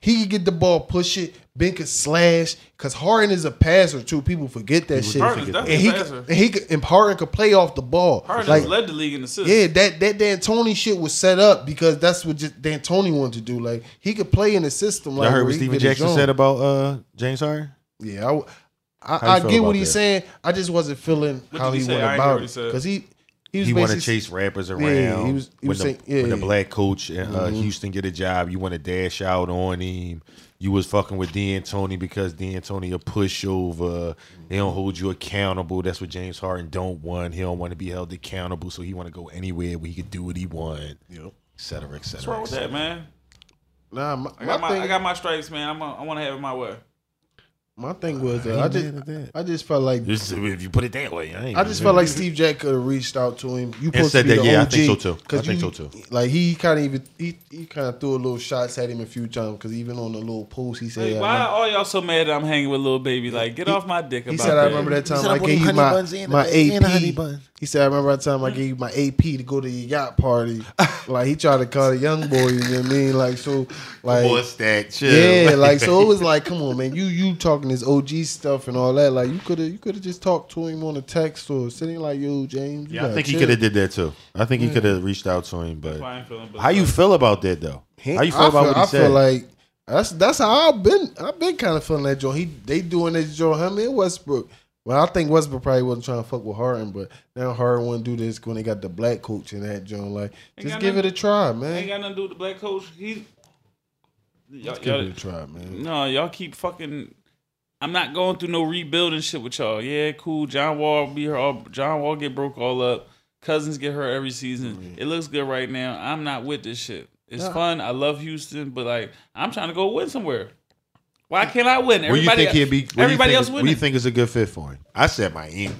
he can get the ball, push it. Ben could slash because Harden is a passer too. People forget that shit. Harden's And he a could, passer. and he could, and Harden could play off the ball. Harden like, has led the league in assists. yeah, that that D'Antoni shit was set up because that's what just D'Antoni wanted to do. Like he could play in the system. Like Y'all heard what he Stephen Jackson said about uh James Harden? Yeah, I, How you I get about what he's that? saying. I just wasn't feeling What how he, he went I ain't hear about it because he he was He want to chase rappers around. Yeah, he was- he when, was the, saying- when the yeah. Mm-hmm. black coach in uh, Houston get a job, you want to dash out on him. You was fucking with D'Antoni because D'Antoni a pushover. They don't hold you accountable. That's what James Harden don't want. He don't want to be held accountable, so he want to go anywhere where he could do what he want. Yep. Et cetera, et cetera. What's wrong with that, man? Nah, my, I got my my, thing, I got my stripes, man. I'm a, I want to have it my way. My thing was uh, ain't I just that. I just felt like This is- if you put it that way, I, I just felt like Steve Jack could have reached out to him. You supposed said to be that, the yeah, I think so too. I 'cause think you- so too. Like he kind of even he, he kind of threw a little shots at him a few times because even on the little post he said, Like, why remember- are y'all so mad that I'm hanging with a little baby? Like, get off my dick about He said, that. "I remember that time said, I "I want gave you honey my buns and a- my and honey AP." Bun. He said, "I remember that time I gave you my AP to go to your yacht party." like he tried to call a young boy. You know what I mean? Like so, like What's that? Chill. yeah, like so it was like, come on, man, you you talking this OG stuff and all that. Like you could have you could have just talked to him on a text or sitting like, yo, James. you Yeah, I gotta think he could have did that too. I think he could have reached out to him, but why I ain't feeling, but how you feel about that though? He- How you feel I about what he I said? feel like that's that's how I've been. I've been kind of feeling that joint. He they doing this joint. Him and Westbrook. Well, I think Westbrook probably wasn't trying to fuck with Harden, but now Harden to do this when they got the black coach in that joint. Like, just give it a try, man. Ain't got nothing to do with the black coach. He, Just give it a try, man. no, y'all keep fucking. I'm not going through no rebuilding shit with y'all. Yeah, cool. John Wall be here. All, John Wall get broke all up. Cousins get hurt every season. It looks good right now. I'm not with this shit. It's Nah. fun. I love Houston, but like I'm trying to go win somewhere. Why can't I win? where you think he'd be? everybody you else think, winning. Where you think is a good fit for him? I said Miami.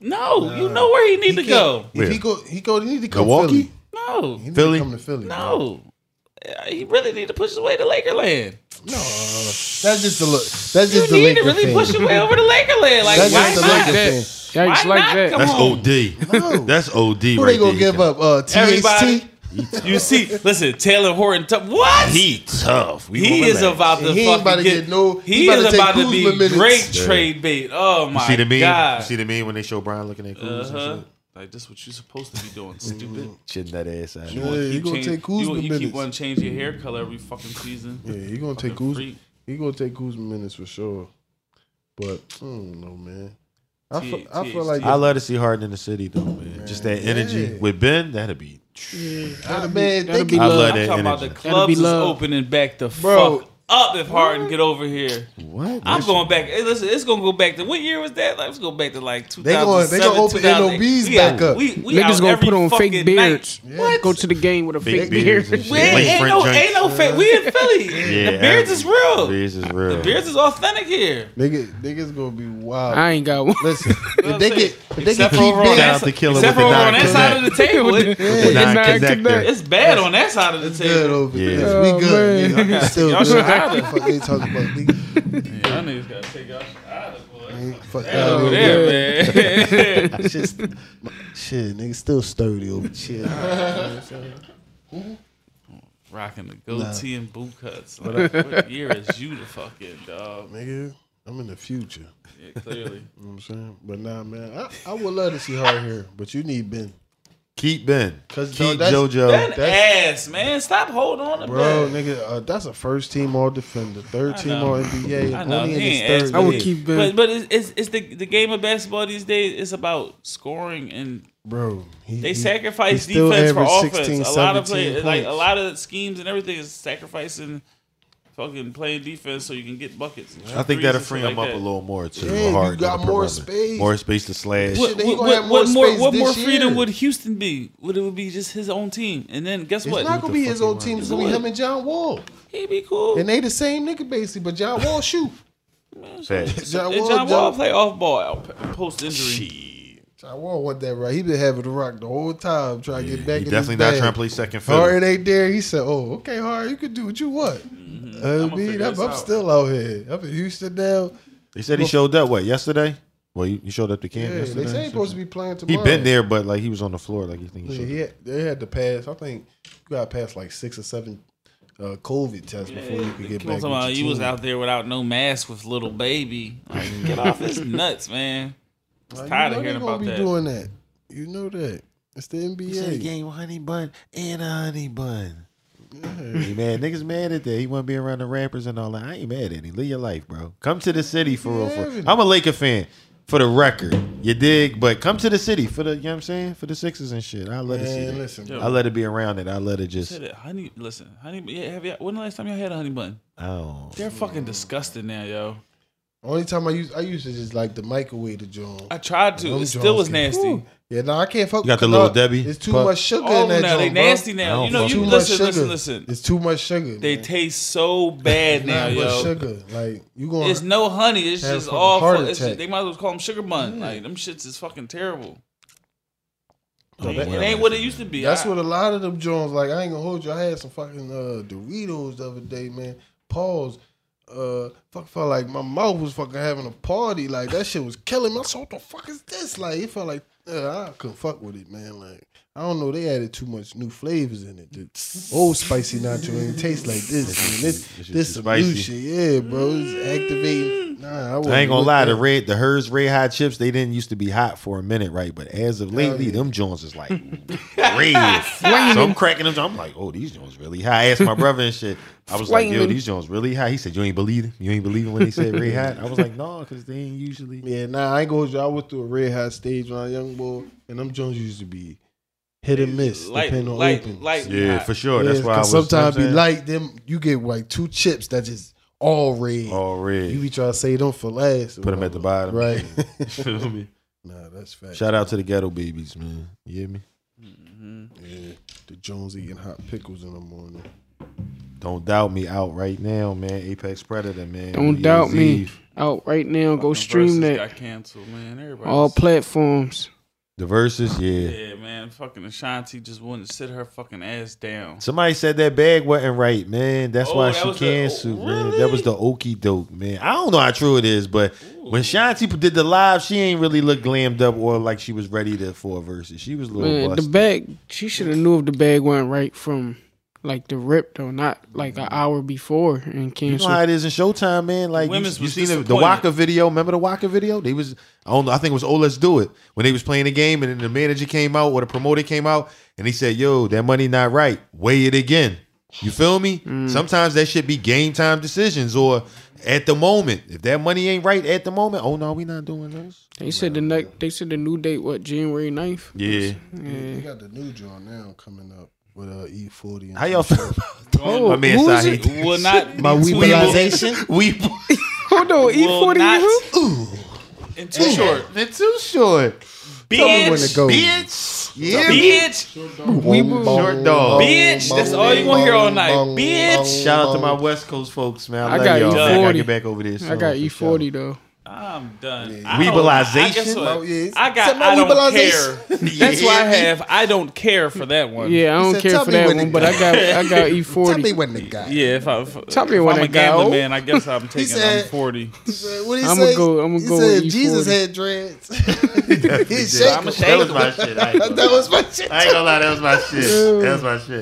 no, you know where he need to go. can't- If he go, he go. He need to come Milwaukee? Philly. No, He need Philly? to come to Philly. no. Uh, He really need to push his way to Lakerland. no, that's just the look. That's You just the need Laker to really thing. push your way over to Lakerland. Like, That's why just the not? Laker thing. Yikes, Why like not? that. Come That's on. OD. No. That's OD. Who right they gonna there. give up? Uh, Everybody. THT. You see, listen, Talen Horton. T- what? He tough. We He is relax. about to he fucking about to get, get no- He, he about is to about to be minutes. great Yeah. trade bait. Oh my You see the meme? god! You see the meme when they show Brian looking at Kuz uh-huh. and shit? Like this, what you supposed to be doing, stupid. Shitting that ass out. Yeah, wanna gonna change- take Kuzma You, you keep minutes. wanting to change your hair color every fucking season. Yeah, he gonna take Fucking Kuzma. freak. He gonna take Kuzma minutes for sure. But I don't know, man. I T- feel, I feel like I love to see Harden in the city though, man. Just that energy Yeah. with Ben, that'd be. Ah, man, that'll be I love. love I'm that talking about energy. the That'll clubs is opening back the Bro. fuck up if Harden get over here. What? I'm That's- going back. Hey, listen, it's gonna go back to what year was that? Like, let's go back to like 2007. They gonna- they gonna open NOBs We back up. We, we Niggas gonna put on fake fucking beards. night. Go to the game with a Fake fake, beard. and We ain't, Like ain't no, joints. ain't no fake. We in Philly. Yeah, the beards is real. Beards is real. The beards is authentic here. Nigga, niggas gonna be wild. I ain't got one. Listen, if they get if they can Except for keep over on out that, to Killer except with for the on that side of the table. It- The Nine nine connector. connector. it's bad on that side of the table. over Yeah. We Oh, good. Still Y'all good. Should hide. Fuck they talking about nigga. Y'all niggas gotta take y'all shit out of boy. Ain't Fuck Over there, man. Shit, shit, nigga, still sturdy over chill. Rocking the goatee and boot cuts. Like, what year is you the fucking dog? Nigga, I'm in the future. Yeah, clearly. You know what I'm saying? But nah, man, I, I would love to see Hard here, but you need Ben. Keep Ben. 'Cause, Keep dog, that's- JoJo. Ben ass, man. Stop holding on to Bro, Ben. nigga, uh, that's a first team all defender, third I team know. all NBA, I know. only in He his ain't third I would year. keep Ben. But but it's, it's it's the the game of basketball these days. It's about scoring and Bro, he, they he- sacrifice he still defense for averaged offense. 16, a lot of 17 play, like a points. lot of schemes and everything is sacrificing fucking playing defense so you can get buckets. and I think that'll free him like up that. a little more too. Yeah, you got more space. More space to slash. What, Shit, what, what, more what more space what more freedom year. would Houston be? Would it would be just his own team? And then guess It's what? It's not gonna be his own team. It's gonna be him and John Wall, He'd be cool. and they the same nigga basically. But John Wall shoot. Facts. John And Wall, John Wall John, play off ball post injury. John Wall want that right. He been having the rock the whole time, trying to get back. He in definitely his not bag. trying to play second fiddle. Hard ain't there. He said, "Oh, okay, hard. You can do what you want." Mm-hmm. I'ma mean, I'm, I'm still out here. I'm in Houston now. They said he showed up what yesterday. Well, you, you showed up to Yeah, camp yesterday. they say he's supposed to be playing tomorrow. He tomorrow. been there, but like he was on the floor. Like you think he Yeah, he had, they had to pass. I think you got to pass like six or seven uh, COVID test before you could get back. on with talking about your you was out there without no mask with little baby. Like, get off his nuts, man. Like, tired you of hearing gonna about be that. doing that. You know that. It's the He said NBA. game with honey bun and a honey bun. He mad. Niggas mad at that. He want to be around the rappers and all that. I ain't mad at him. Live your life, bro. Come to the city for real. For I'm a Laker fan for the record. You dig? But come to the city for the, you know what I'm saying? For the Sixers and shit. I let it see that. listen, Yo. I let it be around it. I let it just. Said it, honey, listen, honey. Yeah, have you? When the last time y'all had a honey bun? Oh, They're fucking disgusting now, yo. Only time I use I used to just like the microwave the joint. I tried to. It still was nasty. Whew. Yeah, no, I can't fuck. With you got the little no, Debbie It's too puff? much sugar Oh, in that now they joint, bro. nasty now. You know, you Too much listen, sugar. listen, listen. It's too much sugar. They man. taste so bad now, Not much yo. sugar. Like you going? It's no honey. It's Have just fucking all. heart fu- It's just, they might as well call them sugar bun. Like them shits is fucking terrible. It, it ain't what it used to be. That's I- what a lot of them joints like. I ain't gonna hold you. I had some fucking uh, Doritos the other day, man. Pause. Uh, fuck felt like my mouth was fucking having a party. Like that shit was killing me. I said, what the fuck is this? Like it felt like uh, I couldn't fuck with it, man. Like I don't know. They added too much new flavors in it. The old spicy nacho ain't taste like this. Man. This This shit this some spicy. new shit. Yeah, bro. It's activating. Nah, I, I ain't gonna lie, that. the red, the hers red hot chips, they didn't used to be hot for a minute, right? But as of lately, yeah. them joints is like red. so I'm cracking them. I'm like, oh, these joints really hot. I asked my brother and shit. I was like, yo, these joints really hot. He said, you ain't believe it? You ain't believe it when they said red hot? I was like, no, because they ain't usually. Yeah, nah, I ain't gonna. I went through a red hot stage when I was a young boy, and them joints used to be hit or miss, Like, depending on like, open. like, Yeah, for sure. That's Yeah, why I 'cause was. sometimes you know be what I'm like them. You get like two chips that just all red. saying? all red. You be trying to say them for last. or Put them at the bottom. right? Feel me? nah, that's fact. Shout out to the ghetto babies, man. You hear me? Mm-hmm. Yeah, the Jones eating hot pickles in the morning. Don't doubt me out right now, man. Apex Predator, man. Don't New Year's doubt me. Eve. Out right now. Go stream that. Got canceled, man. Everybody. All platforms. The verses, yeah. Yeah, man. Fucking Ashanti just wouldn't sit her fucking ass down. Somebody said that bag wasn't right, man. That's Oh, why that she was the- canceled, oh, man. That was the okey doke, man. I don't know how true it is, but when Shanti did the live, she ain't really look glammed up or like she was ready to for verses. She was a little Man, the bag. She should have knew if the bag wasn't right from like the rip though, not like an hour before and You know how it is in Showtime, man. Like you, Women's you was seen the, the. Waka video. Remember the Waka video? They was I don't know. I think it was Oh Let's Do It when they was playing the game, and then the manager came out or the promoter came out, and he said, "Yo, that money not right. Weigh it again." You feel me? Mm. Sometimes that should be game time decisions or at the moment. If that money ain't right at the moment, oh no, we not doing this. They said the next. They said the new date what January 9th? Yeah. yeah. You got the new joint now coming up with uh, E40. And How y'all feel? Oh, my man who is it? Will not My be too- We Hold on, E40. not. who? And too short. they're too short. Tell me when to Bitch. go. Bitch. Yeah. Bitch. We Short dog. Bitch. That's all you gonna hear all night. Bitch. Shout out to my West Coast folks, man. I, I love got y'all. man. I E40. gotta get back over there. I got E forty though. I'm done. Yeah. I don't- I what? Oh, yeah. I got. I don't care. That's why I have. I don't care for that one. Yeah, I don't said, care for that one, but. I got I got E forty. Tell me when the guy. Yeah, if, I, if, Tell me if when I'm I a got gambling man, I guess I'm taking. said- I'm 40. What he I'ma say? go- I'ma he go said with Jesus E40. had dreads. he shake I'ma them. That was my shit. I ain't gonna That was my shit. I ain't gonna lie, that was my shit. That was my shit.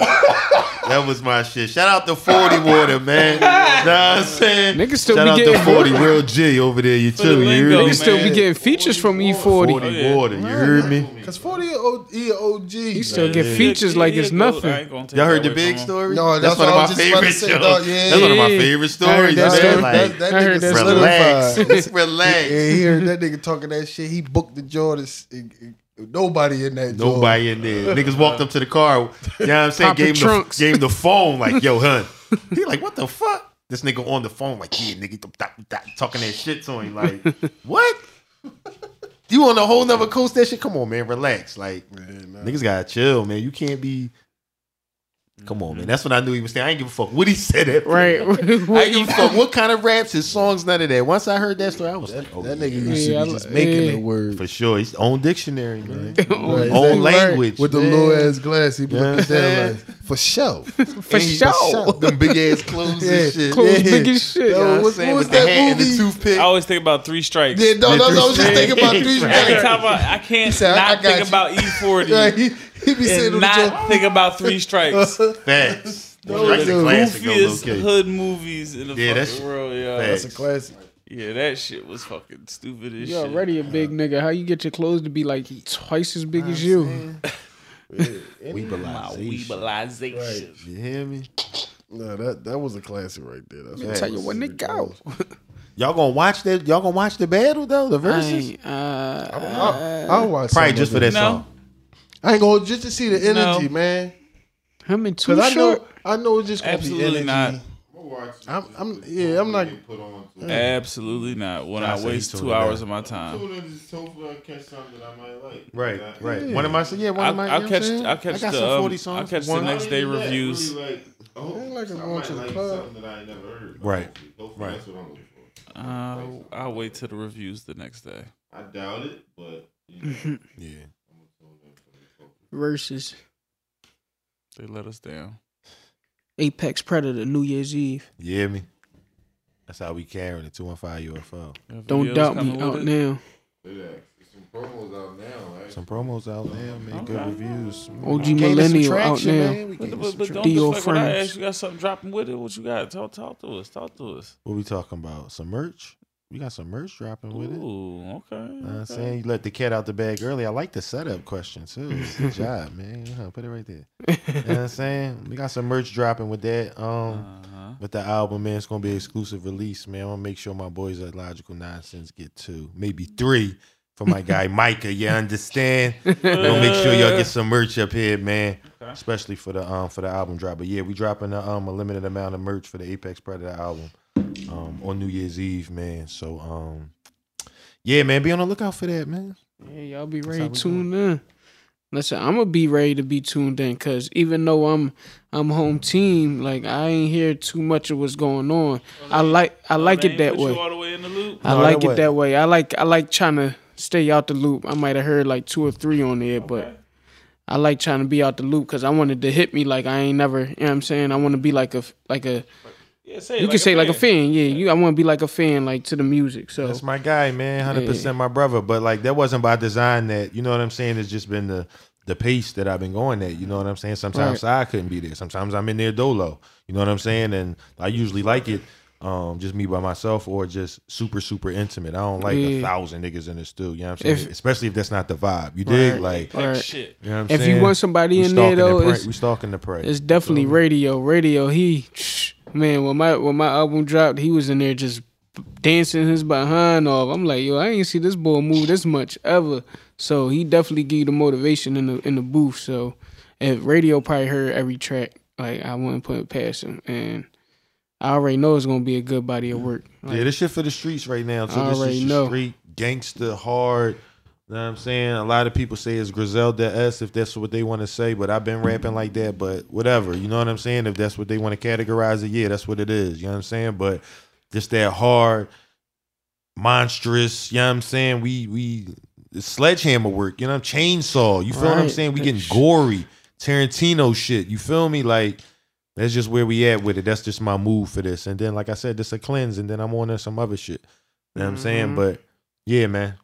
That was my shit. Shout out to 40 Water, man. Know what I'm saying? Niggas still Shout out to 40 Real G over there. You the too. You lingo, heard me? Niggas still be getting features from E forty. 40 yeah. Water. You heard me? Cause 40 year old, he a still man. get features like it's nothing. I ain't gonna take Y'all heard the big story? No, that's, that's one of my was just about favorite to say, shows. dog. Yeah, that's one of my favorite I heard stories, that Like, that, that nigga that relax. relax. Yeah, he heard that nigga talking that shit. He booked the Jordans. Nobody in that. Jordan. Nobody in there. Niggas walked up to the car. You know what I'm saying? Gave him, the, gave him the phone. Like, yo, hun. He like, what the fuck? This nigga on the phone, like, yeah, nigga, talking that shit to him. Like, what? You on a whole nother coast? That shit? Come on, man, relax. Like, niggas gotta chill, man. You can't be. Come on, man. Mm-hmm. That's when I knew he was saying. I ain't give a fuck what he said. That Right. I ain't give a fuck what kind of raps, his songs, none of that. Once I heard that story, I was like, oh, That yeah. nigga used to be just making yeah. the word. for sure. His own dictionary, man. Right. Own Exactly. language With the man. little ass glass, he be Yeah. looking down like, for show. For And he- sure. Them big ass clothes Yeah. and shit. Clothes Yeah. big as shit. Yo, You what I'm what- was With the that hat and the toothpick. I always think about three strikes. Yeah, no, no, no, I was just thinking about three strikes. Every time I, I can't said, I- I not think about E40 Right, he, he be sitting and on not think about three strikes. Facts. That That's was a a- goofiest low-key. hood movies in the Yeah, that's- fucking world. Yeah, That's a Facts. classic. yeah, that shit was fucking stupid as You shit. already a big nigga. How you get your clothes to be like twice as big as you? My Weebilization. weebilization. You hear me? No, that that was a classic right there. That's Let me tell you when it go. Y'all gonna watch that? Y'all gonna watch the battle though? The I verses? ain't, uh, I, I'll watch Probably some just of for that No. song. I ain't going just to see the energy, No. man. him and too Because I short. know I know it's just gonna Absolutely be not. energy. I'm gonna watch it I'm- I'm- yeah, I'm not- get Put on to it. Absolutely not. When Nah, I so waste two tuning hours out. of my time. Tune in just hopefully I catch something that I might like. Right, That- right. One of my yeah, one I, of my. I you know catch what I'm saying? I catch got the some um, 40 I songs. catch the One- next day Not even that, reviews. Really like, I hope I like a I going might to the like club. something that I ain't never heard. Right, Hopefully, hopefully right. that's what I'm looking for. Uh, I'll wait till the reviews the next day. I doubt it, but you know, Yeah. I'm gonna tune in for the focus. Versus They let us down. Apex Predator New Year's Eve. You hear me? That's how we carrying the 215 UFO. Got Don't videos doubt me coming out it? now. Look at that. There's some promos out now, right? Some promos out now, man. Good Okay. reviews. OG Gaining some Millennial out traction, now. man. We But, gaining but, some but don't Dio deflect when I Friends. ask you got something dropping with it. What you got? Talk talk to us. Talk to us. What we talking about? Some merch? We got some merch dropping with it. Ooh, okay. Know what I'm saying you let the cat out the bag early. I like the setup question too. Good job, man. Uh, Put it right there. You know what I'm saying? We got some merch dropping with that. Um Uh-huh. with the album, man. It's gonna be an exclusive release, man. I wanna make sure my boys at Logical Nonsense get two, maybe three for my guy Micah. You understand? We're gonna make sure y'all get some merch up here, man. Okay. Especially for the um for the album drop. But yeah, we dropping a, um a limited amount of merch for the Apex Predator album um on New Year's Eve, man. So um yeah, man, be on the lookout for that, man. Yeah, y'all be how ready we tuned in. Listen, I'm gonna be ready to be tuned in because even though I'm I'm home team, like I ain't hear too much of what's going on. I like I like it that way. All the way in the loop. I No, like that it way. that way. I like I like trying to stay out the loop. I might have heard like two or three on there, but I like trying to be out the loop because I wanted to hit me like I ain't never. You know what I'm saying? I want to be like a like a. Yeah, say You like can say a like a fan. fan, yeah. You, I want to be like a fan, like to the music. So That's my guy, man. Hundred percent my brother. But like that wasn't by design. That you know what I'm saying. It's just been the the pace that I've been going at. You know what I'm saying. Sometimes I couldn't be there. Sometimes I'm in there dolo. You know what I'm saying. And I usually like it. Um, just me by myself or just super super intimate. I don't like a thousand niggas in the studio. You know what I'm saying? If- Especially if that's not the vibe. You dig? Right. Like, Like shit. you know what I'm If you want somebody We in there, stalking the though, prey. it's- we stalking the prey. It's definitely radio. Radio. He man, when my when my album dropped, he was in there just dancing his behind off. I'm like, yo, I ain't see this boy move this much ever. So he definitely gave the motivation in the in the booth. So if radio probably heard every track, like I wouldn't put it past him. And I already know it's gonna be a good body of work. Like, yeah, this shit for the streets right now. So I this already know. street gangster hard. You know what I'm saying? A lot of people say it's Griselda S if that's what they want to say, but I've been rapping like that, but whatever. You know what I'm saying? If that's what they want to categorize it, yeah, that's what it is. You know what I'm saying? But just that hard, monstrous, you know what I'm saying? We we it's sledgehammer work, you know, chainsaw. You feel what I'm saying? We getting gory, Tarantino shit. You feel me? Like that's just where we at with it. That's just my move for this. And then, like I said, this a cleanse, and then I'm on to some other shit. You know what I'm saying? Mhm. But yeah, man.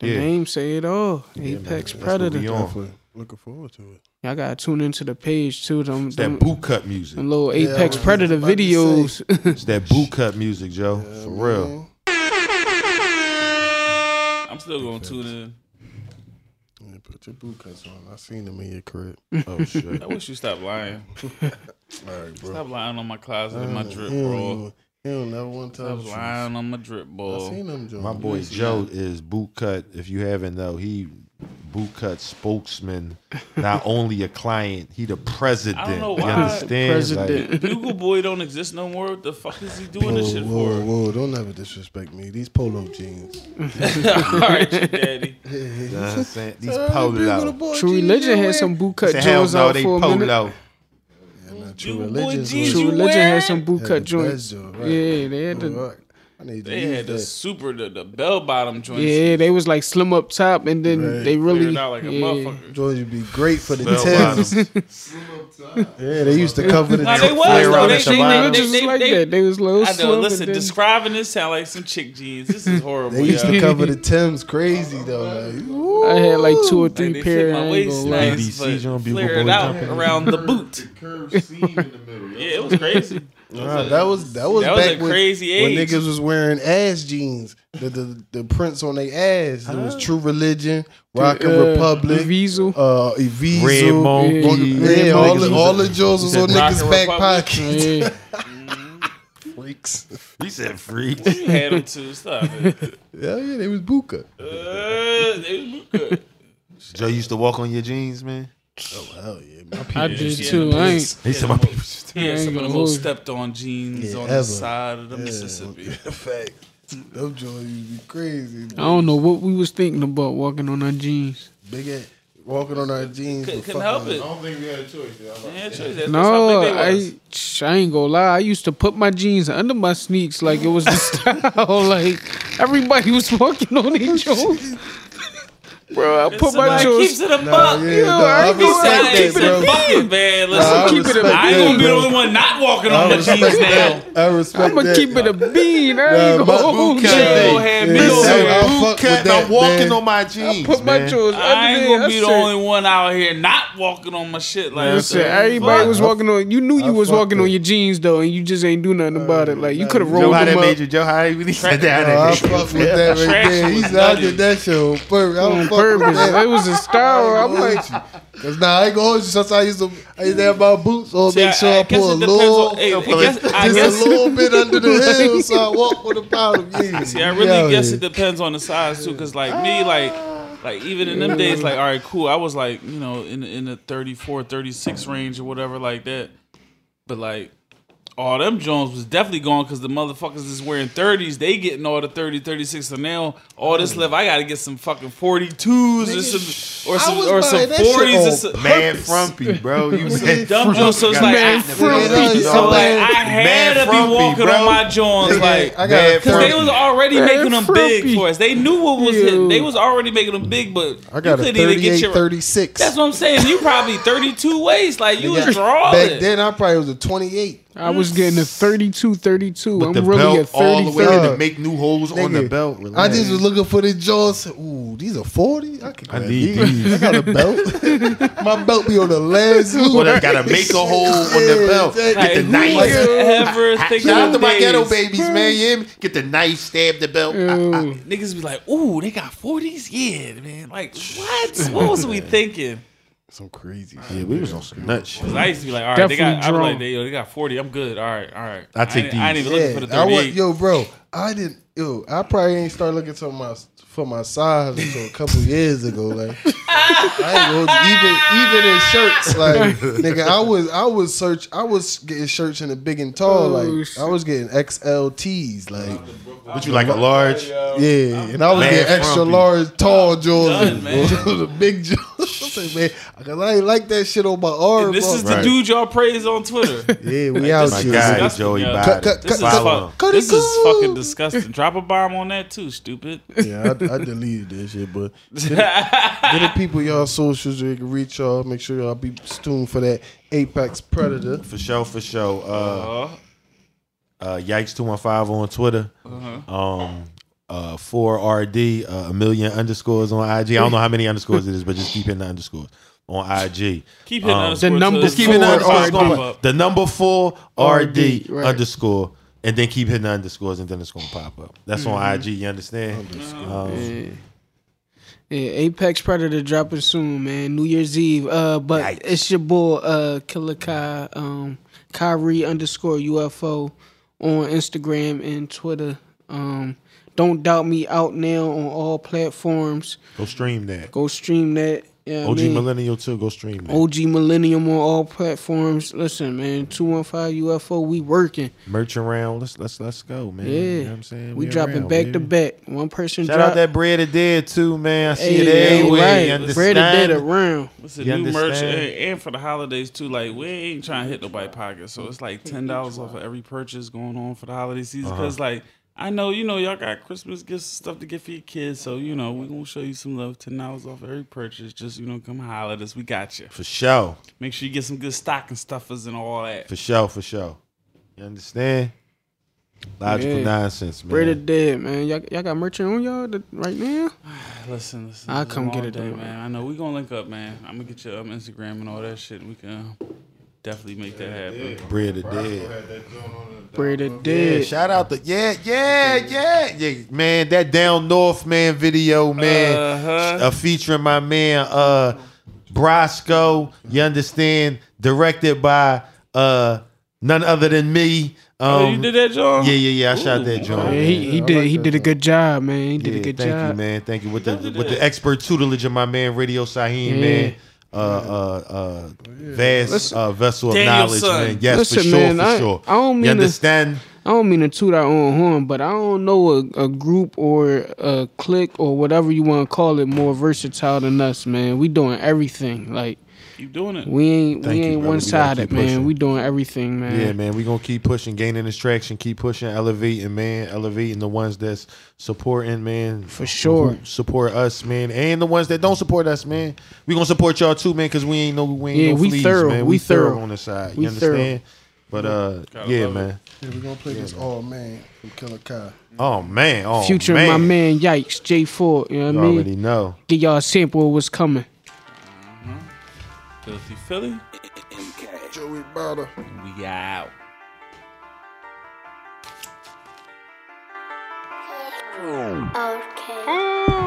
the Yeah. name say it all. Yeah, man. Apex That's what Predator. we on. Definitely looking forward to it. Y'all gotta tune into the page too. Them, It's them, that boot cut music. them little Yeah, Apex Predator videos. It's that boot cut music, Joe. Yeah, For real. I'm still gonna tune in. Yeah, put your boot cuts on. I seen them in your crib. Oh shit. I wish you stopped lying. All right, bro. Stop lying on my closet and my Uh, drip he don't ball. even- He don't never want to tell Stop the truth. lying on my drip I seen them, Joe. My boy Joe is boot cut. If you haven't though, he boot cut spokesman. Not only a client, he the president. I don't know You understand? President. Like, Bugle Boy don't exist no more. What the fuck is he doing Whoa, this shit whoa, for? whoa! Don't ever disrespect me. These polo jeans. All right, your daddy. you know what I'm saying? These big little polo. boy True Religion you had some boot cut Say, joints no, out they for a minute. polo. Yeah, True Religion. jeans True Religion wear? had some boot Had cut the joints. right. Yeah, they had the. Right. I need to They had the that. super the, the bell bottom joints. Yeah, they was like slim up top, and then Right. they really. Cleared out like a yeah. motherfucker. Joints would be great for the Bell Timbs. bottoms. Yeah, they used to cover the Nah, they was Flare though. around They, the they, bottom. they, they, like they- that. They was a little I know. slim. Listen, then, describing this sound like some chick jeans. This is horrible. They used yo. to cover the Timbs crazy though. Like. I had like two or three they pair. my ain't waist nice, but John Bugle flare it Boy out around the boot. The curved seam in the middle. Yeah, it was crazy. Nah, that was that was That was back a when, crazy when age. niggas was wearing ass jeans. The the, the prints on their ass. It was True Religion, Rockin' Uh, Republic, Evisu. uh, Evisu, Red Monkey. yeah, Red all Monkey. the all the jewels was on niggas' back pockets. Yeah. Freaks. He said freak. You had them too. Stop it. Yeah, yeah, they was buka. Uh, they was buka. Joe used to walk on your jeans, man. Oh hell yeah, my I people did used too. I ain't. He said my people. used to- He had I ain't some of the most stepped on jeans Yeah, on ever. the side of the Yeah. Mississippi. Fact. Them joints used to be crazy. I don't know what we was thinking about walking on our jeans. Big ass walking on our jeans. Couldn't, couldn't help it. I don't think we had a choice. yo. I'm Yeah, choice. That's, that's No, big they was. I I ain't gonna lie. I used to put my jeans under my sneaks like it was the style. like everybody was walking on their jeans. Bro, I put my Somebody jeans. keeps it a Nah, buck. yeah, Yo, nah, I I ain't gonna respect lie, that, keep it bro. Fuck it, man. Nah, Listen, I keep it a- respect I ain't that, gonna be the bro. only one not walking I on my respect jeans now. that. I respect I'm gonna that. keep it a bean. I Nah, ain't my gonna hold boot you. cut day. had Yeah, me so over there. I Boot fuck cut, with that, I'm walking man. on my jeans. Put my man. jeans I ain't under gonna there. be I the said- only one out here not walking on my shit like Listen, that. everybody was walking on. You knew you I was fucked walking on it. your jeans though, and you just ain't do nothing about it. Like you could have Joe, Joe, rolled how that them made up you? Joe, how he really said that? Nah, I that fuck with that right Trash there. was He said I nutty. did that shit on purpose. I on don't fuck with purpose. that. It was a style. I'm like, Cause now I ain't gonna hold you. Sometimes I used to, I used to have my boots on, See, make sure I, guess pull a little, on- hey, I guess- I just guess- a little bit under the heel, so I walk with a bottom. Yeah, See, I yeah, really guess yeah. it depends on the size too, cause like me, like, like even in them days, like, all right, cool. I was like, you know, in in the 34, 36 range or whatever like that. But like, all them Jones was definitely gone because the motherfuckers is wearing 30s. They getting all the 30, 36. So now all this left, I gotta get some fucking 42s or some or some or some buying that shit 40s or some. Man frumpy, bro. You man Dumb Jones, so it's frumpy. like, Man, I, frumpy. so like I Man had to be frumpy, walking bro. on my Jones, like I got Man Because they was already Man, making them big for us. They knew what was Yo. hitting. They was already making them big, but I got you couldn't even get your. 36. That's what I'm saying. You probably 32 waist. Like you was Back drawing. then, I probably was a 28. I was getting a 32, 32. With I'm the really a belt all the way 33. in to make new holes on the Nigga, belt. I Relax. just was looking for the jaws. Ooh, these are 40? I, can I grab need these. these. I got a belt. My belt be on the last loop. Well, they gotta make a hole on the Yeah, belt. Get the Like, knife. who would ever think Shout out to my days? ghetto babies, man. You hear me? Get the knife, stab the belt. Yo. Niggas be like, "Ooh, they got 40s." Yeah, man. Like what? What was we thinking? Some crazy shit. Yeah, we was on some nut shit. 'Cause I used to be like, "All right, they got." Definitely I was like, they, yo, they got 40. I'm good. All right, all right. I take ain't, I ain't these. even looking for the I 38. want, yo, bro. I didn't. Yo, I probably ain't start looking to my for my size until a couple years ago. Like, I ain't gonna, even even in shirts. Like, nigga, I was I was search. I was getting shirts in the big and tall. Oh, like, shit. I was getting XLTs. Like, But you like a large? yeah, and I was Man, getting extra frumpy. large, tall Jordans, done, man. the big Jordans. I man, cause I ain't like that shit on my arm. And this bro. is the Right. dude y'all praise on Twitter. yeah, we Like, out this My is here. guy, Joey yo. Biden. Cut, cut, This is, cut, Follow fuck, cut this it is cool. fucking disgusting. Drop a bomb on that too, stupid. Yeah, I, I deleted that shit, but get the people y'all socials so they can reach y'all. Make sure y'all be tuned for that Apex Predator. For sure, for sure. Uh, Uh, uh, Yikes two one five on Twitter. Um, uh, four RD, uh, a million underscores on IG. I don't know how many underscores it is, but just keep hitting the underscores on IG. keep hitting Um, underscore the number Just keep hitting four the or underscore. The number four RD, RD, right. underscore, and then keep hitting the underscores, and then it's gonna pop up. That's on IG. You understand? Um, Yeah. Yeah, Apex Predator dropping soon, man. New Year's Eve. Uh, but Yikes. it's your boy, uh, Killer Kai, um, Kyrie underscore UFO on Instagram and Twitter. Um, don't doubt me out now on all platforms. go stream that. Go stream that. Yeah, OG Millennial too. Go stream that. OG Millennium on all platforms. Listen, man, two one five UFO. We working. Merch around. Let's let's let's go, man. Yeah, You know what I'm saying we, dropping around, back to back. One person Shout drop. out that bread of dead too, man. I see Hey, it hey, everywhere. You right. Bread of dead around. It's a You new merch understand? and, and for the holidays too. Like we ain't trying to hit nobody pocket, so it's like ten dollars off of every purchase going on for the holiday season. Uh-huh. Because like I know you know y'all got Christmas gifts and stuff to get for your kids, so you know we gonna show you some love. Ten dollars off every purchase. Just you know come holler at us. We got you. For sure. Make sure you get some good stocking stuffers and all that. For sure, for sure. You understand? Logical Yeah. nonsense, man. Bread of dead, man. Y'all, y'all got merch on y'all th- right now? Listen, listen. I'll come get it day, man. I know we gonna link up, man. I'm gonna get you um, Instagram and all that shit. We can. Definitely make that happen. Bread of dead. had that joint on the- Bread of dead. shout out to yeah, yeah, yeah, yeah, man. That down north man video, man, Uh-huh. uh, featuring my man uh Brosco. You understand? Directed by uh none other than me. Um, oh, you did that, John? Yeah, yeah, yeah. I shot Ooh. that joint. Yeah, he, he I did like he did a good job, man. He did Yeah, a good thank job. Thank you, man. Thank you with the Definitely with the expert tutelage of my man Radio Saheem, Yeah. man. Uh, uh, uh, vast Listen- uh, vessel of Daniel knowledge, son. man. Yes, Listen, for sure, man, for I- sure. I don't mean you to- understand? I don't mean to toot our own horn, but I don't know a, a group or a clique or whatever you want to call it more versatile than us, man. We doing everything. Like Keep doing it. we ain't Thank we you, ain't brother. one sided, man. pushing. We doing everything, man. Yeah, man, we gonna keep pushing, gaining this traction, keep pushing, elevating, man, elevating the ones that's supporting, man, For sure. support us, man, and the ones that don't support us, man. We gonna support y'all too, man, because we ain't no, we ain't Yeah, no we fleas, thorough, man. we thorough. on the side. We You understand? But uh, Gotta yeah, love it. man. Yeah, we're gonna play this all man from Killer Kai. Oh man, oh Future man. my man Yikes, J Four, you know what I mean? already know. Give y'all a sample of what's coming. Filthy Philly. Joey Bada. We out. Okay. Ocean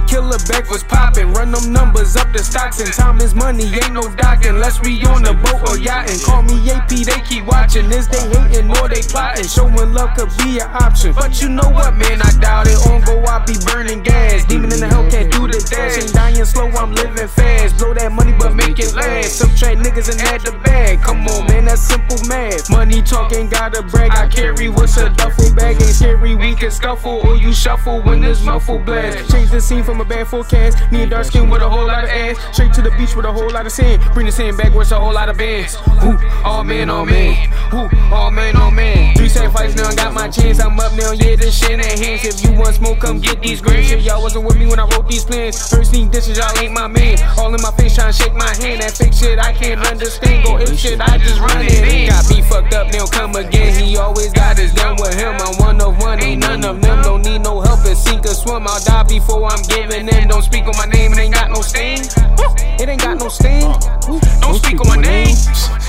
killer back was poppin'. Run them numbers up the stocks and time is money. Ain't no docking unless we on a boat or yachting. Call me AP, they keep watching. Is they hating or they plotting? Showing love could be an option. But you know what, man? I doubt it. On go, I be burning gas. Demon in the hell can't do the dash. Ain't dying slow, I'm living fast. Blow that money, but make it last. Subtract niggas and add the bag. Come on, man, that's simple math. Money talking, gotta brag. I carry what's a duffel bag. Ain't scary, we can scuffle or you shuffle when this muffle blast. Change the scene from a bad forecast. Me and dark skin with a whole lot of ass. Straight to the beach with a whole lot of sand. Bring the sand back, where's a whole lot of bands. Ooh, all man, all man. Ooh, all man, all man. Three sacrifices now, got my chance. I'm up now, yeah, this shit in hands. If you want smoke, come get these grams. Shit, y'all wasn't with me when I wrote these plans. First sneak dishes, y'all ain't my man. All in my face, trying to shake my hand. That fake shit, I can't understand. Go ape shit, I just run it in. Got me fucked up, now come again. He always got his done with him. I'm one of one, ain't none of them. Don't need no help and sink or swim. I'll die before I'm giving in. Don't speak on my name, it ain't got no stain. It ain't got no stain. Don't speak on my name.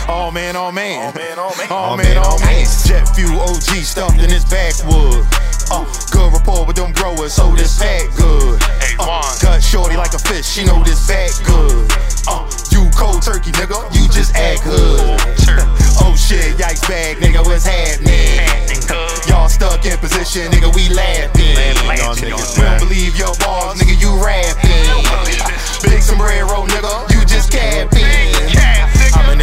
All man, all man. All man, all man. All man, all man. Jet fuel OG stuffed in his backwood. Uh, good rapport with them growers, so this pack good. Uh, cut shorty like a fish, she know this back good. Uh, you cold turkey, nigga, you just act hood. oh shit, yikes bag, nigga, what's happening? Y'all stuck in position, nigga, we laughing. Y'all niggas We don't believe your balls, nigga, you rapping. Big sombrero, nigga, you just capping.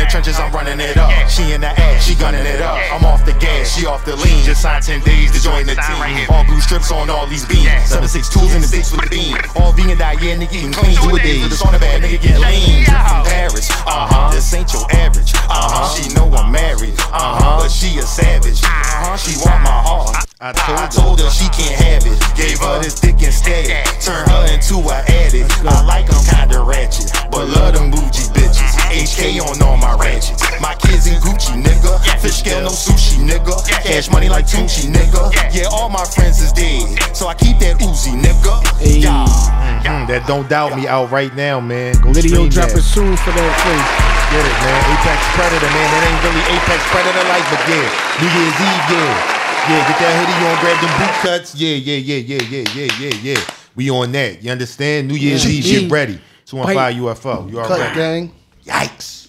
The trenches, I'm running it up. She in the ass, she gunning it up. I'm off the gas, she off the lean. Just signed 10 days to join the team. All blue strips on all these beams. Seven six tools in the sticks with the beam. All vegan diet, yeah, nigga eating clean two a day, This on the bad nigga get lean. Drip from Paris, uh huh. This ain't your average, uh huh. She know I'm married, uh huh. But she a savage, uh huh. She want my heart. I told I told her she can't have it. Gave her this dick instead. Turn her into an addict. I like them kinda ratchet, but love them bougie bitches. HK on all my ratchets. My kids in Gucci, nigga. Fish scale, no sushi, nigga. Cash money like Tunechi, nigga. Yeah, all my friends is dead, so I keep that Uzi, nigga. Hey. Yeah. Mm, that don't doubt me out right now, man. Go Video dropping soon for that thing. Get it, man. Apex Predator, man. That ain't really Apex Predator like, but yeah. New Year's Eve, yeah. Yeah, get that hoodie on, grab them boot cuts. Yeah, yeah, yeah, yeah, yeah, yeah, yeah, yeah. We on that. You understand? New Year's Yeah. Eve, get Yeah. ready. 215 UFO. You Cut already. gang. Yikes.